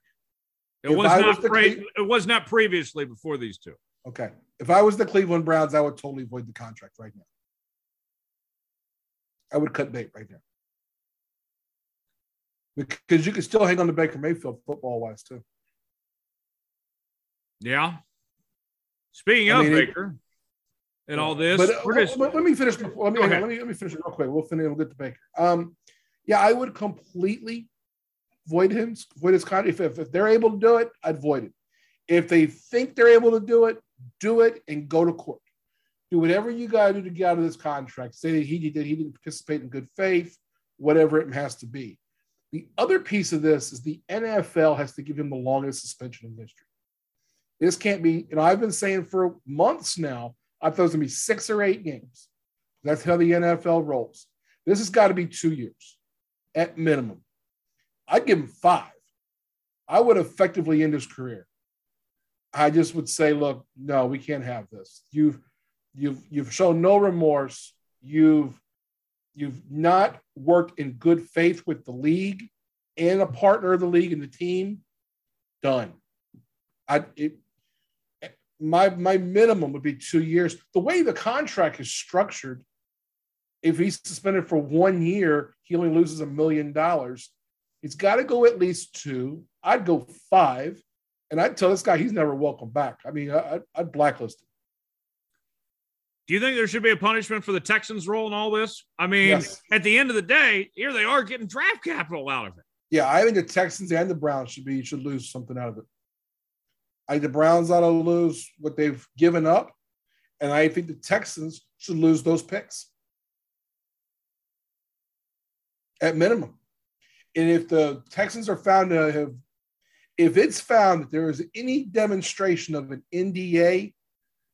Speaker 1: It
Speaker 4: If
Speaker 1: was
Speaker 4: I
Speaker 1: not
Speaker 4: was
Speaker 1: pre-
Speaker 4: Cle-
Speaker 1: it was not previously before these two.
Speaker 4: Okay. If I was the Cleveland Browns, I would totally void the contract right now. I would cut bait right now. Because you can still hang on to Baker Mayfield football wise too.
Speaker 1: Yeah. Speaking
Speaker 4: I
Speaker 1: of
Speaker 4: mean,
Speaker 1: Baker and all this,
Speaker 4: But uh,
Speaker 1: just-
Speaker 4: let- let me finish. Before, let me
Speaker 1: ahead.
Speaker 4: let me let me finish it real quick. We'll finish. We'll get to Baker. Um, yeah, I would completely void him. Void his contract. If, if if they're able to do it, I'd void it. If they think they're able to do it, do it and go to court. Do whatever you got to do to get out of this contract. Say that he did he didn't participate in good faith, whatever it has to be. The other piece of this is the NFL has to give him the longest suspension in history. This can't be, you know, I've been saying for months now, I thought it was going to be six or eight games. That's how the NFL rolls. This has got to be two years at minimum. I'd give him five. I would effectively end his career. I just would say, look, no, we can't have this. You've you've you've shown no remorse. You've you've not worked in good faith with the league and a partner of the league and the team. Done. I it, my my minimum would be two years. The way the contract is structured, if he's suspended for one year, he only loses a million dollars. He's got to go at least two. I'd go five, and I'd tell this guy he's never welcome back. I mean, I, I'd, I'd blacklist him.
Speaker 1: do you think there should be a punishment for the Texans' role in all this? I mean,
Speaker 4: Yes.
Speaker 1: at the end of the day, here they are getting draft capital out of it.
Speaker 4: Yeah, I think the Texans and the Browns should be should lose something out of it. I the Browns ought to lose what they've given up, and I think the Texans should lose those picks at minimum. And if the Texans are found to have, if it's found that there is any demonstration of an NDA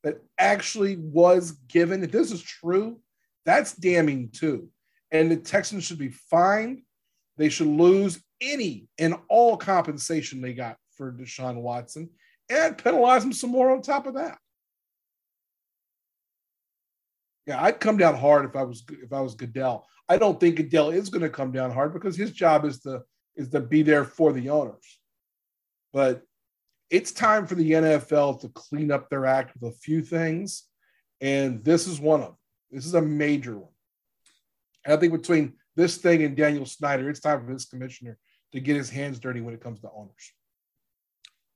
Speaker 4: that actually was given, if this is true, that's damning too. And the Texans should be fined they should lose any and all compensation they got for Deshaun Watson and penalize them some more on top of that. Yeah, I'd come down hard if I was if I was Goodell. I don't think Goodell is going to come down hard because his job is to is to be there for the owners. But it's time for the NFL to clean up their act with a few things, and this is one of them. This is a major one. And I think between this thing and Daniel Snyder, it's time for this commissioner to get his hands dirty when it comes to owners.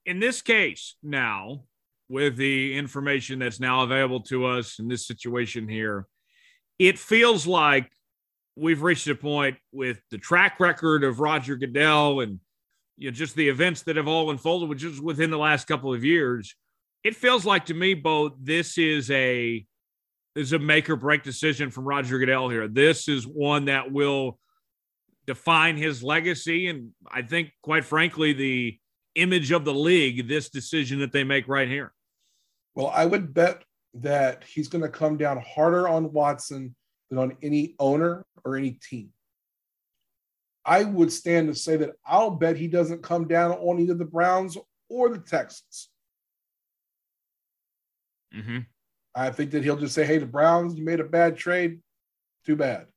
Speaker 1: In this case, now, with the information that's now available to us in this situation here, it feels like we've reached a point with the track record of Roger Goodell and you know, just the events that have all unfolded, which is within the last couple of years. It feels like to me, Bo, this is a this is a make or break decision from Roger Goodell here. This is one that will define his legacy, and I think, quite frankly, the image of the league. This decision that they make right here.
Speaker 4: Well, I would bet that he's going to come down harder on Watson than on any owner or any team. I would stand to say that I'll bet he doesn't come down on either the Browns or the Texans.
Speaker 1: Mm-hmm.
Speaker 4: I think that he'll just say, "Hey, the Browns, you made a bad trade. Too bad.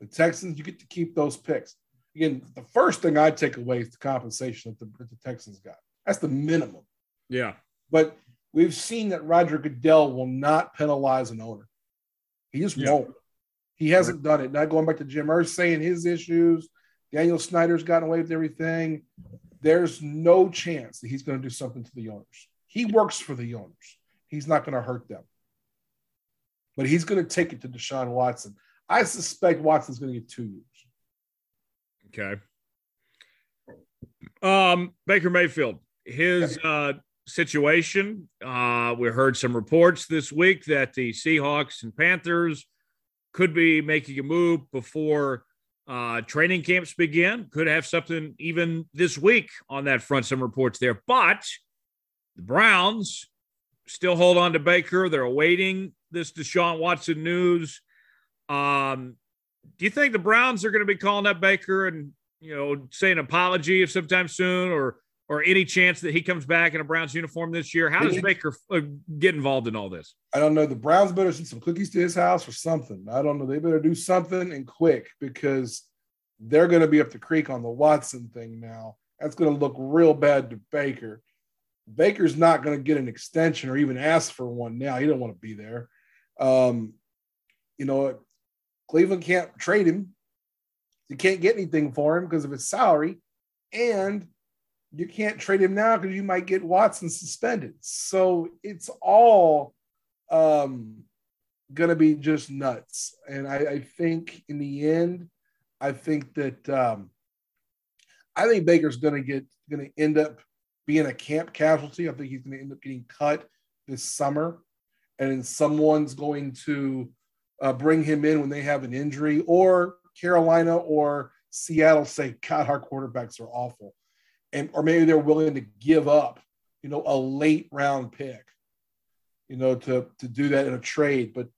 Speaker 4: The Texans, you get to keep those picks." Again, the first thing I take away is the compensation that the, that the Texans got. That's the minimum.
Speaker 1: Yeah.
Speaker 4: But we've seen that Roger Goodell will not penalize an owner. He just
Speaker 1: Yeah.
Speaker 4: won't. He hasn't done it. Now going back to Jim Irsay and his issues. Daniel Snyder's gotten away with everything. There's no chance that he's going to do something to the owners. He works for the owners. He's not going to hurt them. But he's going to take it to Deshaun Watson. I suspect Watson's going to get two years.
Speaker 1: Okay. Um, Baker Mayfield, his uh, situation. Uh, we heard some reports this week that the Seahawks and Panthers could be making a move before uh, training camps begin. Could have something even this week on that front. Some reports there, but the Browns still hold on to Baker. They're awaiting this Deshaun Watson news. Um, do you think the Browns are going to be calling up Baker and you know saying apology if sometime soon, or or any chance that he comes back in a Browns uniform this year? How does Baker uh, get involved in all this?
Speaker 4: I don't know. The Browns better send some cookies to his house or something. I don't know. They better do something and quick because they're going to be up the creek on the Watson thing now. That's going to look real bad to Baker. Baker's not going to get an extension or even ask for one now. He don't want to be there. Um, you know, Cleveland can't trade him. You can't get anything for him because of his salary, and you can't trade him now because you might get Watson suspended. So it's all um, going to be just nuts. And I, I think in the end, I think that um, I think Baker's going to get going to end up being a camp casualty. I think he's going to end up getting cut this summer, and then someone's going to uh, bring him in when they have an injury, or Carolina or Seattle say, "God, our quarterbacks are awful," and or maybe they're willing to give up, you know, a late round pick, you know, to to do that in a trade. But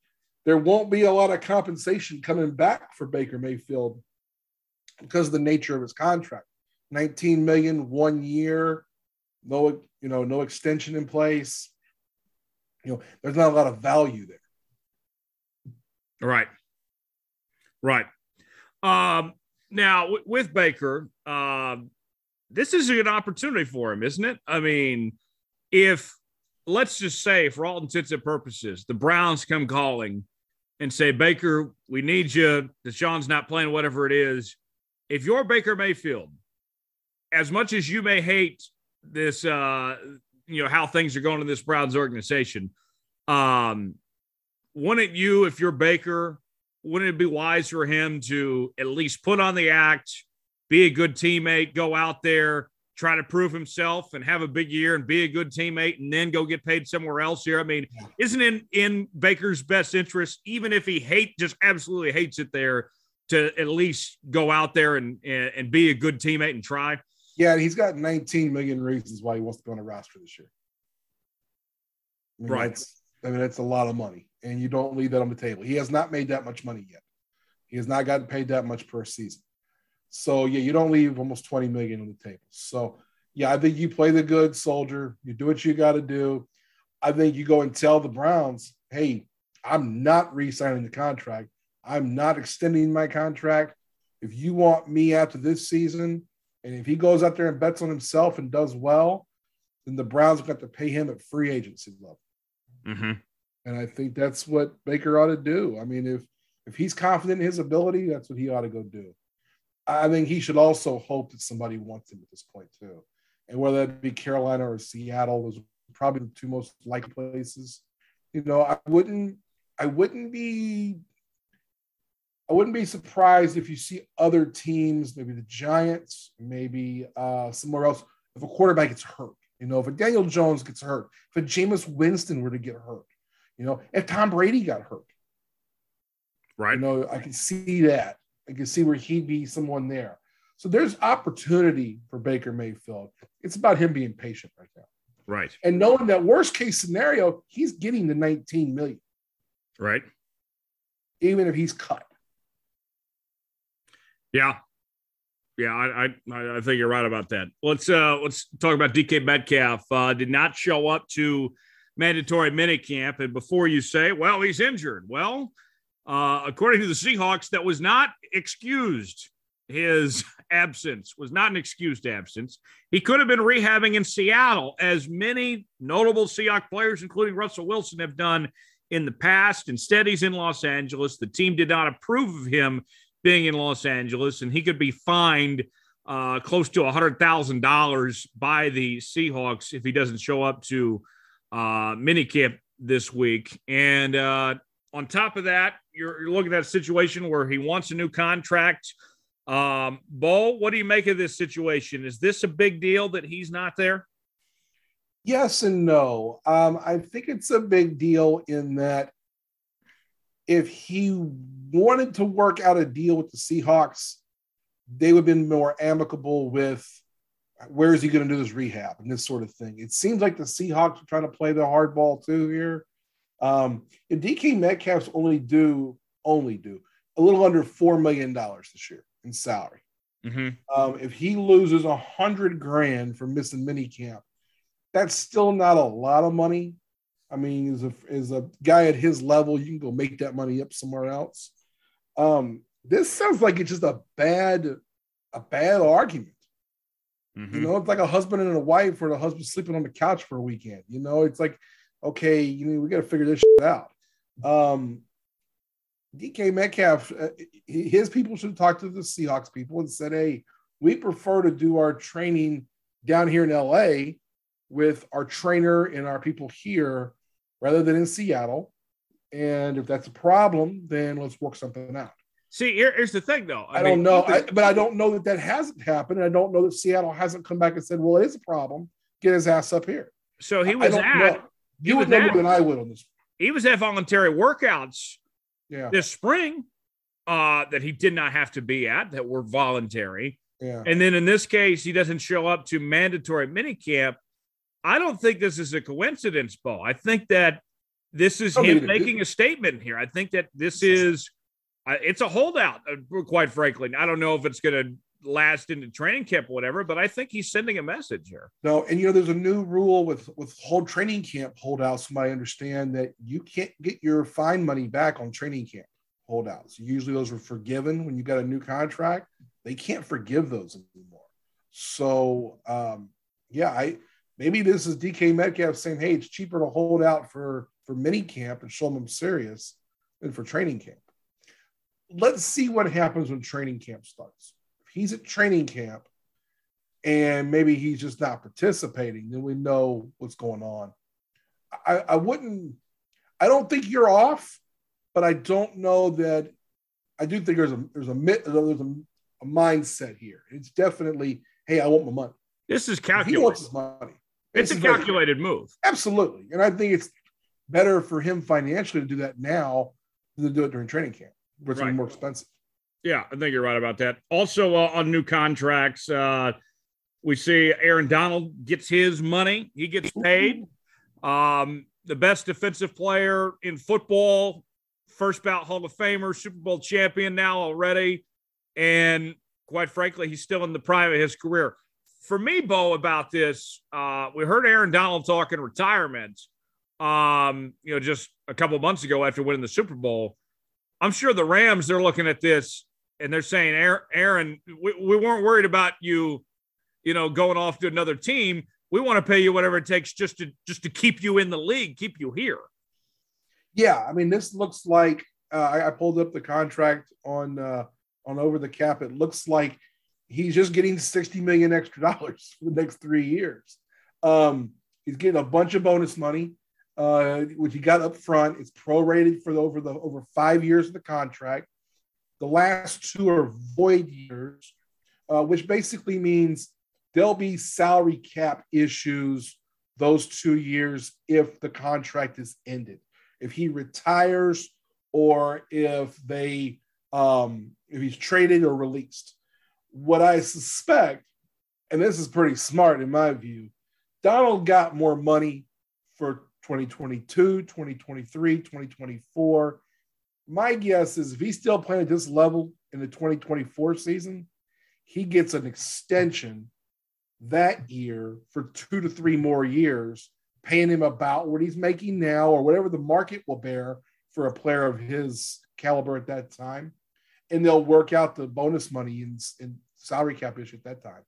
Speaker 4: there won't be a lot of compensation coming back for Baker Mayfield because of the nature of his contract. 19 million one year, no, you know, no extension in place. You know, there's not a lot of value there.
Speaker 1: Right. Right. Um, now w- with Baker, um, this is an opportunity for him, isn't it? I mean, if let's just say, for all intents and purposes, the Browns come calling and say, Baker, we need you. Deshaun's not playing, whatever it is. If you're Baker Mayfield, as much as you may hate this, uh, you know, how things are going in this Browns organization, um, wouldn't you, if you're Baker, wouldn't it be wise for him to at least put on the act, be a good teammate, go out there, try to prove himself and have a big year and be a good teammate and then go get paid somewhere else here? I mean, isn't in in Baker's best interest, even if he hate just absolutely hates it there, to at least go out there and and, and be a good teammate and try?
Speaker 4: Yeah, he's got 19 million reasons why he wants to go on a roster this year. I mean,
Speaker 1: Right.
Speaker 4: That's, I mean, that's a lot of money, and you don't leave that on the table. He has not made that much money yet. He has not gotten paid that much per season. So yeah, you don't leave almost 20 million on the table. So yeah, I think you play the good soldier. You do what you got to do. I think you go and tell the Browns, hey, I'm not re-signing the contract. I'm not extending my contract. If you want me after this season, and if he goes out there and bets on himself and does well, then the Browns have got to pay him at free agency level.
Speaker 1: Mm-hmm.
Speaker 4: And I think that's what Baker ought to do. I mean, if if he's confident in his ability, that's what he ought to go do. I think he should also hope that somebody wants him at this point too. And whether that be Carolina or Seattle, those probably the two most likely places. You know, I wouldn't I wouldn't be I wouldn't be surprised if you see other teams, maybe the Giants, maybe uh, somewhere else, if a quarterback gets hurt. You know, if a Daniel Jones gets hurt, if a Jameis Winston were to get hurt, you know, if Tom Brady got hurt,
Speaker 1: Right.
Speaker 4: you know, I can see that. I can see where he'd be someone there. So there's opportunity for Baker Mayfield. It's about him being patient right now.
Speaker 1: Right.
Speaker 4: And knowing that worst case scenario, he's getting the 19 million,
Speaker 1: Right.
Speaker 4: even if he's cut.
Speaker 1: Yeah. Yeah, I, I I think you're right about that. Let's uh let's talk about DK Metcalf. Uh, did not show up to mandatory minicamp, and before you say, well, he's injured. Well, uh, according to the Seahawks, that was not excused. His absence was not an excused absence. He could have been rehabbing in Seattle, as many notable Seahawks players, including Russell Wilson, have done in the past. Instead, he's in Los Angeles. The team did not approve of him being in Los Angeles, and he could be fined uh, close to $100,000 by the Seahawks if he doesn't show up to uh, minicamp this week. And uh, on top of that, you're, you're looking at a situation where he wants a new contract. Um, Bo, what do you make of this situation? Is this a big deal that he's not there?
Speaker 4: Yes and no. Um, I think it's a big deal in that if he wanted to work out a deal with the Seahawks, they would have been more amicable with where is he going to do this rehab and this sort of thing. It seems like the Seahawks are trying to play the hardball too here. Um, if DK Metcalf's only do only do a little under four million dollars this year in salary. Mm-hmm. Um, if he loses a hundred grand for missing mini camp, that's still not a lot of money. I mean, as a as a guy at his level, you can go make that money up somewhere else. Um, this sounds like it's just a bad a bad argument. Mm-hmm. You know, it's like a husband and a wife, or the husband sleeping on the couch for a weekend. You know, it's like, okay, you know, we got to figure this out. Um, DK Metcalf, uh, his people should talk to the Seahawks people and said, "Hey, we prefer to do our training down here in LA with our trainer and our people here rather than in Seattle. And if that's a problem, then let's work something out."
Speaker 1: See, here, here's the thing, though.
Speaker 4: I, I mean, don't know, I, but I don't know that that hasn't happened. I don't know that Seattle hasn't come back and said, "Well, it is a problem. Get his ass up here."
Speaker 1: So he was at.
Speaker 4: You would know more than I would on this.
Speaker 1: He was at voluntary workouts yeah. this spring uh, that he did not have to be at that were voluntary.
Speaker 4: Yeah.
Speaker 1: And then in this case, he doesn't show up to mandatory minicamp. I don't think this is a coincidence, Bo. I think that this is him making a statement here. I think that this is uh, it's a holdout, uh, quite frankly. I don't know if it's going to last into training camp or whatever, but I think he's sending a message here.
Speaker 4: No, and you know, there's a new rule with with whole training camp holdouts. From I understand that you can't get your fine money back on training camp holdouts. Usually, those are forgiven when you got a new contract. They can't forgive those anymore. So, um, yeah, I maybe this is DK Metcalf saying, "Hey, it's cheaper to hold out for for mini camp and show them I'm serious than for training camp." Let's see what happens when training camp starts If he's at training camp and maybe he's just not participating, then we know what's going on. I, I wouldn't, I don't think you're off, but I don't know that. I do think there's a there's a there's a, a mindset here. It's definitely, hey, I want my money.
Speaker 1: This is calculated.
Speaker 4: He wants his money.
Speaker 1: It's a calculated move.
Speaker 4: Absolutely, and I think it's better for him financially to do that now than to do it during training camp, which right. more expensive.
Speaker 1: Yeah, I think you're right about that. Also, uh, on new contracts, uh, we see Aaron Donald gets his money. He gets paid. Um, the best defensive player in football, first ballot Hall of Famer, Super Bowl champion now already. And quite frankly, he's still in the prime of his career. For me, Bo, about this, uh, we heard Aaron Donald talking retirement, um, you know, just a couple months ago after winning the Super Bowl. I'm sure the Rams, they're looking at this and they're saying, Aaron, we, we weren't worried about you, you know, going off to another team. We want to pay you whatever it takes just to just to keep you in the league, keep you here.
Speaker 4: Yeah, I mean, this looks like uh, I, I, pulled up the contract on uh, on over the cap. It looks like he's just getting sixty million extra dollars for the next three years. Um, he's getting a bunch of bonus money, uh, which he got up front. It's prorated for the, over the over five years of the contract. The last two are void years, uh, which basically means there'll be salary cap issues those two years if the contract is ended. If he retires or if they um, if he's traded or released. What I suspect, and this is pretty smart in my view, Donald got more money for 2022, 2023, 2024 my guess is if he's still playing at this level in the 2024 season, he gets an extension that year for two to three more years, paying him about what he's making now or whatever the market will bear for a player of his caliber at that time. And they'll work out the bonus money and, and salary cap issue at that time.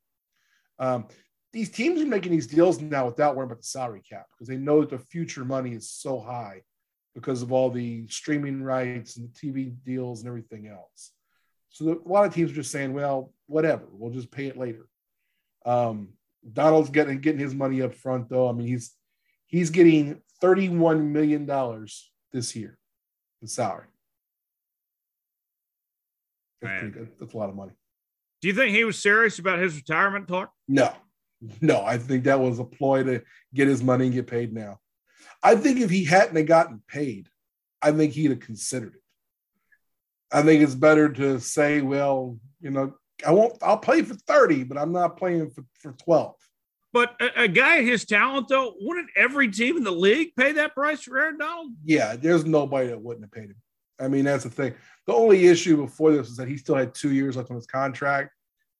Speaker 4: Um, these teams are making these deals now without worrying about the salary cap because they know that the future money is so high because of all the streaming rights and the TV deals and everything else. So the, a lot of teams are just saying, well, whatever, we'll just pay it later. Um, Donald's getting getting his money up front though. I mean, he's he's getting thirty-one million dollars this year in salary. That's, pretty good. that's, a lot of money.
Speaker 1: Do you think he was serious about his retirement talk?
Speaker 4: No, no. I think that was a ploy to get his money and get paid now. I think if he hadn't gotten paid, I think he'd have considered it. I think it's better to say, well, you know, I won't. I'll play for thirty, but I'm not playing for, for twelve.
Speaker 1: But a, a guy his talent, though, wouldn't every team in the league pay that price for Aaron Donald?
Speaker 4: Yeah, there's nobody that wouldn't have paid him. I mean, that's the thing. The only issue before this was that he still had two years left on his contract.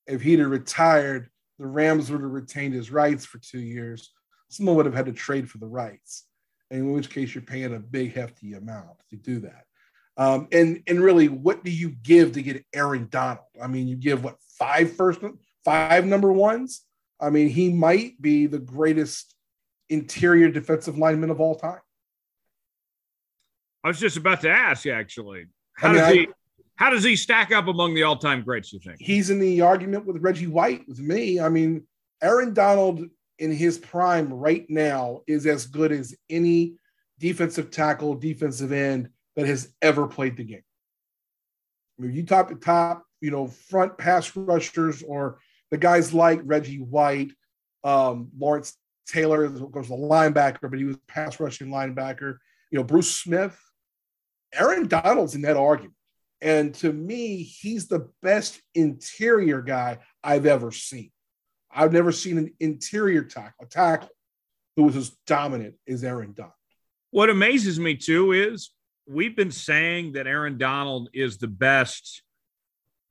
Speaker 4: If he'd have retired, the Rams would have retained his rights for two years. Someone would have had to trade for the rights, in which case you're paying a big, hefty amount to do that. Um, and and really, what do you give to get Aaron Donald? I mean, you give what five first, five number ones. I mean, he might be the greatest interior defensive lineman of all time.
Speaker 1: I was just about to ask, actually, how I mean, does he I, how does he stack up among the all time greats? You think
Speaker 4: he's in the argument with Reggie White with me? I mean, Aaron Donald in his prime right now is as good as any defensive tackle, defensive end that has ever played the game. I mean, you top the top, you know, front pass rushers or the guys like Reggie White, um, Lawrence Taylor, of course, a linebacker, but he was pass rushing linebacker. You know, Bruce Smith, Aaron Donald's in that argument. And to me, he's the best interior guy I've ever seen. I've never seen an interior tackle, a tackle who was as dominant as Aaron Donald.
Speaker 1: What amazes me too is we've been saying that Aaron Donald is the best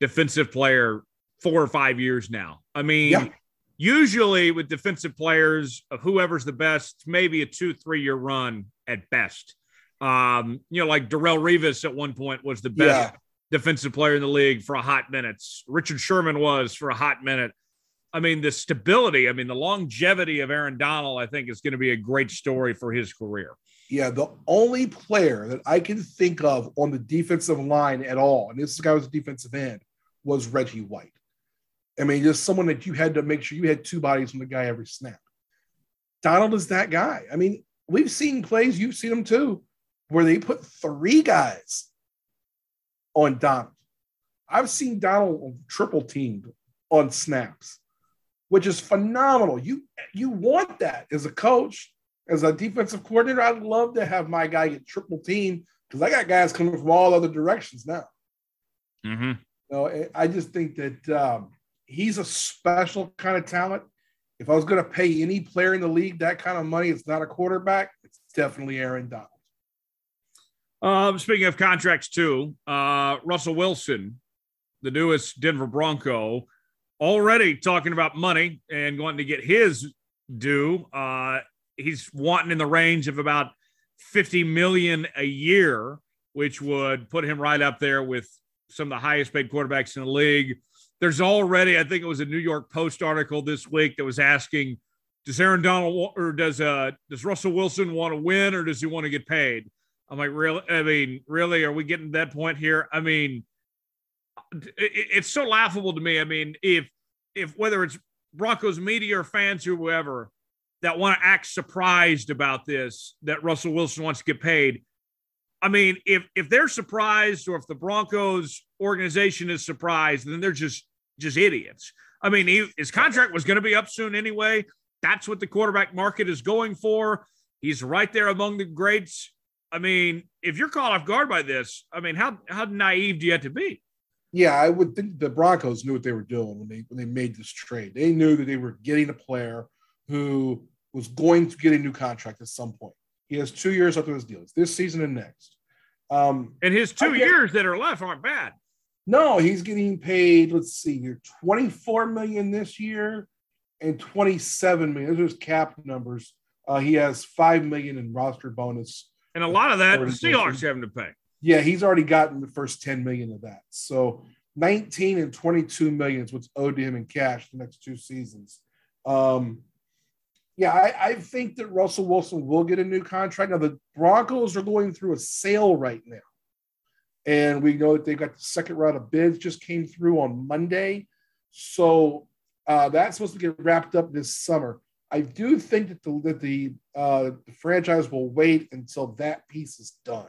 Speaker 1: defensive player four or five years now. I mean, yeah. usually with defensive players of whoever's the best, maybe a two, three year run at best. Um, you know, like Darrelle Revis at one point was the best yeah. defensive player in the league for a hot minute. Richard Sherman was for a hot minute. I mean, the stability, I mean, the longevity of Aaron Donald, I think, is going to be a great story for his career.
Speaker 4: Yeah, the only player that I can think of on the defensive line at all, and this guy was a defensive end, was Reggie White. I mean, just someone that you had to make sure you had two bodies on the guy every snap. Donald is that guy. I mean, we've seen plays, you've seen them too, where they put three guys on Donald. I've seen Donald triple teamed on snaps, which is phenomenal. You you want that as a coach as a defensive coordinator, I'd love to have my guy get triple team because I got guys coming from all other directions now.
Speaker 1: Mm-hmm.
Speaker 4: So I just think that um, he's a special kind of talent. If I was going to pay any player in the league that kind of money, it's not a quarterback. It's definitely Aaron Donald.
Speaker 1: Um, speaking of contracts, too, uh, Russell Wilson, the newest Denver Bronco, already talking about money and wanting to get his due. Uh, he's wanting in the range of about 50 million a year, which would put him right up there with some of the highest paid quarterbacks in the league. There's already, I think it was a New York Post article this week that was asking, does Aaron Donald or does uh does Russell Wilson want to win or does he want to get paid? I'm like, really? I mean, really? Are we getting to that point here? I mean, it's so laughable to me. I mean, if if whether it's Broncos media or fans or whoever, that want to act surprised about this that Russell Wilson wants to get paid. I mean, if if they're surprised or if the Broncos organization is surprised, then they're just just idiots. I mean, he, his contract was going to be up soon anyway. That's what the quarterback market is going for. He's right there among the greats. I mean, if you're caught off guard by this, I mean, how how naive do you have to be?
Speaker 4: Yeah, I would think the Broncos knew what they were doing when they when they made this trade. They knew that they were getting a player who was going to get a new contract at some point. He has two years left of his deal. It's this season and next. Um,
Speaker 1: and his two years that are left aren't bad.
Speaker 4: No, he's getting paid. Let's see here, twenty-four million this year, and twenty-seven million. Those are his cap numbers. Uh, he has five million in roster bonus.
Speaker 1: And a lot of that, the. Seahawks having to pay.
Speaker 4: Yeah, he's already gotten the first ten million of that. So nineteen and twenty-two million is what's owed to him in cash the next two seasons. Um, yeah, I, I think that Russell Wilson will get a new contract. Now the Broncos are going through a sale right now. And we know that they got the second round of bids just came through on Monday. So uh, that's supposed to get wrapped up this summer. I do think that the, that the, uh, the franchise will wait until that piece is done.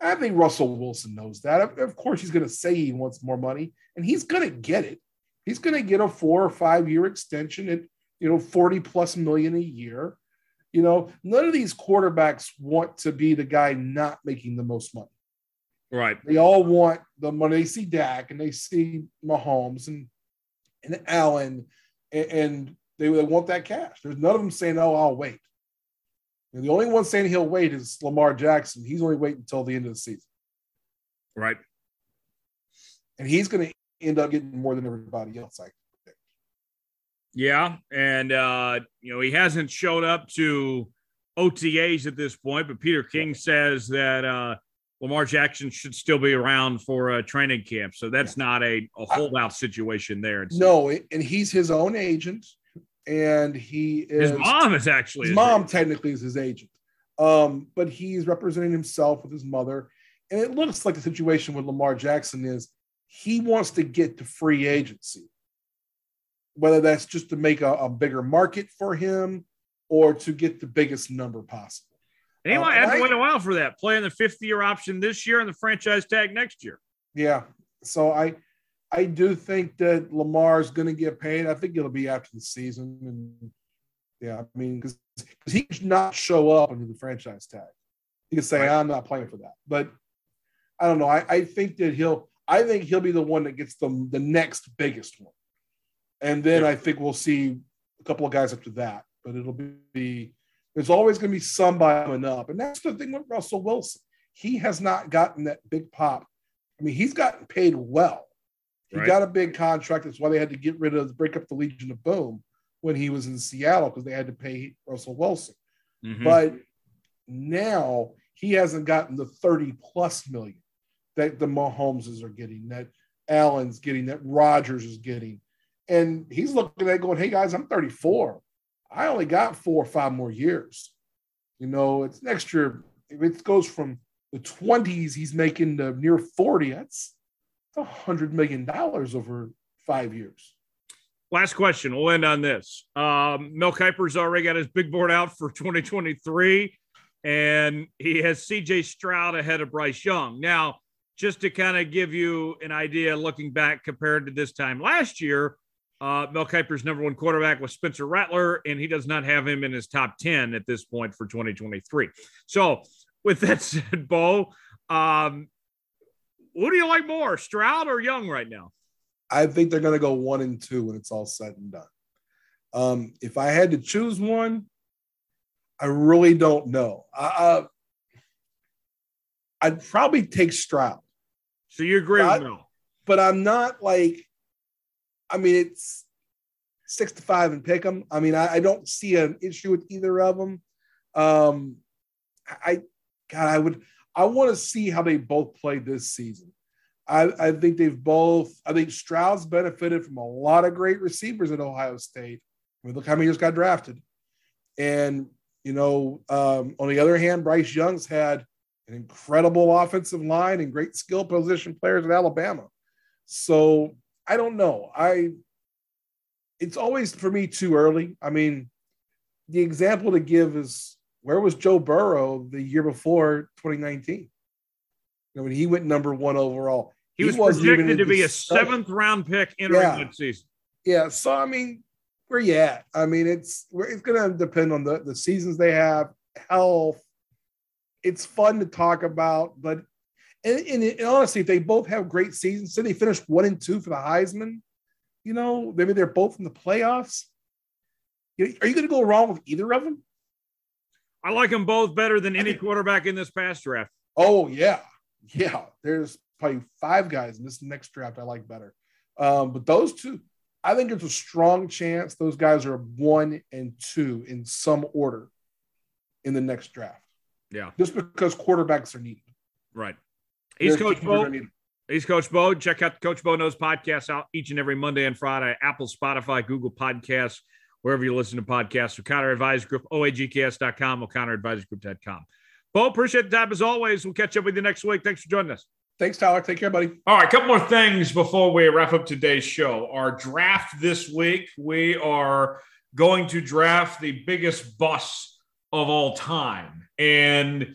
Speaker 4: I think Russell Wilson knows that. Of, of course, he's going to say he wants more money, and he's going to get it. He's going to get a four or five year extension at you know 40 plus million a year. You know, none of these quarterbacks want to be the guy not making the most money.
Speaker 1: Right.
Speaker 4: They all want the money. They see Dak and they see Mahomes and and Allen, and, and they, they want that cash. There's none of them saying, "Oh, I'll wait." And the only one saying he'll wait is Lamar Jackson. He's only waiting until the end of the season,
Speaker 1: Right.
Speaker 4: and he's going to end up getting more than everybody else. I predict.
Speaker 1: Yeah. And, uh, you know, he hasn't showed up to OTAs at this point, but Peter King says that uh, Lamar Jackson should still be around for a training camp. So that's not a, a holdout situation there.
Speaker 4: No, and he's his own agent, and he is
Speaker 1: His mom is actually
Speaker 4: his mom technically is his agent, um, but he's representing himself with his mother. And it looks like the situation with Lamar Jackson is he wants to get to free agency, whether that's just to make a, a bigger market for him or to get the biggest number possible.
Speaker 1: And he
Speaker 4: Uh,
Speaker 1: might have to
Speaker 4: and
Speaker 1: wait a while for that, playing the fifth year option this year and the franchise tag next year.
Speaker 4: Yeah. So I I do think that Lamar's going to get paid. I think it'll be after the season. And yeah, I mean, because he could not show up under the franchise tag. He could say. I'm not playing for that. But I don't know. I, I think that he'll I think he'll be the one that gets the, the next biggest one. And then
Speaker 1: Yeah.
Speaker 4: I think we'll see a couple of guys after that. But it'll be there's always going to be somebody coming up. And that's the thing with Russell Wilson. He has not gotten that big pop. I mean, he's gotten paid well. He
Speaker 1: Right.
Speaker 4: got a big contract. That's why they had to get rid of break up the Legion of Boom when he was in Seattle because they had to pay Russell Wilson.
Speaker 1: Mhm.
Speaker 4: But now he hasn't gotten the 30 plus million that the Mahomeses are getting, that Allen's getting, that Rodgers is getting. And he's looking at going, hey guys, I'm 34. I only got four or five more years. You know, it's next year. If it goes from the 20s, he's making to near 40. That's a hundred million dollars over five years.
Speaker 1: Last question. We'll end on this. Um, Mel Kiper's already got his big board out for 2023, and he has CJ Stroud ahead of Bryce Young. Now, just to kind of give you an idea, looking back compared to this time last year, uh, Mel Kiper's number one quarterback was Spencer Rattler, and he does not have him in his top 10 at this point for 2023. So, with that said, Bo, um, who do you like more, Stroud or Young right now?
Speaker 4: I think they're going to go one and two when it's all said and done. Um, if I had to choose one, I really don't know. I, uh, I'd probably take Stroud,
Speaker 1: So you agree
Speaker 4: I-
Speaker 1: with Mel?
Speaker 4: but I'm not like, I mean, it's six to five and pick them. I mean, I, I don't see an issue with either of them. Um, I, God, I would, I want to see how they both play this season. I, I think they've both, I think Stroud's benefited from a lot of great receivers at Ohio State. I mean, look how many just got drafted. And, you know, um, on the other hand, Bryce Young's had an incredible offensive line and great skill position players at Alabama. So I don't know. I, it's always for me too early. I mean, the example to give is where was Joe Burrow the year before 2019? You know, when he went number one overall.
Speaker 1: He was
Speaker 4: wasn't
Speaker 1: projected
Speaker 4: in
Speaker 1: to be a seventh round pick entering
Speaker 4: Yeah.
Speaker 1: that season.
Speaker 4: Yeah. So I mean, where you at? I mean, it's it's going to depend on the the seasons they have, health. It's fun to talk about, but and, and, and honestly, if they both have great seasons, say they finished one and two for the Heisman, you know, maybe they're both in the playoffs. Are you going to go wrong with either of them?
Speaker 1: I like them both better than any quarterback in this past draft.
Speaker 4: Oh yeah, Yeah, there's probably five guys in this next draft I like better. Um, but those two, I think it's a strong chance those guys are one and two in some order in the next draft.
Speaker 1: Yeah.
Speaker 4: Just because quarterbacks are needed.
Speaker 1: Right. He's Coach Bo. He's Coach Bo. Check out the Coach Bo Knows podcast out each and every Monday and Friday. Apple, Spotify, Google Podcasts, wherever you listen to podcasts. O'Connor Advisor Group, oagks.com, o'connoradvisorgroup.com. Bo, appreciate the time as always. We'll catch up with you next week. Thanks for joining us.
Speaker 4: Thanks, Tyler. Take care, buddy.
Speaker 1: All right, a couple more things before we wrap up today's show. Our draft this week, we are going to draft the biggest bust of all time. And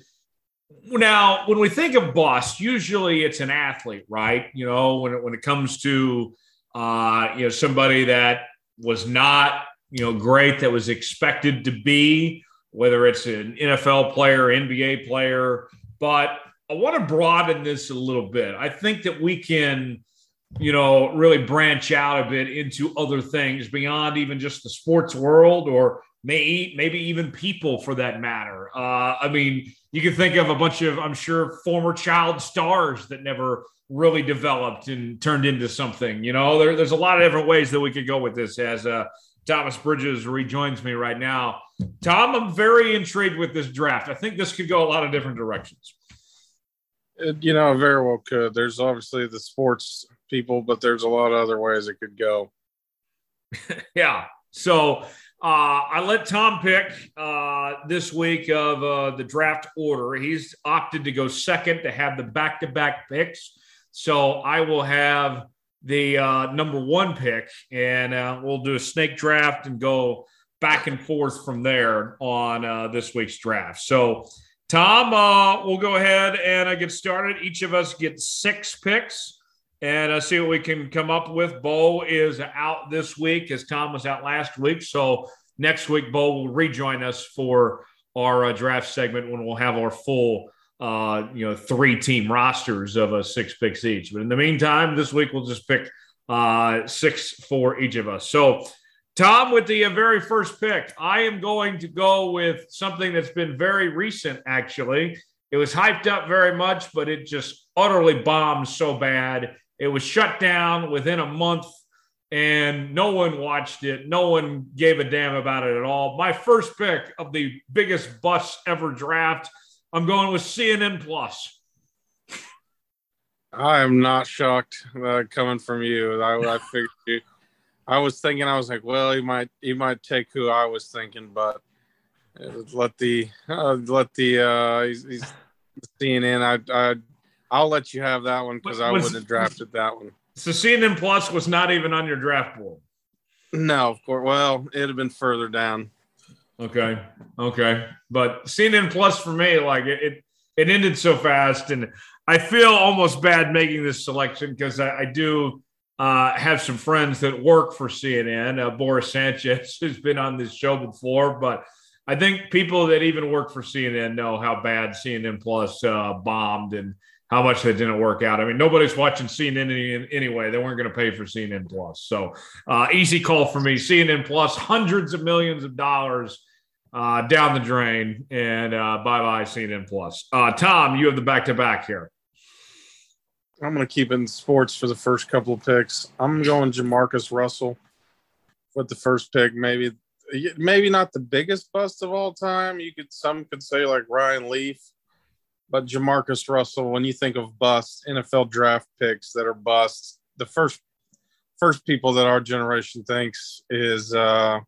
Speaker 1: now, when we think of bust, usually it's an athlete, right? You know, when it, when it comes to uh, you know somebody that was not you know great, that was expected to be, whether it's an NFL player, NBA player, but I want to broaden this a little bit. I think that we can, you know, really branch out a bit into other things beyond even just the sports world or may, maybe even people for that matter. Uh, I mean, you can think of a bunch of, I'm sure, former child stars that never really developed and turned into something. You know, there, there's a lot of different ways that we could go with this as uh, Thomas Bridges rejoins me right now. Tom, I'm very intrigued with this draft. I think this could go a lot of different directions.
Speaker 2: It, you know, very well could. There's obviously the sports people, but there's a lot of other ways it could go.
Speaker 1: Yeah. So uh, I let Tom pick uh, this week of uh, the draft order. He's opted to go second to have the back to back picks. So I will have the uh, number one pick, and uh, we'll do a snake draft and go back and forth from there on uh, this week's draft. So, Tom, uh, we'll go ahead and uh, get started. Each of us get six picks and uh, see what we can come up with. Bo is out this week as Tom was out last week. So next week, Bo will rejoin us for our draft segment when we'll have our full, uh, you know, three team rosters of uh, six picks each. But in the meantime, this week we'll just pick uh, six for each of us. So, Tom, with the uh, very first pick, I am going to go with something that's been very recent, actually. It was hyped up very much, but it just utterly bombed so bad. It was shut down within a month and no one watched it. No one gave a damn about it at all. My first pick of the biggest bust ever draft, I'm going with CNN Plus.
Speaker 2: I am not shocked uh, coming from you. I, I figured you. I was thinking, I was like, well, he might, he might take who I was thinking, but uh, let the, uh, let the, uh, he's, he's CNN. I, I, I'll let you have that one because I wouldn't have drafted that one.
Speaker 1: So CNN Plus was not even on your draft board.
Speaker 2: No, of course. Well, it'd have been further down.
Speaker 1: Okay. Okay. But CNN Plus for me, like it, it, it ended so fast. And I feel almost bad making this selection because I, I do uh, have some friends that work for CNN. Uh, Boris Sanchez, who's been on this show before, but I think people that even work for CNN know how bad CNN Plus uh, bombed and how much that didn't work out. I mean, nobody's watching CNN any, anyway. They weren't going to pay for CNN Plus. So uh, easy call for me. CNN Plus, hundreds of millions of dollars uh, down the drain, and uh, bye bye CNN Plus. Uh, Tom, you have the back to back here.
Speaker 2: I'm going to keep in sports for the first couple of picks. I'm going Jamarcus Russell with the first pick. Maybe, maybe not the biggest bust of all time. You could some could say like Ryan Leaf, but Jamarcus Russell. When you think of bust NFL draft picks that are busts, the first first people that our generation thinks is uh,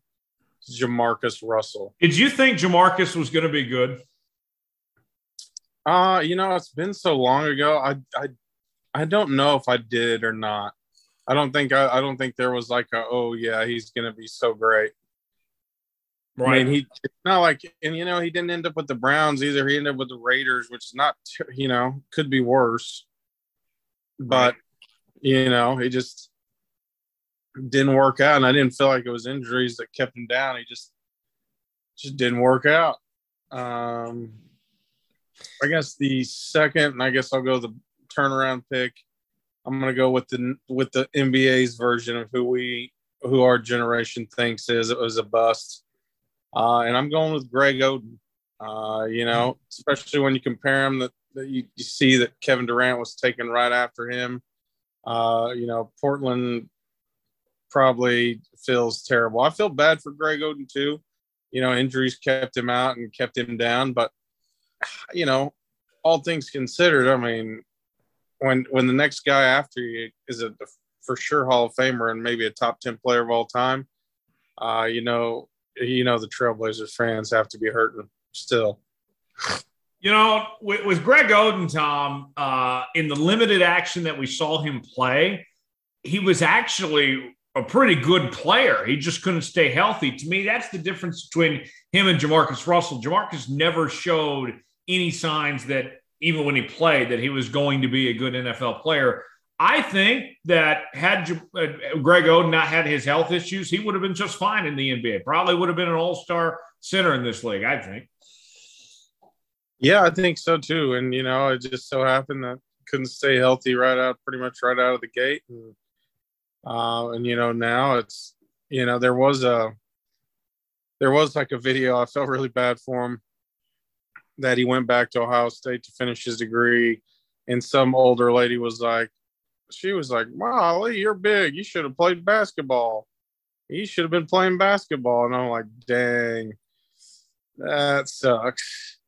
Speaker 2: Jamarcus Russell.
Speaker 1: Did you think Jamarcus was going to be good?
Speaker 2: Uh, you know, it's been so long ago. I I I don't know if I did or not. I don't think I, I don't think there was like a oh yeah he's gonna be so great. I mean he not like and you know he didn't end up with the Browns either. He ended up with the Raiders, which is not you know could be worse. But you know he just didn't work out, and I didn't feel like it was injuries that kept him down. He just just didn't work out. Um, I guess the second, and I guess I'll go the turnaround pick. I'm gonna go with the with the NBA's version of who we who our generation thinks is it was a bust, uh, and I'm going with Greg Oden. Uh, you know, especially when you compare him the that you, you see that Kevin Durant was taken right after him. Uh, you know, Portland probably feels terrible. I feel bad for Greg Oden too. You know, injuries kept him out and kept him down, but you know, all things considered, I mean, when when the next guy after you is a for sure Hall of Famer and maybe a top ten player of all time, uh, you know, you know the Trailblazers fans have to be hurting still.
Speaker 1: You know, with, with Greg Oden, Tom, uh, in the limited action that we saw him play, he was actually a pretty good player. He just couldn't stay healthy. To me, that's the difference between him and Jamarcus Russell. Jamarcus never showed any signs that even when he played that he was going to be a good NFL player. I think that had uh, Greg Oden not had his health issues, he would have been just fine in the NBA. Probably would have been an all-star center in this league, I think.
Speaker 2: Yeah, I think so too. And you know, it just so happened that couldn't stay healthy right out, pretty much right out of the gate. And uh, and you know, now it's you know, there was a there was like a video. I felt really bad for him that he went back to Ohio State to finish his degree, and some older lady was like, she was like, "Molly, you're big. You should have played basketball. You should have been playing basketball." And I'm like, "Dang, that sucks."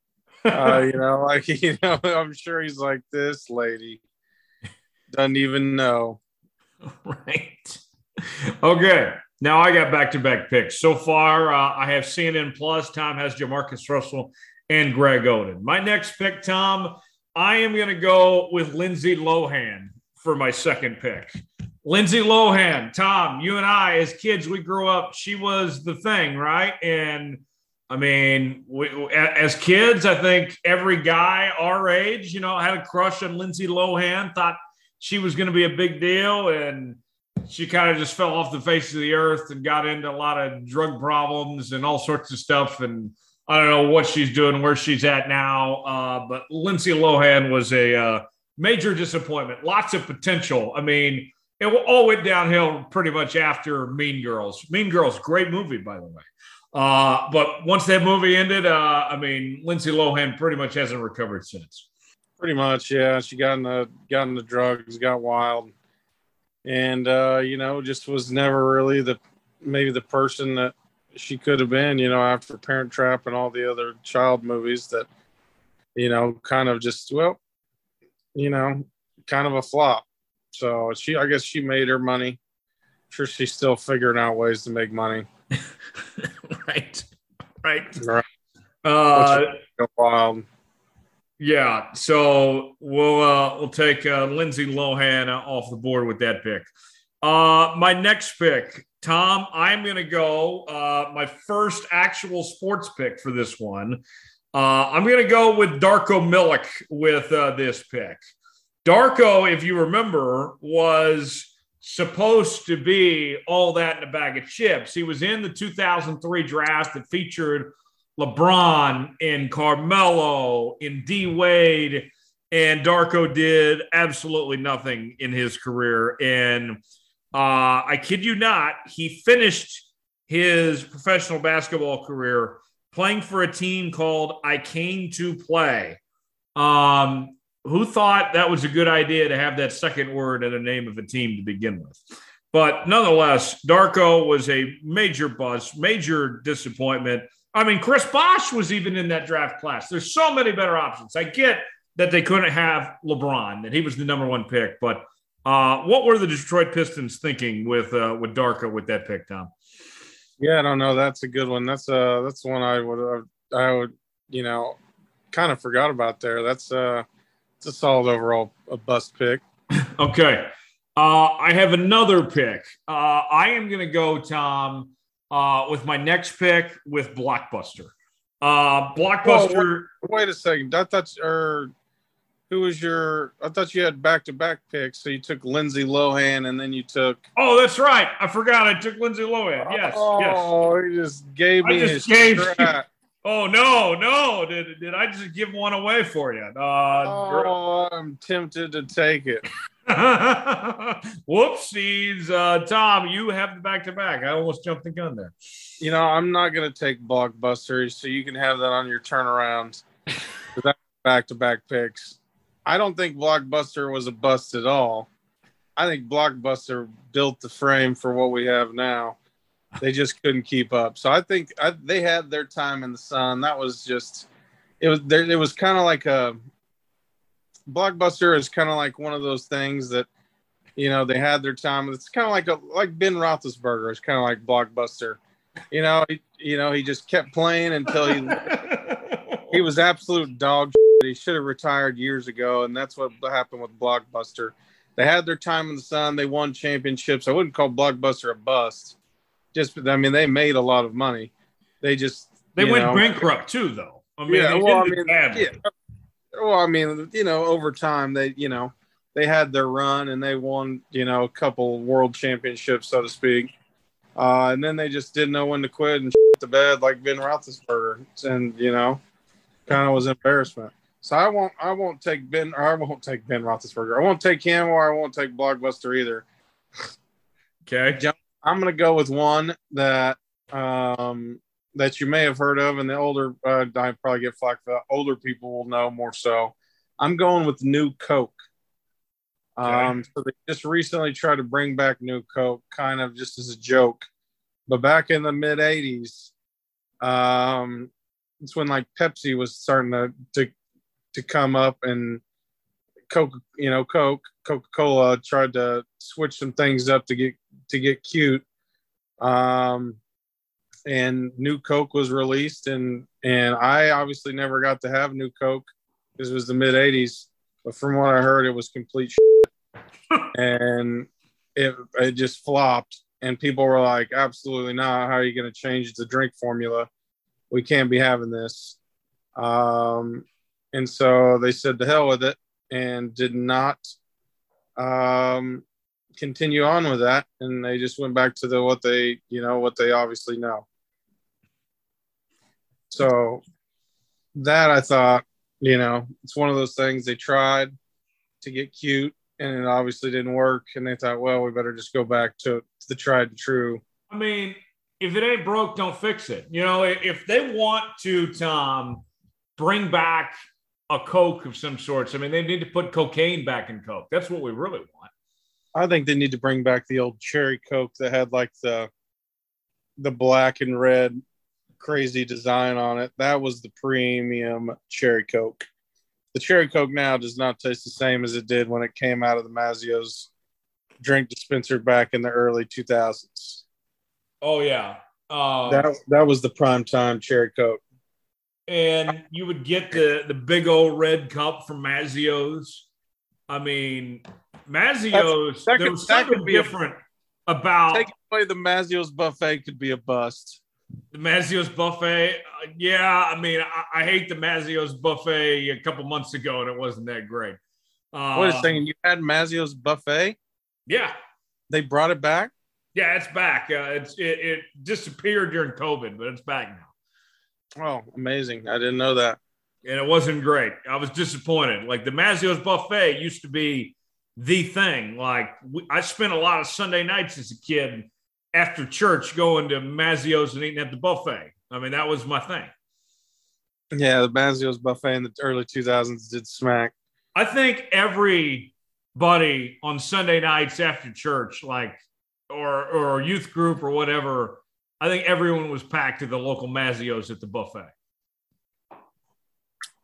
Speaker 2: uh, you know, like you know, I'm sure he's like this lady doesn't even know.
Speaker 1: Right. Okay. Now I got back to back picks. So far, uh, I have CNN Plus. Tom has Jamarcus Russell and Greg Oden. My next pick, Tom, I am going to go with Lindsay Lohan for my second pick. Lindsay Lohan, Tom, you and I, as kids, we grew up. She was the thing, right? And I mean, we, as kids, I think every guy our age, you know, had a crush on Lindsay Lohan, thought she was going to be a big deal. And she kind of just fell off the face of the earth and got into a lot of drug problems and all sorts of stuff. And I don't know what she's doing, where she's at now. Uh, but Lindsay Lohan was a uh, major disappointment. Lots of potential. I mean, it all went downhill pretty much after Mean Girls. Mean Girls, great movie, by the way. Uh, but once that movie ended, uh, I mean, Lindsay Lohan pretty much hasn't recovered since.
Speaker 2: Pretty much, yeah. She got in the got in the drugs, got wild, and uh, you know, just was never really the maybe the person that she could have been. You know, after Parent Trap and all the other child movies that, you know, kind of just well, you know, kind of a flop. So she, I guess, she made her money. I'm sure, she's still figuring out ways to make money.
Speaker 1: right. Right.
Speaker 2: Right.
Speaker 1: Uh,
Speaker 2: wild.
Speaker 1: Yeah. So we'll uh, we'll take uh, Lindsay Lohan off the board with that pick. Uh, my next pick, Tom. I'm going to go. Uh, my first actual sports pick for this one. Uh, I'm going to go with Darko Milicic with uh, this pick. Darko, if you remember, was supposed to be all that in a bag of chips. He was in the 2003 draft that featured LeBron and Carmelo and D Wade, and Darko did absolutely nothing in his career. And uh, I kid you not, he finished his professional basketball career playing for a team called I Came to Play. Um, who thought that was a good idea to have that second word in the name of a team to begin with? But nonetheless, Darko was a major bust, major disappointment. I mean, Chris Bosh was even in that draft class. There's so many better options. I get that they couldn't have LeBron, that he was the number one pick. But uh, what were the Detroit Pistons thinking with uh, with Darko with that pick, Tom?
Speaker 2: Yeah, I don't know. That's a good one. That's uh that's one I would I would you know kind of forgot about there. That's uh it's a solid overall a bust pick.
Speaker 1: okay. Uh, I have another pick. Uh, I am going to go, Tom, uh, with my next pick with Blockbuster. Uh, Blockbuster.
Speaker 2: Whoa, wait, wait, a second. I thought, or who was your? I thought you had back to back picks. So you took Lindsay Lohan, and then you took.
Speaker 1: Oh, that's right. I forgot. I took Lindsay Lohan. Yes.
Speaker 2: Oh,
Speaker 1: yes.
Speaker 2: he just gave me.
Speaker 1: I just gave. Oh no, no! Did, did I just give one away for you? Uh,
Speaker 2: oh, I'm tempted to take it.
Speaker 1: Whoopsies, uh, Tom! You have the back to back. I almost jumped the gun there.
Speaker 2: You know, I'm not going to take blockbusters, so you can have that on your turnaround. back to back picks. I don't think Blockbuster was a bust at all. I think Blockbuster built the frame for what we have now. They just couldn't keep up. So I think I, they had their time in the sun. That was just it was there. It was kind of like a Blockbuster is kind of like one of those things that you know they had their time. It's kind of like a like Ben Roethlisberger. It's kind of like Blockbuster. You know, he, you know he just kept playing until he he was absolute dog. Shit. He should have retired years ago, and that's what happened with Blockbuster. They had their time in the sun. They won championships. I wouldn't call Blockbuster a bust. Just, I mean, they made a lot of money. They just
Speaker 1: they went
Speaker 2: know,
Speaker 1: bankrupt too, though. I mean,
Speaker 2: yeah,
Speaker 1: they
Speaker 2: well, I mean, yeah. Well, I mean, you know, over time they, you know, they had their run and they won, you know, a couple world championships, so to speak. Uh, and then they just didn't know when to quit and shit the bed like Ben Roethlisberger, and you know, kind of was embarrassment. So I won't, I won't take Ben, or I won't take Ben Roethlisberger. I won't take him, or I won't take Blockbuster either.
Speaker 1: Okay.
Speaker 2: I'm gonna go with one that um, that you may have heard of, and the older uh, I probably get flack for that. Older people will know more so. I'm going with New Coke. Um, so they just recently tried to bring back New Coke, kind of just as a joke, but back in the mid '80s, um, it's when like Pepsi was starting to to to come up, and Coke, you know, Coke, Coca Cola tried to switch some things up to get to get cute. Um, and New Coke was released, and and I obviously never got to have New Coke it was the mid '80s. But from what I heard, it was complete and it it just flopped. And people were like, "Absolutely not! How are you going to change the drink formula? We can't be having this." Um, and so they said, "To hell with it," and did not um, continue on with that, and they just went back to the what they you know what they obviously know. So that I thought, you know, it's one of those things they tried to get cute, and it obviously didn't work, and they thought, well, we better just go back to the tried and true.
Speaker 1: I mean, if it ain't broke, don't fix it. You know, if they want to, Tom, bring back a Coke of some sorts, I mean, they need to put cocaine back in Coke. That's what we really want.
Speaker 2: I think they need to bring back the old cherry Coke that had like the the black and red crazy design on it. That was the premium cherry Coke. The cherry Coke now does not taste the same as it did when it came out of the Mazzio's drink dispenser back in the early 2000s.
Speaker 1: Oh yeah. Um,
Speaker 2: That that was the prime time cherry Coke.
Speaker 1: and you would get the the big old red cup from Mazzio's. I mean, Mazzio's.
Speaker 2: that
Speaker 1: there
Speaker 2: could-
Speaker 1: was
Speaker 2: that
Speaker 1: something
Speaker 2: could be a-
Speaker 1: different about
Speaker 2: Taking away the Mazzio's buffet could be a bust.
Speaker 1: the Mazzio's buffet. Uh, yeah, I mean, I, I hate the Mazzio's buffet a couple months ago, and it wasn't that great. Uh,
Speaker 2: Wait a second, you had Mazzio's buffet?
Speaker 1: Yeah,
Speaker 2: They brought it back?
Speaker 1: Yeah, it's back. Uh, it's it, it disappeared during COVID, but it's back now.
Speaker 2: Oh, amazing. I didn't know that.
Speaker 1: and it wasn't great. I was disappointed. Like the Mazzio's buffet used to be the thing. Like we, I spent a lot of Sunday nights as a kid after church going to Mazzio's and eating at the buffet. I mean, that was my thing.
Speaker 2: Yeah, the Mazzio's buffet in the early 2000s did smack.
Speaker 1: I think everybody on Sunday nights after church, like or or youth group or whatever, I think everyone was packed to the local Mazzio's at the buffet.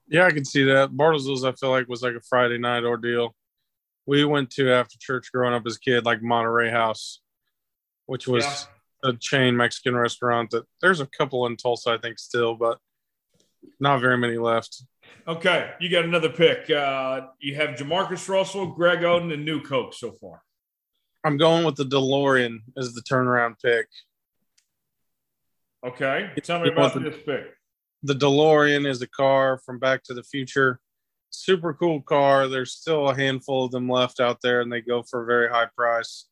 Speaker 2: Yeah, I can see that. Bartlesville's, I feel like, was like a Friday night ordeal. We went to after church growing up as a kid, like Monterey House, which was
Speaker 1: Yeah.
Speaker 2: a chain Mexican restaurant that there's a couple in Tulsa, I think, still, but not very many left.
Speaker 1: Okay, you got another pick. Uh, you have Jamarcus Russell, Greg Oden, and New Coke so far.
Speaker 2: I'm going with the DeLorean as the turnaround pick.
Speaker 1: Okay, tell me about
Speaker 2: the-
Speaker 1: this pick.
Speaker 2: The DeLorean is a car from Back to the Future. Super cool car. There's still a handful of them left out there, and they go for a very high price.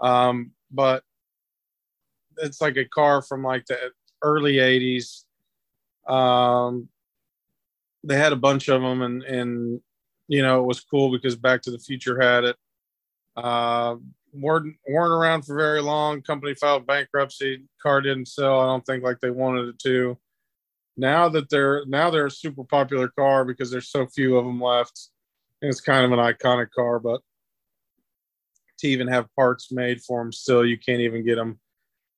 Speaker 2: Um, but it's like a car from like the early 80s. Um, they had a bunch of them, and, and you know, it was cool because Back to the Future had it. Uh, weren't, weren't around for very long. Company filed bankruptcy. Car didn't sell, I don't think, like they wanted it to now that they're now they're a super popular car because there's so few of them left It's kind of an iconic car, but to even have parts made for them still, you can't even get them.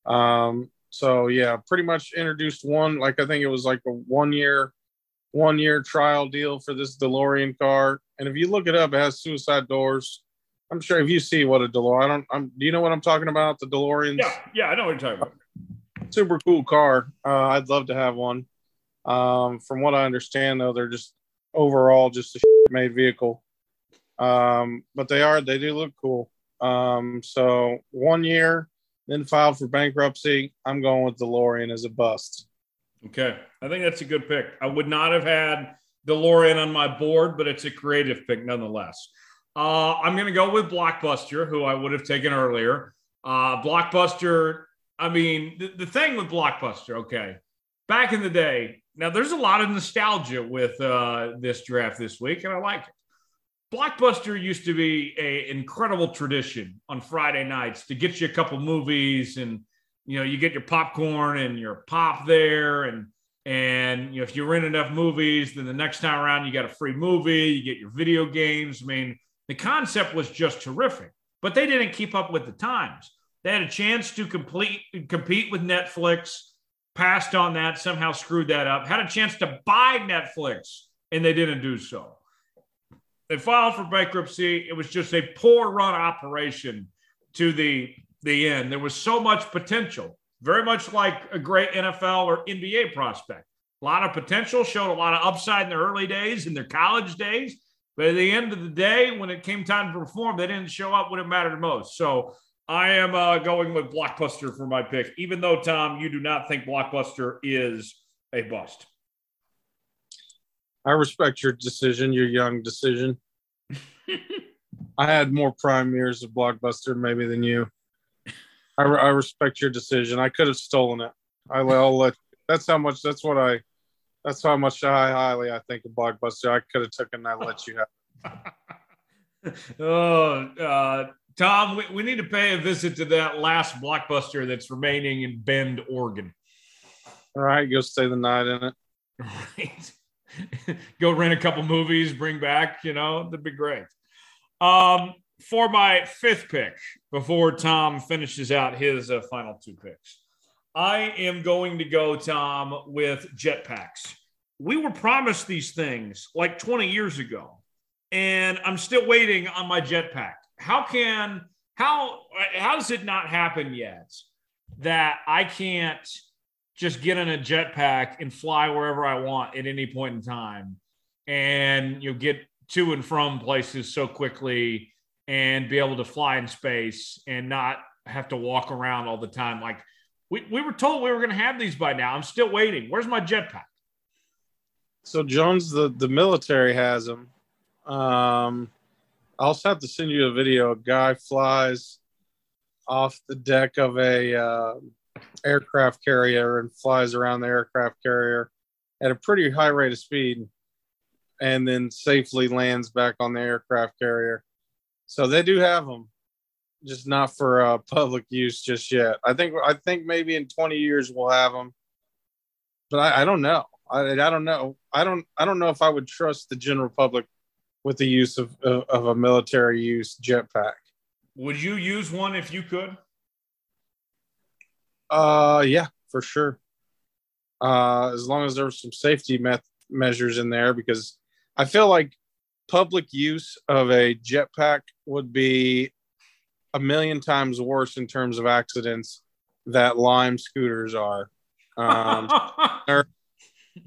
Speaker 2: Um, so yeah, pretty much introduced one, like I think it was like a one year, one year trial deal for this DeLorean car. And if you look it up, it has suicide doors. I'm sure if you see what a DeLorean, I don't, I'm, do you know what I'm talking about? The DeLoreans?
Speaker 1: Yeah, yeah, I know what you're talking about.
Speaker 2: Super cool car. Uh, I'd love to have one. Um, from what I understand, though, they're just overall just a made vehicle. Um, but they are, they do look cool. Um, so one year, then filed for bankruptcy. I'm going with DeLorean as a bust.
Speaker 1: Okay. I think that's a good pick. I would not have had DeLorean on my board, but it's a creative pick nonetheless. Uh, I'm going to go with Blockbuster, who I would have taken earlier. Uh, Blockbuster, I mean, the, the thing with Blockbuster, okay, back in the day, now there's a lot of nostalgia with uh, this draft this week, and I like it. Blockbuster used to be an incredible tradition on Friday nights to get you a couple movies and you know you get your popcorn and your pop there and and you know if you rent enough movies then the next time around you got a free movie you get your video games I mean the concept was just terrific but they didn't keep up with the times they had a chance to complete compete with Netflix passed on that somehow screwed that up had a chance to buy Netflix and they didn't do so they filed for bankruptcy. It was just a poor run operation to the the end. There was so much potential, very much like a great NFL or NBA prospect. A lot of potential, showed a lot of upside in their early days, in their college days. But at the end of the day, when it came time to perform, they didn't show up when it mattered most. So I am uh, going with Blockbuster for my pick, even though, Tom, you do not think Blockbuster is a bust.
Speaker 2: I respect your decision, your young decision. I had more prime years of Blockbuster maybe than you. I, I respect your decision. I could have stolen it. I will let. That's how much. That's what I. That's how much I highly I think of Blockbuster. I could have taken that. Let you
Speaker 1: have. oh, uh, Tom, we, we need to pay a visit to that last Blockbuster that's remaining in Bend, Oregon.
Speaker 2: All right, go stay the night in it.
Speaker 1: Right. go rent a couple movies, bring back, you know, that'd be great. Um, for my fifth pick, before Tom finishes out his uh, final two picks, I am going to go, Tom, with jetpacks. We were promised these things like 20 years ago, and I'm still waiting on my jetpack. How can how how does it not happen yet that I can't just get in a jetpack and fly wherever I want at any point in time, and you know, get to and from places so quickly and be able to fly in space and not have to walk around all the time. Like we, we were told we were going to have these by now. I'm still waiting. Where's my jetpack?
Speaker 2: So Jones, the, the military has them. Um, I'll also have to send you a video. A guy flies off the deck of a uh, aircraft carrier and flies around the aircraft carrier at a pretty high rate of speed and then safely lands back on the aircraft carrier. So they do have them, just not for uh, public use just yet. I think I think maybe in 20 years we'll have them, but I, I don't know. I, I don't know. I don't I don't know if I would trust the general public with the use of of, of a military use jetpack.
Speaker 1: Would you use one if you could?
Speaker 2: Uh, yeah, for sure. Uh, as long as there's some safety me- measures in there, because I feel like public use of a jetpack would be a million times worse in terms of accidents that Lime scooters are. Um,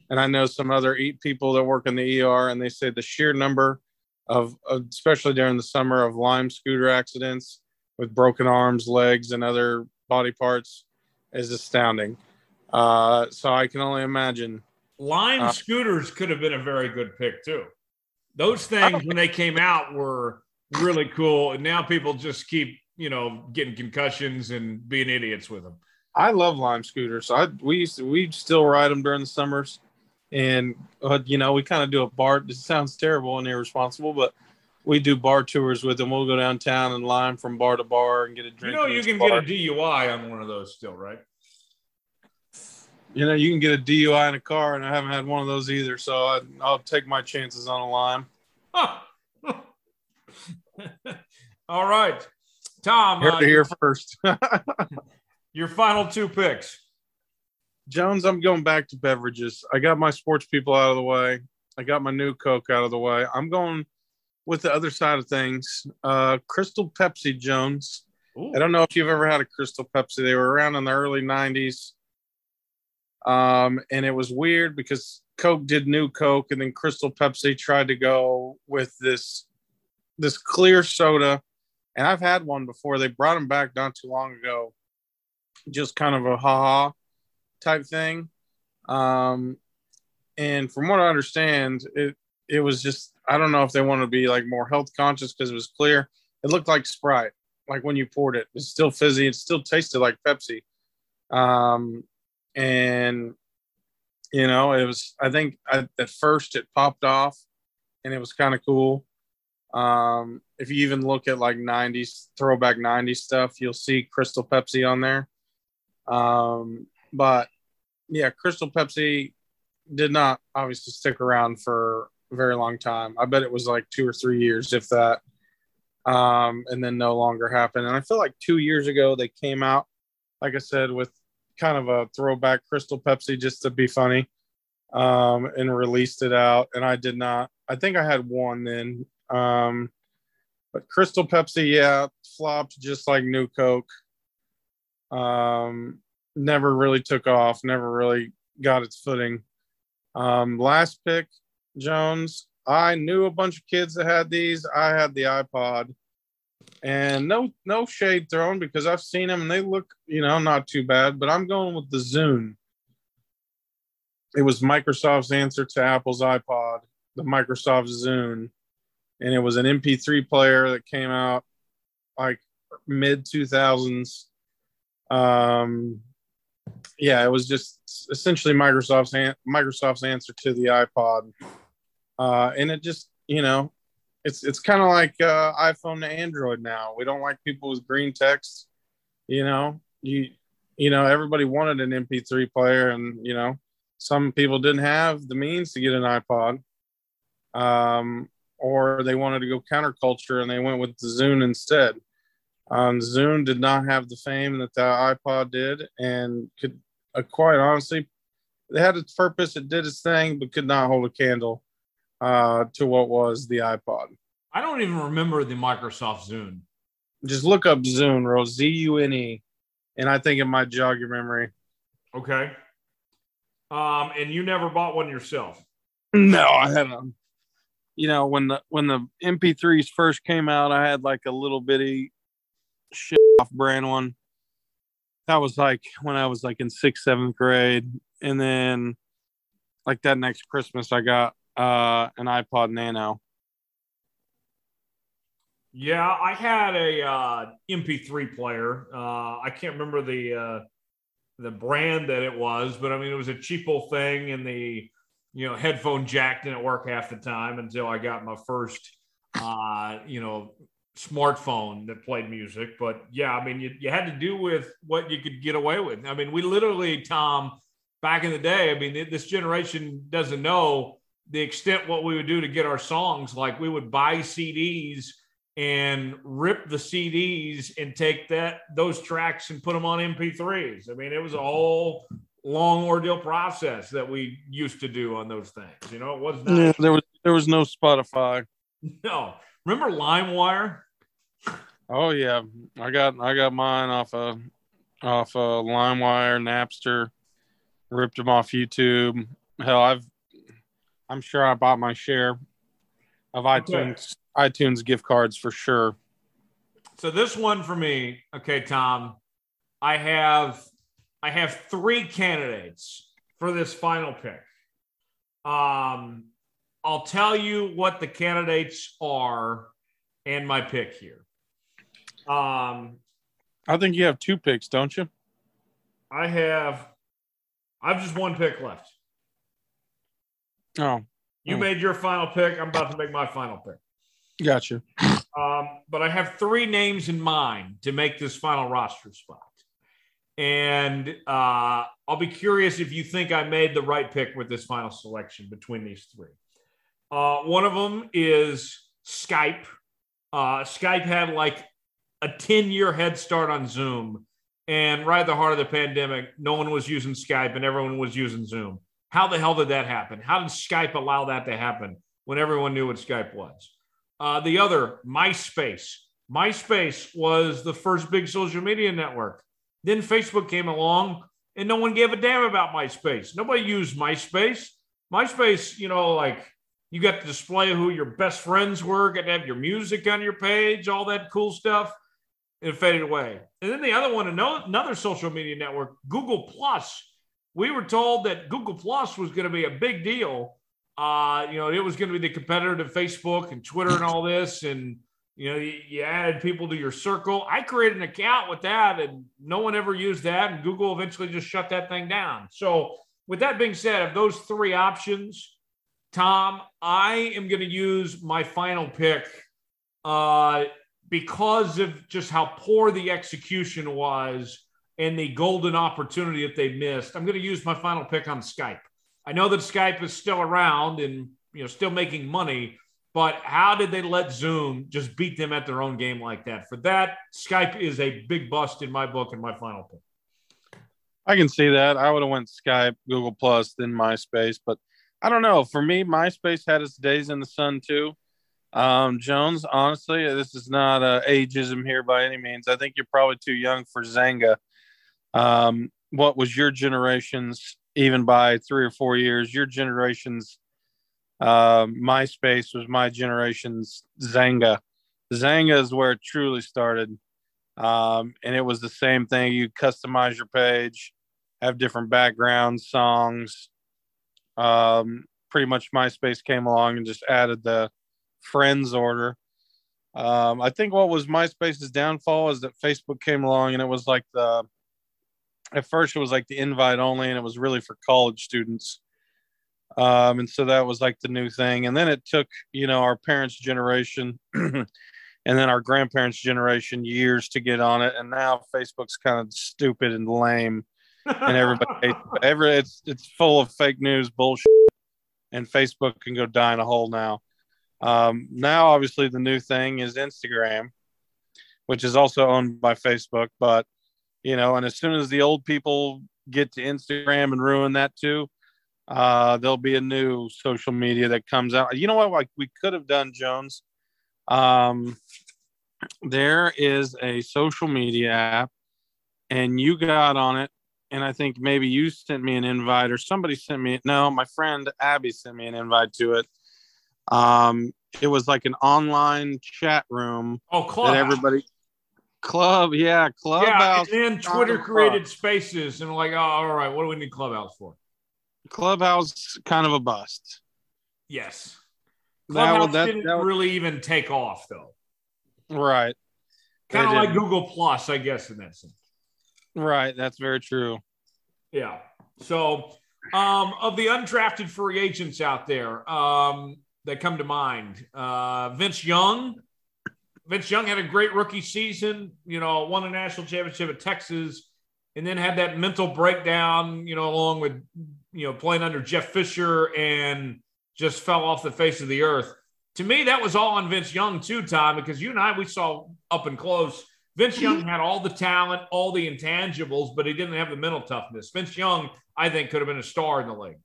Speaker 2: and I know some other people that work in the ER, and they say the sheer number of, especially during the summer, of Lime scooter accidents with broken arms, legs, and other body parts is astounding. Uh, so I can only imagine.
Speaker 1: Lime uh, scooters could have been a very good pick too. Those things when they came out were really cool, and now people just keep you know getting concussions and being idiots with them.
Speaker 2: I love Lime scooters. I we used to, we still ride them during the summers, and uh, you know we kind of do a bar. This sounds terrible and irresponsible, but we do bar tours with them. We'll go downtown and line from bar to bar and get a drink.
Speaker 1: You know, you can bar. get a DUI on one of those still, right?
Speaker 2: You know, you can get a DUI in a car, and I haven't had one of those either. So I, will take my chances on a lime.
Speaker 1: Huh. All right, Tom.
Speaker 2: Here
Speaker 1: uh,
Speaker 2: to hear first.
Speaker 1: your final two picks.
Speaker 2: Jones, I'm going back to beverages. I got my sports people out of the way. I got my new Coke out of the way. I'm going with the other side of things. Uh, Crystal Pepsi, Jones.
Speaker 1: Ooh.
Speaker 2: I don't know if you've ever had a Crystal Pepsi. They were around in the early 90s. Um, and it was weird because Coke did new Coke and then Crystal Pepsi tried to go with this this clear soda. And I've had one before. They brought them back not too long ago. Just kind of a ha-ha type thing. Um, and from what I understand, it it was just I don't know if they wanted to be like more health conscious because it was clear. It looked like Sprite, like when you poured it. It's still fizzy. It still tasted like Pepsi. Um, and you know, it was. I think at, at first it popped off, and it was kind of cool. Um, if you even look at like '90s throwback '90s stuff, you'll see Crystal Pepsi on there. Um, but yeah, Crystal Pepsi did not obviously stick around for a very long time. I bet it was like two or three years, if that, um, and then no longer happened. And I feel like two years ago they came out, like I said, with kind of a throwback Crystal Pepsi just to be funny, um, and released it out. And I did not. I think I had one then. Um, but Crystal Pepsi, yeah, flopped just like New Coke. Um, never really took off, never really got its footing. Um, last pick, Jones. I knew a bunch of kids that had these. I had the iPod, and no no shade thrown because I've seen them and they look you know not too bad. But I'm going with the Zune. It was Microsoft's answer to Apple's iPod, the Microsoft Zune, and it was an MP3 player that came out like mid 2000s. Um, yeah, it was just essentially Microsoft's an- Microsoft's answer to the iPod, uh, and it just you know, it's it's kind of like uh, iPhone to Android now. We don't like people with green text. You know, you you know everybody wanted an MP3 player, and you know some people didn't have the means to get an iPod, um, or they wanted to go counterculture and they went with the Zune instead. Um, Zune did not have the fame that the iPod did, and could uh, quite honestly, it had its purpose. It did its thing, but could not hold a candle uh, to what was the iPod.
Speaker 1: I don't even remember the Microsoft Zune.
Speaker 2: Just look up Zune, Rose Z U N E, and I think it might jog your memory.
Speaker 1: Okay. Um, and you never bought one yourself.
Speaker 2: No, I had a. You know, when the when the MP3s first came out, I had like a little bitty shit off brand one. That was like when I was like in sixth, seventh grade. And then like that next Christmas I got uh an iPod Nano.
Speaker 1: Yeah, I had a uh, MP3 player. Uh, I can't remember the uh, the brand that it was, but I mean it was a cheap cheapo thing, and the you know headphone jack didn't work half the time until I got my first uh, you know smartphone that played music. But yeah, I mean you, you had to do with what you could get away with. I mean we literally, Tom, back in the day. I mean this generation doesn't know the extent what we would do to get our songs. Like we would buy CDs and rip the CDs and take that those tracks and put them on MP3s. I mean, it was a whole long ordeal process that we used to do on those things. You know, it was not
Speaker 2: Yeah, there was there was no Spotify.
Speaker 1: no. Remember LimeWire?
Speaker 2: Oh yeah, I got I got mine off of off of LimeWire, Napster, ripped them off YouTube. Hell, I've I'm sure I bought my share of
Speaker 1: Okay.
Speaker 2: iTunes iTunes gift cards for sure.
Speaker 1: So this one for me, okay, Tom, I have I have three candidates for this final pick. Um, I'll tell you what the candidates are and my pick here. Um,
Speaker 2: I think you have two picks, don't you?
Speaker 1: I have I have just one pick left.
Speaker 2: Oh,
Speaker 1: You
Speaker 2: Oh.
Speaker 1: made your final pick. I'm about to make my final pick.
Speaker 2: gotcha.
Speaker 1: Um, but I have three names in mind to make this final roster spot. And uh, I'll be curious if you think I made the right pick with this final selection between these three. Uh, one of them is Skype. Uh, Skype had like a 10 year head start on Zoom. And right at the heart of the pandemic, no one was using Skype and everyone was using Zoom. How the hell did that happen? How did Skype allow that to happen when everyone knew what Skype was? Uh, the other, MySpace. MySpace was the first big social media network. Then Facebook came along and no one gave a damn about MySpace. Nobody used MySpace. MySpace, you know, like you got to display who your best friends were, got to have your music on your page, all that cool stuff. It faded away. And then the other one, another social media network, Google Plus. We were told that Google Plus was going to be a big deal. Uh, you know, it was going to be the competitor to Facebook and Twitter and all this. And you know, you, you, added people to your circle. I created an account with that, and no one ever used that. And Google eventually just shut that thing down. So, with that being said, of those three options, Tom, I am going to use my final pick uh, because of just how poor the execution was and the golden opportunity that they missed. I'm going to use my final pick on Skype. I know that Skype is still around and you know still making money, but how did they let Zoom just beat them at their own game like that? For that, Skype is a big bust in my book and my final pick.
Speaker 2: I can see that. I would have went Skype, Google Plus, then MySpace, but I don't know. For me, MySpace had its days in the sun too. Um, Jones, honestly, this is not uh, ageism here by any means. I think you're probably too young for Xanga. Um, what was your generation's, even by three or four years, your generation's uh, MySpace was my generation's Xanga. Xanga is where it truly started. Um, and it was the same thing. You customize your page, have different backgrounds, songs. Um, pretty much MySpace came along and just added the friends order. Um, I think what was MySpace's downfall is that Facebook came along and it was like the, at first it was like the invite only and it was really for college students. Um, and so that was like the new thing. And then it took you know our parents generation and then our grandparents generation years to get on it. And now facebook's kind of stupid and lame and everybody every it's it's full of fake news bullshit and facebook can go die in a hole now um, now obviously the new thing is instagram which is also owned by facebook but you know and as soon as the old people get to instagram and ruin that too uh, there'll be a new social media that comes out. You know what? Like we could have done, Jones. Um, there is a social media app, and you got on it, and I think maybe you sent me an invite, or somebody sent me. No, my friend Abby sent me an invite to it. Um, it was like an online chat room.
Speaker 1: Oh, club.
Speaker 2: That everybody. Club, yeah, clubhouse.
Speaker 1: Yeah, and then Twitter created spaces, and like, oh, all right, what do we need clubhouse for?
Speaker 2: Clubhouse kind of a bust.
Speaker 1: Yes. Clubhouse
Speaker 2: that,
Speaker 1: didn't
Speaker 2: that would,
Speaker 1: really even take off though.
Speaker 2: Right.
Speaker 1: Kind of like Google Plus, I guess, in that sense.
Speaker 2: Right. That's very true.
Speaker 1: Yeah. So um, of the undrafted free agents out there um, that come to mind, uh, Vince Young. Vince Young had a great rookie season, you know, won a national championship at Texas, and then had that mental breakdown, you know, along with you know, playing under Jeff Fisher and just fell off the face of the earth. To me, that was all on Vince Young too, Tom, because you and I we saw up and close. Vince Young had all the talent, all the intangibles, but he didn't have the mental toughness. Vince Young, I think, could have been a star in the league.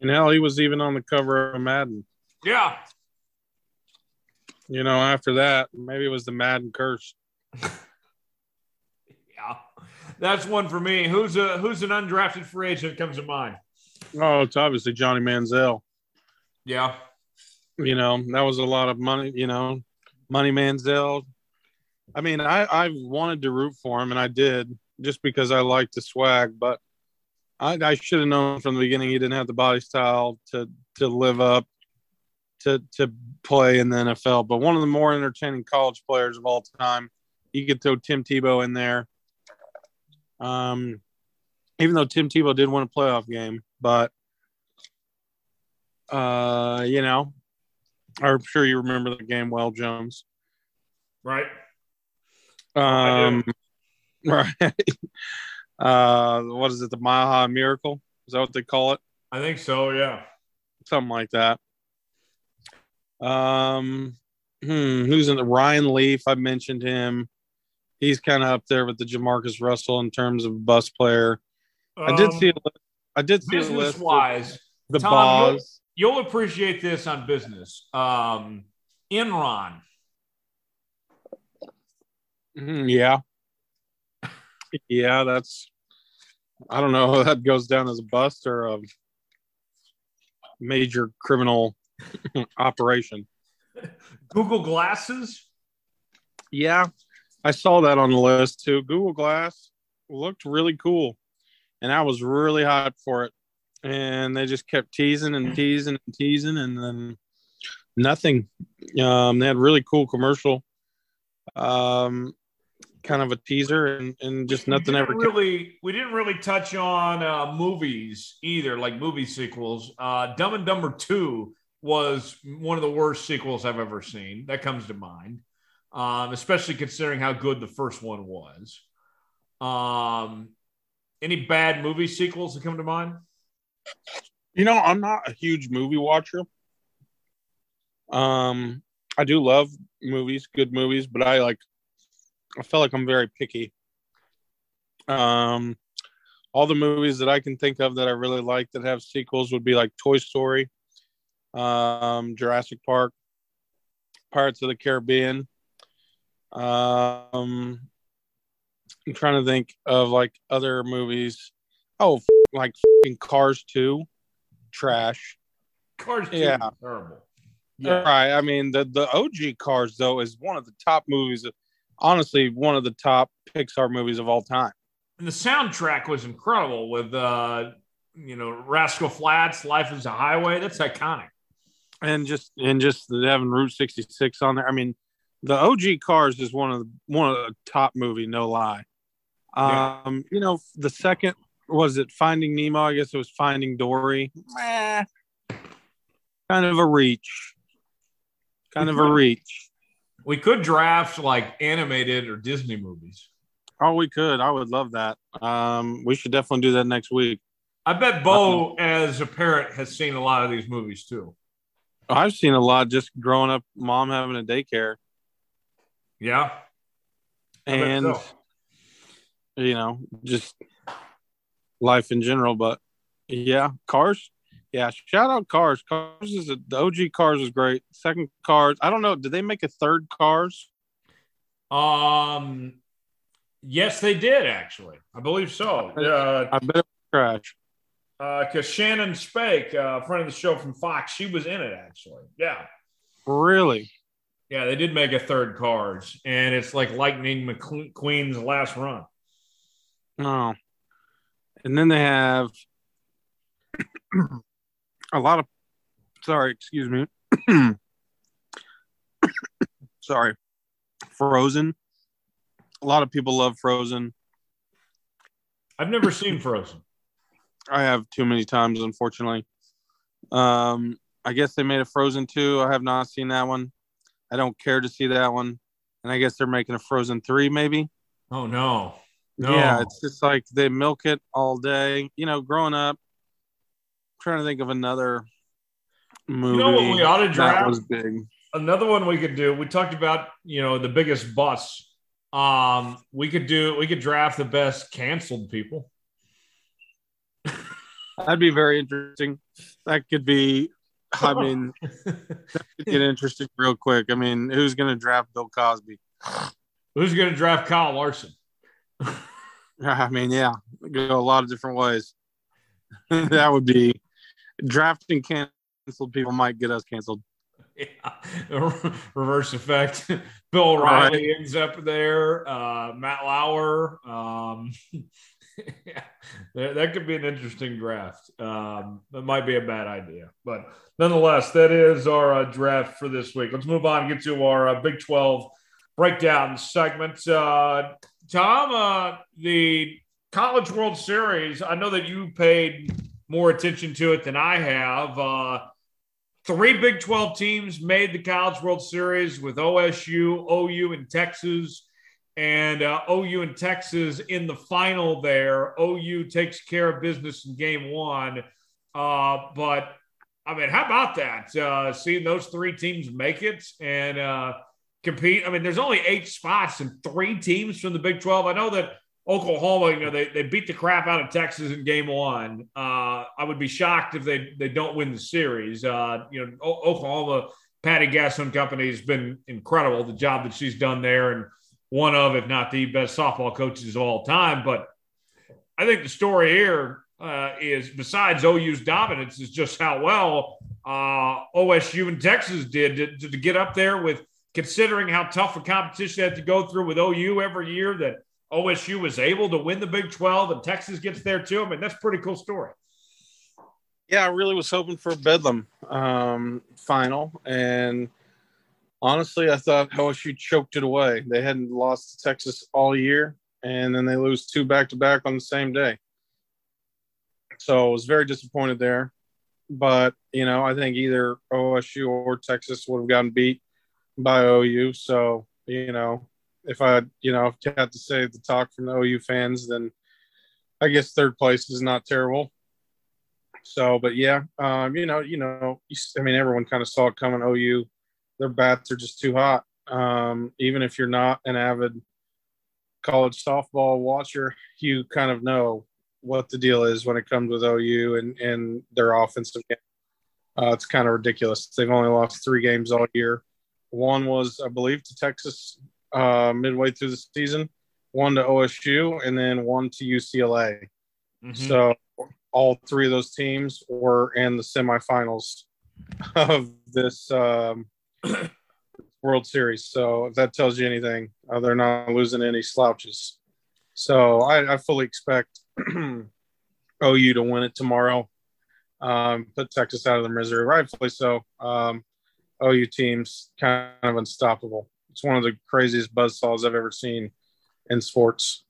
Speaker 2: And hell, he was even on the cover of Madden.
Speaker 1: Yeah.
Speaker 2: You know, after that, maybe it was the Madden curse.
Speaker 1: yeah that's one for me. Who's a who's an undrafted free agent comes to mind?
Speaker 2: Oh, it's obviously Johnny Manziel.
Speaker 1: Yeah.
Speaker 2: You know, that was a lot of money, you know, money Manziel. I mean, I, I wanted to root for him and I did just because I liked the swag, but I, I should have known from the beginning he didn't have the body style to to live up to to play in the NFL. But one of the more entertaining college players of all time. You could throw Tim Tebow in there. Um, even though Tim Tebow did win a playoff game, but uh, you know, I'm sure you remember the game well, Jones.
Speaker 1: Right.
Speaker 2: Um, right. uh, what is it? The Mile High Miracle? Is that what they call it?
Speaker 1: I think so. Yeah.
Speaker 2: Something like that. Um, hmm, who's in the Ryan Leaf? I mentioned him. He's kind of up there with the Jamarcus Russell in terms of bus player. I did
Speaker 1: Um,
Speaker 2: see. A, I did see a
Speaker 1: business wise.
Speaker 2: The
Speaker 1: Tom. You'll, you'll appreciate this on business. Um, Enron.
Speaker 2: Mhm, yeah. Yeah, that's. I don't know. That goes down as a bust or a major criminal operation.
Speaker 1: Google Glasses.
Speaker 2: Yeah, I saw that on the list too. Google Glass looked really cool, and I was really hot for it. And they just kept teasing and teasing and teasing, and then nothing. Um, they had really cool commercial, um, kind of a teaser, and, and just nothing ever. came.
Speaker 1: really. We didn't really touch on uh, movies either, like movie sequels. Uh, Dumb and Dumber Two was one of the worst sequels I've ever seen. That comes to mind, um, especially considering how good the first one was. Um, any bad movie sequels that come to mind?
Speaker 2: You know, I'm not a huge movie watcher. Um, I do love movies, good movies, but I like I feel like I'm very picky. Um all the movies that I can think of that I really like that have sequels would be like Toy Story, um, Jurassic Park, Pirates of the Caribbean. Um I'm trying to think of like other movies. Oh, f- like f***ing Cars 2. Trash.
Speaker 1: Cars Two,
Speaker 2: Yeah.
Speaker 1: was terrible.
Speaker 2: Right. I mean, the the OG Cars though is one of the top movies. Honestly, one of the top Pixar movies of all time.
Speaker 1: and the soundtrack was incredible with uh, you know Rascal Flatts, "Life Is a Highway." That's iconic.
Speaker 2: And just and just having Route 66 on there. I mean, the OG Cars is one of the one of the top movie, no lie.
Speaker 1: Yeah.
Speaker 2: Um, you know, the second was it Finding Nemo? I guess it was Finding Dory. Meh. Kind of a reach. Kind of a reach.
Speaker 1: We could draft like animated or Disney movies.
Speaker 2: Oh, we could. I would love that. Um, we should definitely do that next week.
Speaker 1: I bet Bo, as a parent, has seen a lot of these movies too.
Speaker 2: I've seen a lot just growing up, mom having a daycare,
Speaker 1: Yeah, I
Speaker 2: and
Speaker 1: so.
Speaker 2: you know, just life in general. But yeah, cars. Yeah, shout out cars. Cars is a, the OG cars is great. Second cars. I don't know. Did they make a third cars?
Speaker 1: Um, yes, they did actually. I believe so. Uh,
Speaker 2: I bet it was trash.
Speaker 1: because Shannon Spake, uh, friend of the show from Fox, she was in it actually. Yeah.
Speaker 2: Really?
Speaker 1: Yeah, they did make a third Cars, and it's like Lightning McQueen's last run.
Speaker 2: No. And then they have a lot of. Sorry, excuse me. sorry. Frozen. A lot of people love Frozen.
Speaker 1: I've never seen Frozen.
Speaker 2: I have too many times, unfortunately. Um, I guess they made a Frozen 2. I have not seen that one. I don't care to see that one. And I guess they're making a Frozen 3, maybe.
Speaker 1: Oh no, no.
Speaker 2: Yeah, it's just like they milk it all day. You know, growing up, trying to think of another movie
Speaker 1: know what we ought to
Speaker 2: that was big.
Speaker 1: another one we could do. We talked about you know the biggest bus. Um, we could do. We could draft the best canceled people.
Speaker 2: That'd be very interesting. That could be. I mean, that could get interesting real quick. I mean, who's going to draft Bill Cosby?
Speaker 1: Who's going to draft Kyle Larson?
Speaker 2: I mean, yeah, go a lot of different ways. that would be drafting canceled people might get us canceled.
Speaker 1: Yeah. Reverse effect. Bill
Speaker 2: Right.
Speaker 1: O'Reilly ends up there. Uh, Matt Lauer. Um, yeah, that, that could be an interesting draft. Um, that might be a bad idea, but nonetheless, that is our uh, draft for this week. Let's move on and get to our uh, Big 12 breakdown segment. Uh, Tom, uh, the College World Series, I know that you paid more attention to it than I have. Uh, three Big 12 teams made the College World Series with OSU, OU, and Texas. And uh, OU and Texas in the final there. OU takes care of business in game one. Uh, but I mean, how about that? Uh, seeing those three teams make it and uh, compete. I mean, there's only eight spots and three teams from the Big 12. I know that Oklahoma, you know, they, they beat the crap out of Texas in game one. Uh, I would be shocked if they, they don't win the series. Uh, you know, o- Oklahoma, Patty Gasso and company has been incredible, the job that she's done there, and one of, if not the best softball coaches of all time. But I think the story here uh, is, besides OU's dominance, is just how well uh, OSU and Texas did to, to get up there with considering how tough a competition they had to go through with OU every year that – OSU was able to win the Big 12 and Texas gets there too. I mean, that's pretty cool story.
Speaker 2: Yeah, I really was hoping for a Bedlam um, final. And honestly, I thought OSU choked it away. They hadn't lost to Texas all year, and then they lose two back to back on the same day. So I was very disappointed there. But, you know, I think either OSU or Texas would have gotten beat by OU. So, you know, if I, you know, had to say the talk from the OU fans, then I guess third place is not terrible. So, but yeah, um, you know, you know, I mean, everyone kind of saw it coming. OU, their bats are just too hot. Um, even if you're not an avid college softball watcher, you kind of know what the deal is when it comes with OU and and their offensive game. Uh, it's kind of ridiculous. They've only lost three games all year. One was, I believe, to Texas uh, midway through the season, one to OSU, and then one to UCLA. Mm-hmm. So all three of those teams were in the semifinals of this um, World Series. So if that tells you anything, uh, they're not losing any slouches. So I, I fully expect OU to win it tomorrow. Um, put Texas out of the misery, rightfully so. Um, OU teams kind of unstoppable it's one of the craziest buzzsaws I've ever seen in sports.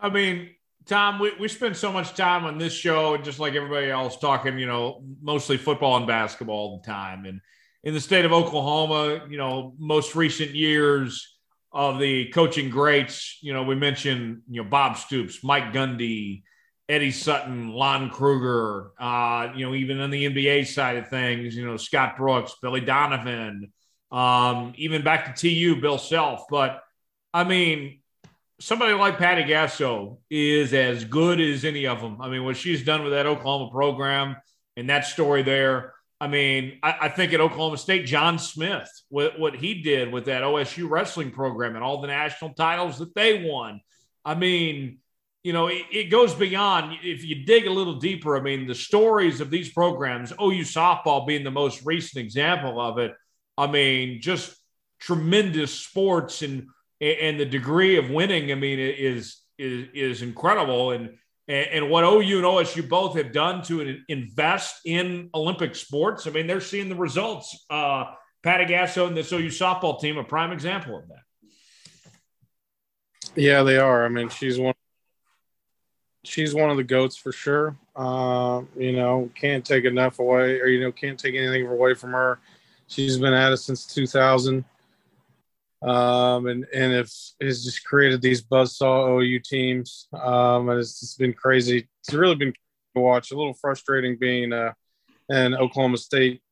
Speaker 1: I mean, Tom, we, we spend so much time on this show, just like everybody else, talking, you know, mostly football and basketball all the time. And in the state of Oklahoma, you know, most recent years of the coaching greats, you know, we mentioned, you know, Bob Stoops, Mike Gundy, Eddie Sutton, Lon Kruger, uh, you know, even on the NBA side of things, you know, Scott Brooks, Billy Donovan, um, even back to TU, Bill Self. But I mean, somebody like Patty Gasso is as good as any of them. I mean, what she's done with that Oklahoma program and that story there. I mean, I, I think at Oklahoma State, John Smith, what, what he did with that OSU wrestling program and all the national titles that they won. I mean, you know, it, it, goes beyond. If you dig a little deeper, I mean, the stories of these programs, OU softball being the most recent example of it, I mean, just tremendous sports and and the degree of winning. I mean, is is is incredible. And and what OU and OSU both have done to invest in Olympic sports. I mean, they're seeing the results. Uh, Patty Gasso and this OU softball team, a prime example of that.
Speaker 2: Yeah, they are. I mean, she's one. She's one of the goats for sure. Uh, you know, can't take enough away, or you know, can't take anything away from her. She's been at it since 2000. Um, and, and if has just created these buzzsaw OU teams. Um, and it's just been crazy. It's really been to watch. A little frustrating being uh, an Oklahoma State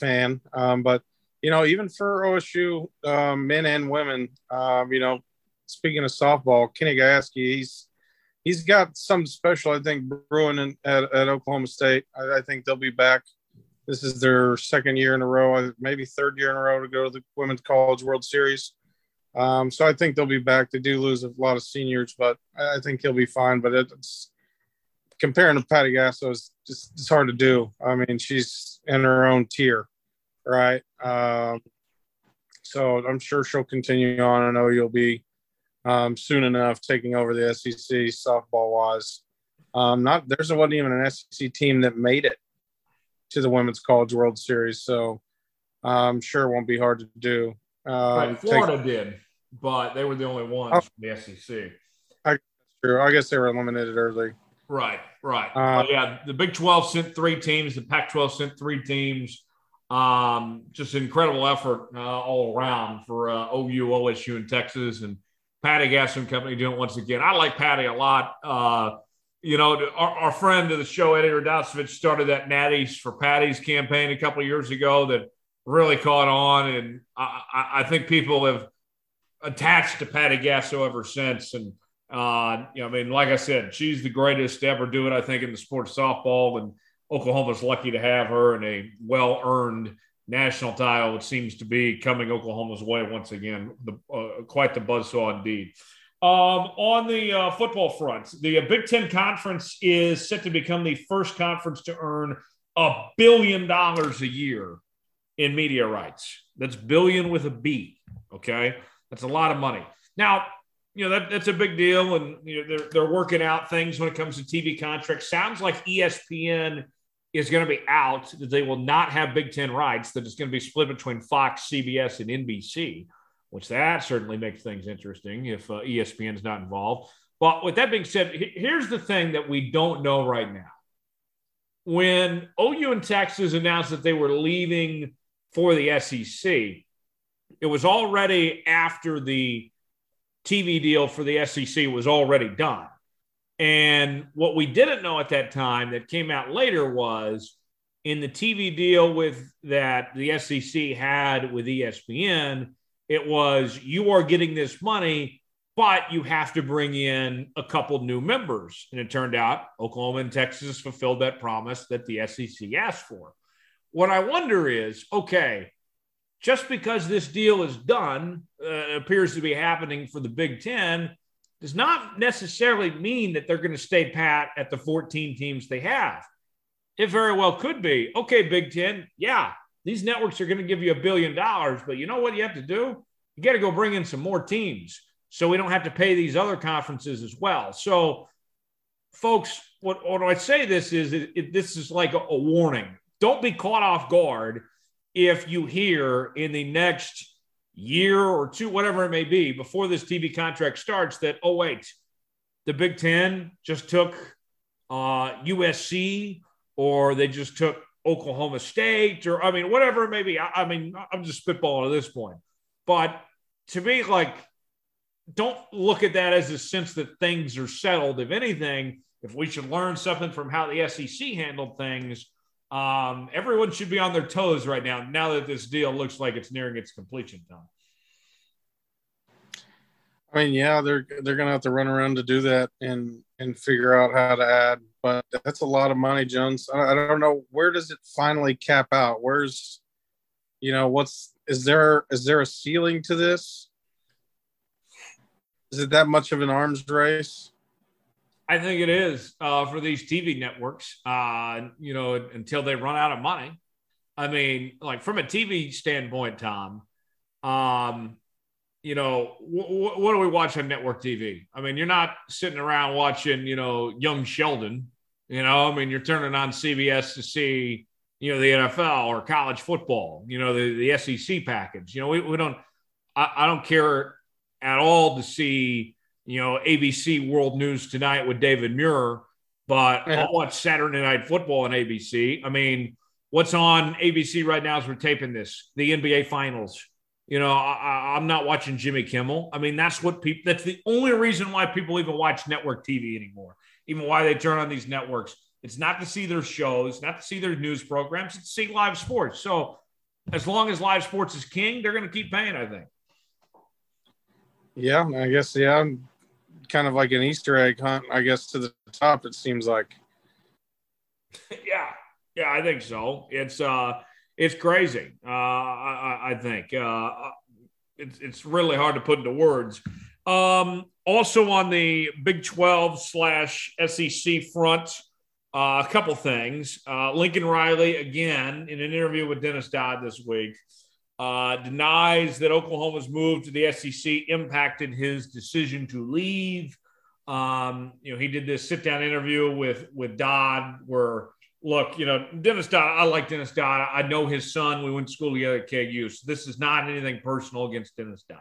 Speaker 2: fan. Um, but, you know, even for OSU um, men and women, um, you know, speaking of softball, Kenny Gajewski, he's he's got something special, I think, brewing in, at, at Oklahoma State. I, I, think they'll be back this is their second year in a row, maybe third year in a row to go to the Women's College World Series. Um, so I think they'll be back. They do lose a lot of seniors, but I think he'll be fine. But it's comparing to Patty Gasso is just it's hard to do. I mean, she's in her own tier, right? Um, so I'm sure she'll continue on. I know you'll be um, soon enough taking over the SEC softball wise. Um, not there's wasn't even an SEC team that made it to the Women's College World Series. So I'm sure it won't be hard to do.
Speaker 1: Um, Florida take, did, but they were the only ones oh, from the SEC.
Speaker 2: I, true. I guess they were eliminated early.
Speaker 1: Right, right. Uh, yeah, the Big 12 sent three teams, the Pac 12 sent three teams. Um, just incredible effort uh, all around for uh, OU, OSU, and Texas. And Patty Gasson Company doing it once again. I like Patty a lot. Uh, you know, our, our friend of the show, Eddie Radosevich, started that Natties for Patties campaign a couple years ago that really caught on. And I, I think people have attached to Patty Gasso ever since. And, uh, you know, I mean, like I said, she's the greatest to ever do it, I think, in the sport of softball. And Oklahoma's lucky to have her in a well earned national title. It seems to be coming Oklahoma's way once again. The, uh, quite the buzzsaw indeed. Um, on the uh, football front, the uh, Big Ten Conference is set to become the first conference to earn a billion dollars a year in media rights. That's billion with a B. Okay. That's a lot of money. Now, you know, that, that's a big deal. And you know, they're, they're working out things when it comes to TV contracts. Sounds like ESPN is going to be out, that they will not have Big Ten rights, that it's going to be split between Fox, CBS, and NBC which that certainly makes things interesting if uh, ESPN is not involved. But with that being said, here's the thing that we don't know right now. When OU and Texas announced that they were leaving for the SEC, it was already after the TV deal for the SEC was already done. And what we didn't know at that time that came out later was in the TV deal with that the SEC had with ESPN, it was you are getting this money, but you have to bring in a couple new members. And it turned out Oklahoma and Texas fulfilled that promise that the SEC asked for. What I wonder is okay, just because this deal is done, uh, appears to be happening for the Big Ten, does not necessarily mean that they're going to stay pat at the 14 teams they have. It very well could be. Okay, Big Ten, yeah, these networks are going to give you a billion dollars, but you know what you have to do? You got to go bring in some more teams so we don't have to pay these other conferences as well. So, folks, what, what I say this is it, it, this is like a, a warning. Don't be caught off guard if you hear in the next year or two, whatever it may be, before this TV contract starts, that, oh, wait, the Big Ten just took uh, USC or they just took Oklahoma State, or I mean, whatever it may be. I, I mean, I'm just spitballing at this point. But to me, like, don't look at that as a sense that things are settled. If anything, if we should learn something from how the SEC handled things, um, everyone should be on their toes right now. Now that this deal looks like it's nearing its completion time.
Speaker 2: I mean, yeah, they're they're gonna have to run around to do that and and figure out how to add, but that's a lot of money, Jones. I, don't know where does it finally cap out. Where's, you know, what's is there is there a ceiling to this? Is it that much of an arms race?
Speaker 1: I think it is uh, for these TV networks. Uh, you know, until they run out of money. I mean, like from a TV standpoint, Tom. Um, you know, wh- what do we watch on network TV? I mean, you're not sitting around watching, you know, Young Sheldon. You know, I mean, you're turning on CBS to see, you know, the NFL or college football. You know, the, the SEC package. You know, we, we don't. I, I don't care at all to see, you know, ABC World News tonight with David Muir, but yeah. I'll watch Saturday Night Football on ABC. I mean, what's on ABC right now as we're taping this? The NBA Finals. You know, I, am not watching Jimmy Kimmel. I mean, that's what people. That's the only reason why people even watch network TV anymore. Even why they turn on these networks. It's not to see their shows, not to see their news programs. It's to see live sports. So, as long as live sports is king, they're going to keep paying. I think.
Speaker 2: Yeah, I guess. Yeah, kind of like an Easter egg hunt. I guess to the top. It seems like.
Speaker 1: yeah, yeah, I think so. It's uh it's crazy. Uh, I, I, think uh, it's it's really hard to put into words. Um, also on the Big Twelve slash SEC front, uh, a couple things. Uh, Lincoln Riley again in an interview with Dennis Dodd this week uh, denies that Oklahoma's move to the SEC impacted his decision to leave. Um, you know, he did this sit down interview with with Dodd where look, you know, Dennis Dodd, I like Dennis Dodd. I know his son. We went to school together at KU. So this is not anything personal against Dennis Dodd.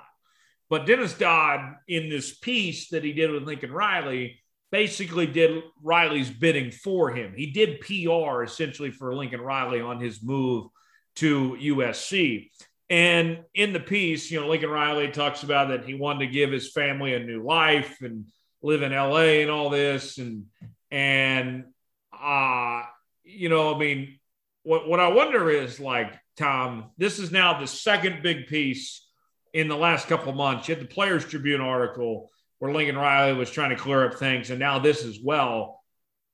Speaker 1: But Dennis Dodd, in this piece that he did with Lincoln Riley, basically did Riley's bidding for him. He did PR essentially for Lincoln Riley on his move to USC. And in the piece, you know, Lincoln Riley talks about that he wanted to give his family a new life and live in LA and all this. And And, uh, you know, I mean, what, what I wonder is like, Tom, this is now the second big piece in the last couple months. You had the Players Tribune article where Lincoln Riley was trying to clear up things, and now this as well.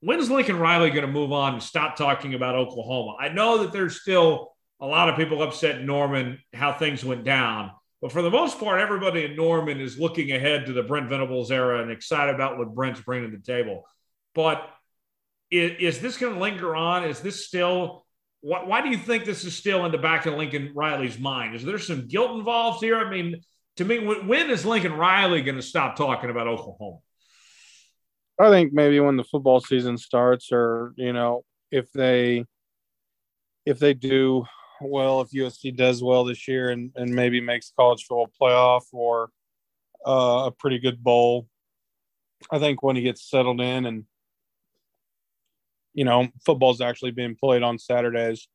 Speaker 1: When is Lincoln Riley going to move on and stop talking about Oklahoma? I know that there's still a lot of people upset Norman how things went down, but for the most part, everybody in Norman is looking ahead to the Brent Venables era and excited about what Brent's bringing to the table. But is, is this going to linger on? Is this still why, why, do you think this is still in the back of Lincoln Riley's mind? Is there some guilt involved here? I mean, to me, when is Lincoln Riley going to stop talking about Oklahoma?
Speaker 2: I think maybe when the football season starts, or you know, if they if they do well, if USC does well this year and and maybe makes college football playoff or uh, a pretty good bowl, I think when he gets settled in and you know football's actually being played on Saturdays,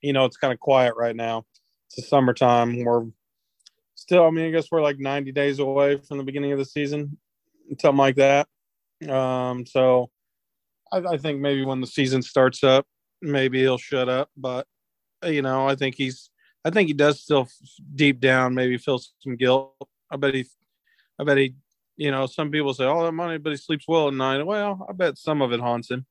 Speaker 2: you know, it's kind of quiet right now. It's the summertime. We're still, I mean, I guess we're like 90 days away from the beginning of the season, something like that. Um, so I, I think maybe when the season starts up, maybe he'll shut up. But you know, I think he's, I think he does still deep down maybe feel some guilt. I bet he, I bet he, you know, some people say, "Oh, that money," but he sleeps well at night. Well, I bet some of it haunts him.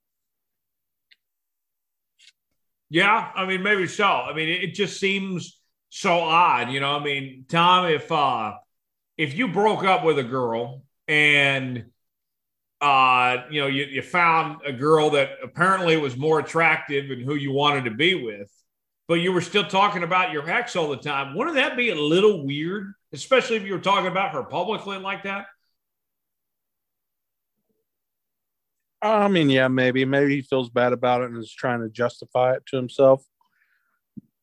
Speaker 1: Yeah, I mean, maybe so. I mean, it just seems so odd, you know. I mean, Tom, if uh if you broke up with a girl and uh you know you, you found a girl that apparently was more attractive and who you wanted to be with, but you were still talking about your ex all the time, wouldn't that be a little weird, especially if you were talking about her publicly like that?
Speaker 2: I mean, yeah, maybe. Maybe he feels bad about it and is trying to justify it to himself.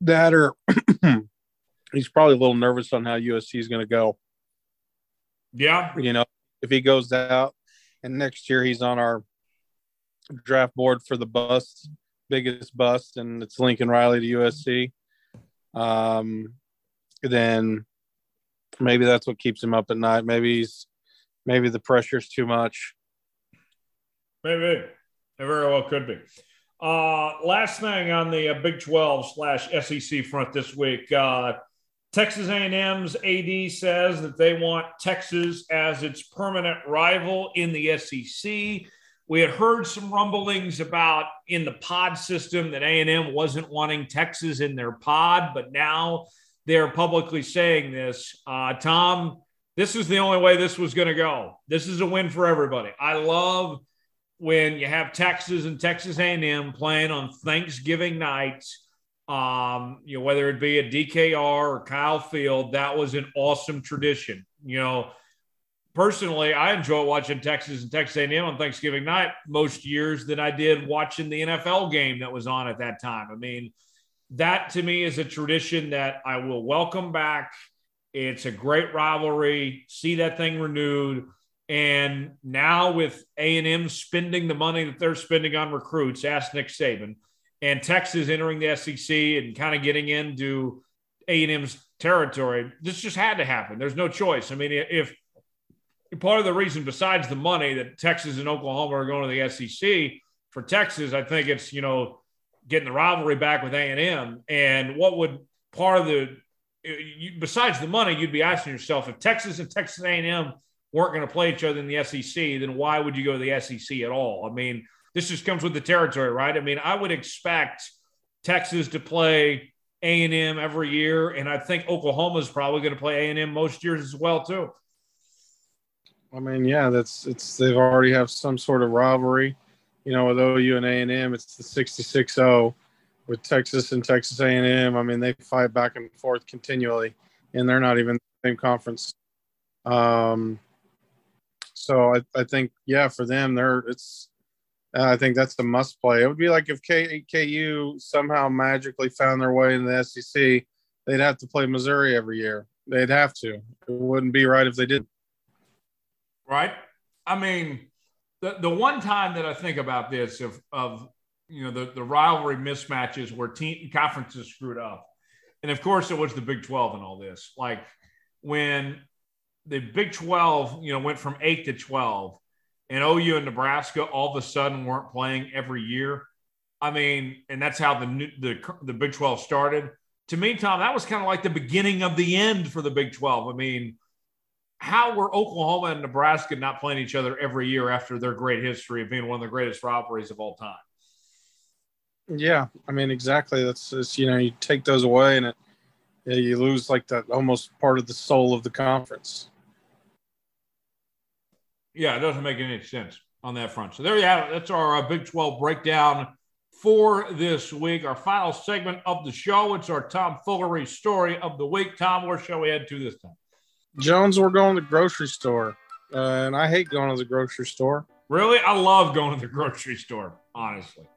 Speaker 2: That or he's probably a little nervous on how USC is going to go.
Speaker 1: Yeah.
Speaker 2: You know, if he goes out and next year he's on our draft board for the bust, biggest bust, and it's Lincoln Riley to USC, um, then maybe that's what keeps him up at night. Maybe he's maybe the pressure's too much.
Speaker 1: Maybe it very well could be. Uh, last thing on the uh, Big 12 slash SEC front this week. Uh, Texas A&M's AD says that they want Texas as its permanent rival in the SEC. We had heard some rumblings about in the pod system that A&M wasn't wanting Texas in their pod, but now they're publicly saying this. Uh, Tom, this is the only way this was going to go. This is a win for everybody. I love when you have Texas and Texas A&M playing on Thanksgiving nights um, you know, whether it be a DKR or Kyle Field, that was an awesome tradition. You know, personally, I enjoy watching Texas and Texas A&M on Thanksgiving night most years than I did watching the NFL game that was on at that time. I mean, that to me is a tradition that I will welcome back. It's a great rivalry. See that thing renewed. And now with A&M spending the money that they're spending on recruits, ask Nick Saban – and Texas entering the SEC and kind of getting into A&M's territory, this just had to happen. There's no choice. I mean, if part of the reason besides the money that Texas and Oklahoma are going to the SEC for Texas, I think it's, you know, getting the rivalry back with A&M and what would part of the besides the money, you'd be asking yourself if Texas and Texas A&M weren't going to play each other in the SEC, then why would you go to the SEC at all? I mean, this just comes with the territory, right? I mean, I would expect Texas to play A and M every year, and I think Oklahoma is probably going to play A and M most years as well too.
Speaker 2: I mean, yeah, that's it's they've already have some sort of rivalry, you know, with OU and A and M. It's the 66-0 with Texas and Texas A and M. I mean, they fight back and forth continually, and they're not even the same conference. Um, so I, I think yeah, for them, they're it's uh, I think that's the must play. It would be like if K- KU somehow magically found their way in the SEC, they'd have to play Missouri every year. They'd have to. It wouldn't be right if they didn't.
Speaker 1: Right. I mean, the the one time that I think about this of of you know the the rivalry mismatches where team conferences screwed up, and of course it was the Big Twelve and all this. Like when the Big Twelve, you know, went from eight to twelve and OU and Nebraska all of a sudden weren't playing every year. I mean, and that's how the new, the the Big 12 started. To me, Tom, that was kind of like the beginning of the end for the Big 12. I mean, how were Oklahoma and Nebraska not playing each other every year after their great history of being one of the greatest rivalries of all time?
Speaker 2: Yeah, I mean, exactly. That's just, you know, you take those away and it you lose like that almost part of the soul of the conference.
Speaker 1: Yeah, it doesn't make any sense on that front. So there you have it. That's our uh, Big 12 breakdown for this week. Our final segment of the show. It's our Tom Foolery story of the week. Tom, where shall we head to this time?
Speaker 2: Jones, we're going to the grocery store. Uh, and I hate going to the grocery store.
Speaker 1: Really? I love going to the grocery store, honestly.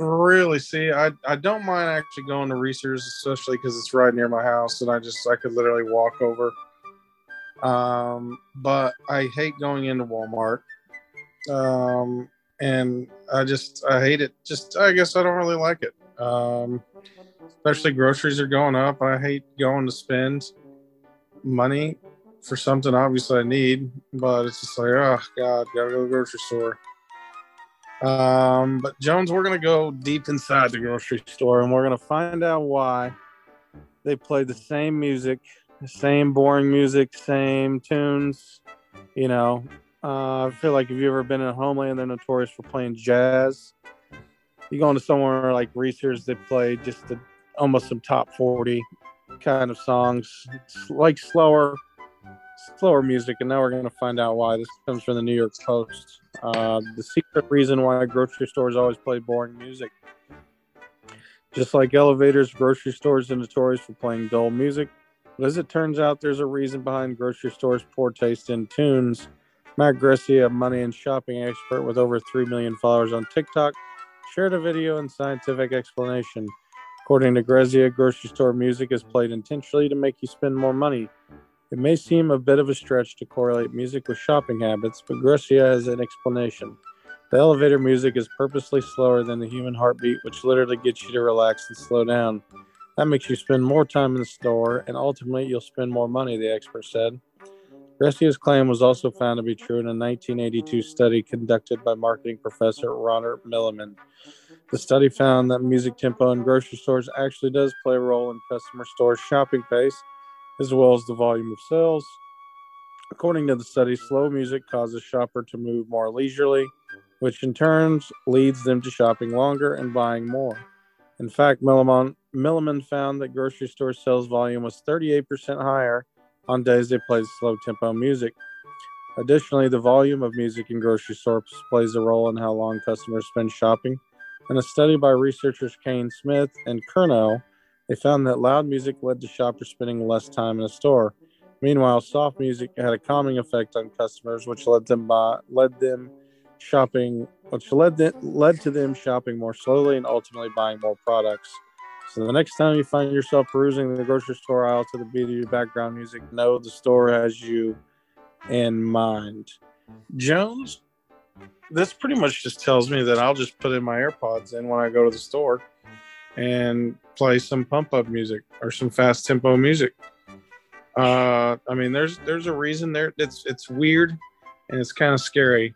Speaker 2: Really? See, I, I don't mind actually going to Reasor's, especially because it's right near my house and I just, I could literally walk over. Um, but I hate going into Walmart. Um, and I just, I hate it. Just, I guess I don't really like it. Um, especially groceries are going up. I hate going to spend money for something obviously I need, but it's just like, oh God, gotta go to the grocery store. Um, but Jones, we're gonna go deep inside the grocery store and we're gonna find out why they play the same music, same boring music, same tunes. You know, uh, I feel like if you've ever been in a Homeland, they're notorious for playing jazz. You go into somewhere like Reasor's, they play just the, almost some top forty kind of songs. It's like slower, slower music, and now we're going to find out why. This comes from the New York Post. Uh, the secret reason why grocery stores always play boring music. Just like elevators, grocery stores are notorious for playing dull music. As it turns out, there's a reason behind grocery stores' poor taste in tunes. Matt Gressia, a money and shopping expert with over 3 million followers on TikTok, shared a video and scientific explanation. According to Gressia, grocery store music is played intentionally to make you spend more money. It may seem a bit of a stretch to correlate music with shopping habits, but Gressia has an explanation. The elevator music is purposely slower than the human heartbeat, which literally gets you to relax and slow down. That makes you spend more time in the store, and ultimately, you'll spend more money, the expert said. Gressia's claim was also found to be true in a 1982 study conducted by marketing professor Ronald Milliman. The study found that music tempo in grocery stores actually does play a role in customer stores' shopping pace, as well as the volume of sales. According to the study, slow music causes shopper to move more leisurely, which in turn leads them to shopping longer and buying more. In fact, Milliman, Milliman found that grocery store sales volume was 38% higher on days they played slow tempo music. Additionally, the volume of music in grocery stores plays a role in how long customers spend shopping. In a study by researchers Cain Smith and Curnow, they found that loud music led to shoppers spending less time in a store. Meanwhile, soft music had a calming effect on customers, which led them by, led them shopping, which led led to them shopping more slowly and ultimately buying more products. So the next time you find yourself perusing the grocery store aisle to the beat of your background music, know the store has you in mind. Jones, this pretty much just tells me that I'll just put in my AirPods in when I go to the store and play some pump up music or some fast tempo music. Uh, I mean, there's there's a reason there. It's it's weird and it's kind of scary.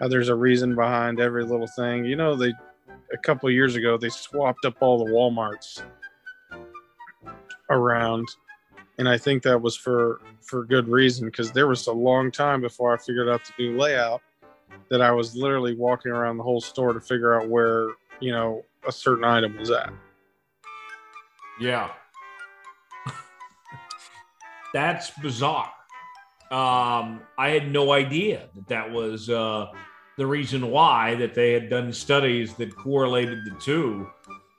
Speaker 2: Uh, there's a reason behind every little thing. You know, they a couple years ago they swapped up all the WalMarts around, and I think that was for for good reason because there was a long time before I figured out the new layout that I was literally walking around the whole store to figure out where, you know, a certain item was at.
Speaker 1: Yeah. That's bizarre. Um, I had no idea that that was uh, the reason why that they had done studies that correlated the two.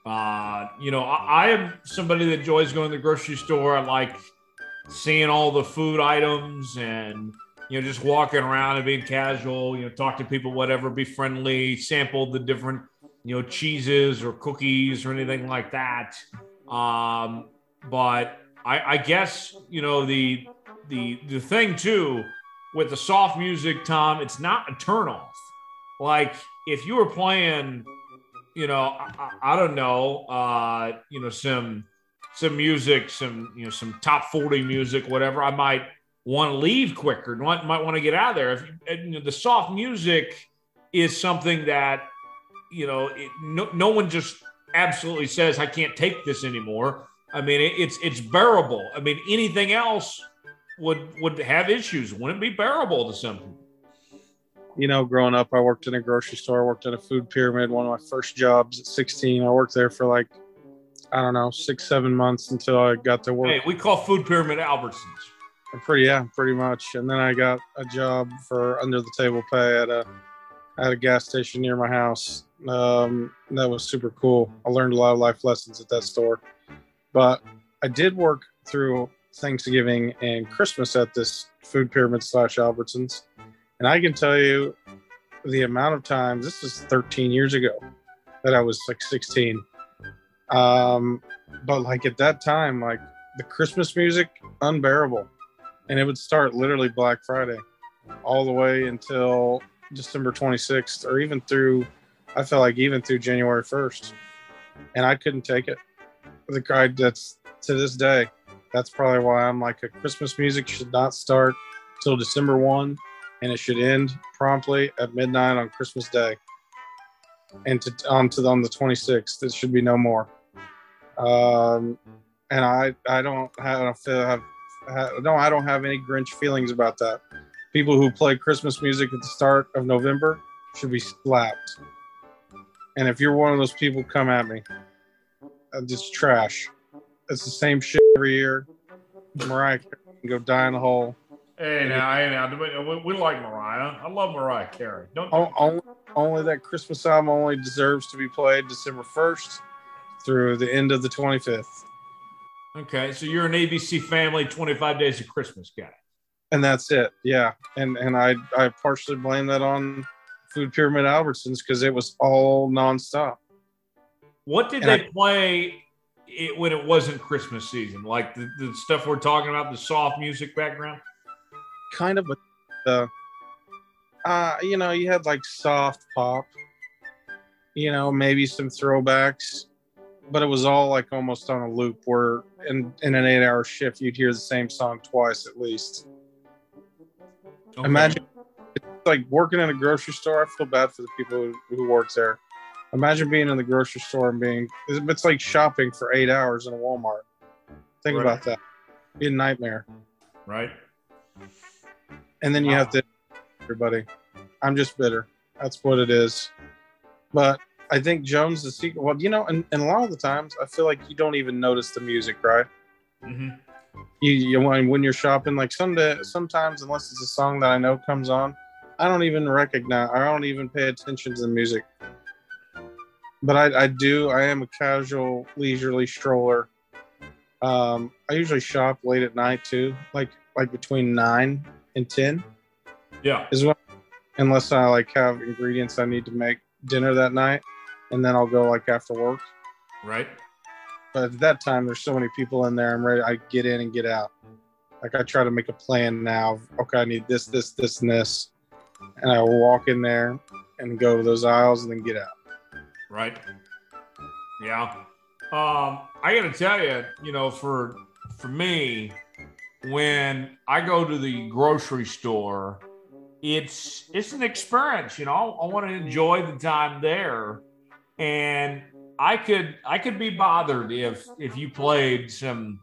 Speaker 1: Uh, you know, I, I am somebody that enjoys going to the grocery store. I like seeing all the food items and you know, just walking around and being casual, you know, talk to people, whatever, be friendly, sample the different, you know, cheeses or cookies or anything like that. Um, but I, I guess, you know, the the the thing too with the soft music, Tom, it's not a turnoff. Like if you were playing, you know, I, I don't know, uh, you know, some some music, some you know, some top 40 music, whatever, I might want to leave quicker, might, might want to get out of there. If you know, the soft music is something that you know, it, no, no one just absolutely says I can't take this anymore. I mean, it, it's it's bearable. I mean, anything else would would have issues. Wouldn't be bearable to some people.
Speaker 2: You know, growing up, I worked in a grocery store. I worked at a food pyramid. One of my first jobs at 16. I worked there for like I don't know six seven months until I got to work.
Speaker 1: Hey, we call food pyramid Albertsons.
Speaker 2: Pretty yeah, pretty much. And then I got a job for under the table pay at a at a gas station near my house. Um, that was super cool. I learned a lot of life lessons at that store. But I did work through Thanksgiving and Christmas at this food pyramid slash Albertsons. And I can tell you the amount of times, this was 13 years ago that I was like 16. Um, but like at that time, like the Christmas music, unbearable. And it would start literally Black Friday all the way until December 26th or even through, I felt like even through January 1st. And I couldn't take it. The guy that's to this day, that's probably why I'm like a Christmas music should not start till December 1 and it should end promptly at midnight on Christmas Day. And to on to on the 26th, it should be no more. Um, and I I don't have I don't feel have, have no I don't have any Grinch feelings about that. People who play Christmas music at the start of November should be slapped. And if you're one of those people, come at me. It's trash. It's the same shit every year. Mariah can go die in the hole.
Speaker 1: Hey, now, hey, now, we, we like Mariah. I love Mariah Carey. Don't
Speaker 2: only, only that Christmas album only deserves to be played December 1st through the end of the 25th.
Speaker 1: Okay, so you're an ABC Family 25 Days of Christmas guy.
Speaker 2: And that's it. Yeah. And and I I partially blame that on Food Pyramid Albertsons because it was all nonstop.
Speaker 1: What did
Speaker 2: And
Speaker 1: they
Speaker 2: I-
Speaker 1: play it, when it wasn't Christmas season? Like the, the stuff we're talking about, the soft music background?
Speaker 2: Kind of a uh, uh you know, you had like soft pop, you know, maybe some throwbacks, but it was all like almost on a loop where in, in an eight hour shift you'd hear the same song twice at least.
Speaker 1: Okay.
Speaker 2: Imagine it's like working in a grocery store. I feel bad for the people who, who work there. Imagine being in the grocery store and being it's like shopping for eight hours in a Walmart. Think
Speaker 1: Right.
Speaker 2: about that. Be a nightmare.
Speaker 1: right?
Speaker 2: And then you
Speaker 1: Wow.
Speaker 2: have to everybody. I'm just bitter. That's what it is. But I think Jones the secret well, you know, and, and a lot of the times I feel like you don't even notice the music, right?
Speaker 1: hmm
Speaker 2: you, you when, when you're shopping like some sometimes unless it's a song that i know comes on i don't even recognize i don't even pay attention to the music but i, I do i am a casual leisurely stroller. Um, i usually shop late at night too like like between 9 and 10
Speaker 1: Yeah.
Speaker 2: is when unless i like have ingredients i need to make dinner that night and then i'll go like after work.
Speaker 1: Right.
Speaker 2: but at that time there's so many people in there i'm ready i get in and get out. Like i try to make a plan now okay i need this this this and this. And i will walk in there and go to those aisles and then get out
Speaker 1: Right. Yeah. Um, I got to tell you, you know, for for me, when I go to the grocery store, it's it's an experience. You know, I want to enjoy the time there, and I could I could be bothered if if you played some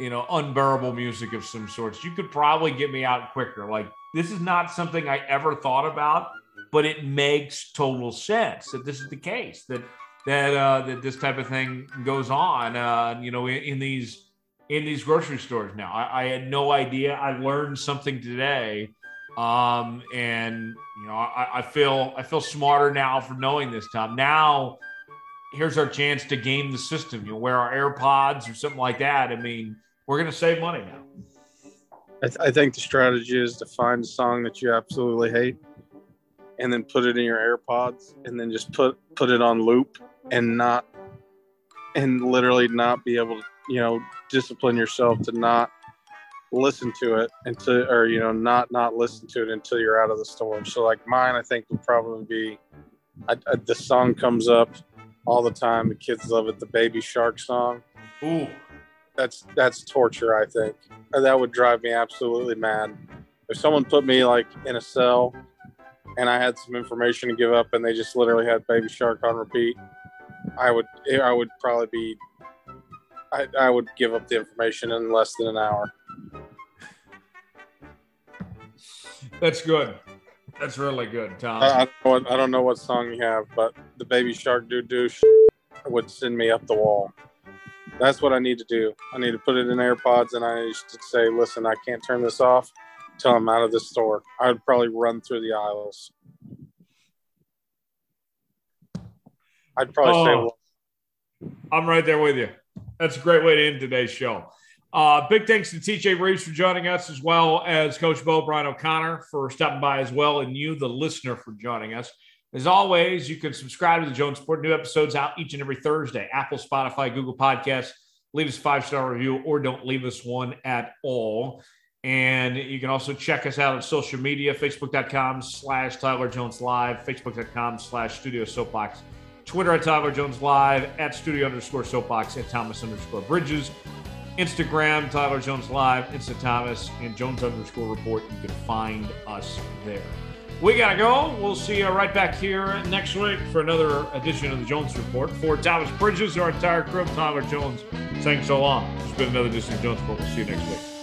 Speaker 1: you know unbearable music of some sorts. You could probably get me out quicker. Like this is not something I ever thought about, but it makes total sense that this is the case that that uh, that this type of thing goes on. Uh, you know, in, in these in these grocery stores now. I, I had no idea. I learned something today, um, and you know, I, I feel I feel smarter now for knowing this. Tom, now here's our chance to game the system. You know, wear our AirPods or something like that. I mean, we're gonna save money now.
Speaker 2: I, th- I think the strategy is to find a song that you absolutely hate and then put it in your airpods and then just put put it on loop and not and literally not be able to you know discipline yourself to not listen to it until or you know not not listen to it until you're out of the storm so like mine i think would probably be I, I, the song comes up all the time the kids love it the baby shark song
Speaker 1: Ooh,
Speaker 2: that's that's torture. I think and that would drive me absolutely mad. If someone put me like in a cell and I had some information to give up and they just literally had Baby Shark on repeat, I would I would probably be I, I would give up the information in less than an hour.
Speaker 1: That's good. That's really good, Tom.
Speaker 2: I, I, don't know what, I don't know what song you have, but the Baby Shark doo doo would send me up the wall. That's what I need to do. I need to put it in AirPods and I need to say, listen, I can't turn this off until I'm out of the store. I would probably run through the aisles. I'd probably oh, say, well,
Speaker 1: I'm right there with you. That's a great way to end today's show. Uh, big thanks to TJ Rives for joining us, as well as Coach Bo Bryan O'Connor for stopping by as well, and you, the listener, for joining us. As always, you can subscribe to the Jones Report. New episodes out each and every Thursday. Apple, Spotify, Google Podcasts. Leave us a five star review or don't leave us one at all. And you can also check us out on social media Facebook.com slash Tyler Jones Live, Facebook.com slash Studio Soapbox, Twitter at Tyler Jones Live, at Studio underscore Soapbox, at Thomas underscore Bridges, Instagram, Tyler Jones Live, Insta Thomas, and Jones underscore report. You can find us there. We got to go. We'll see you right back here next week for another edition of the Jones Report. For Thomas Bridges, our entire crew, Tyler Jones, saying so long. It's been another edition of Jones Report. We'll see you next week.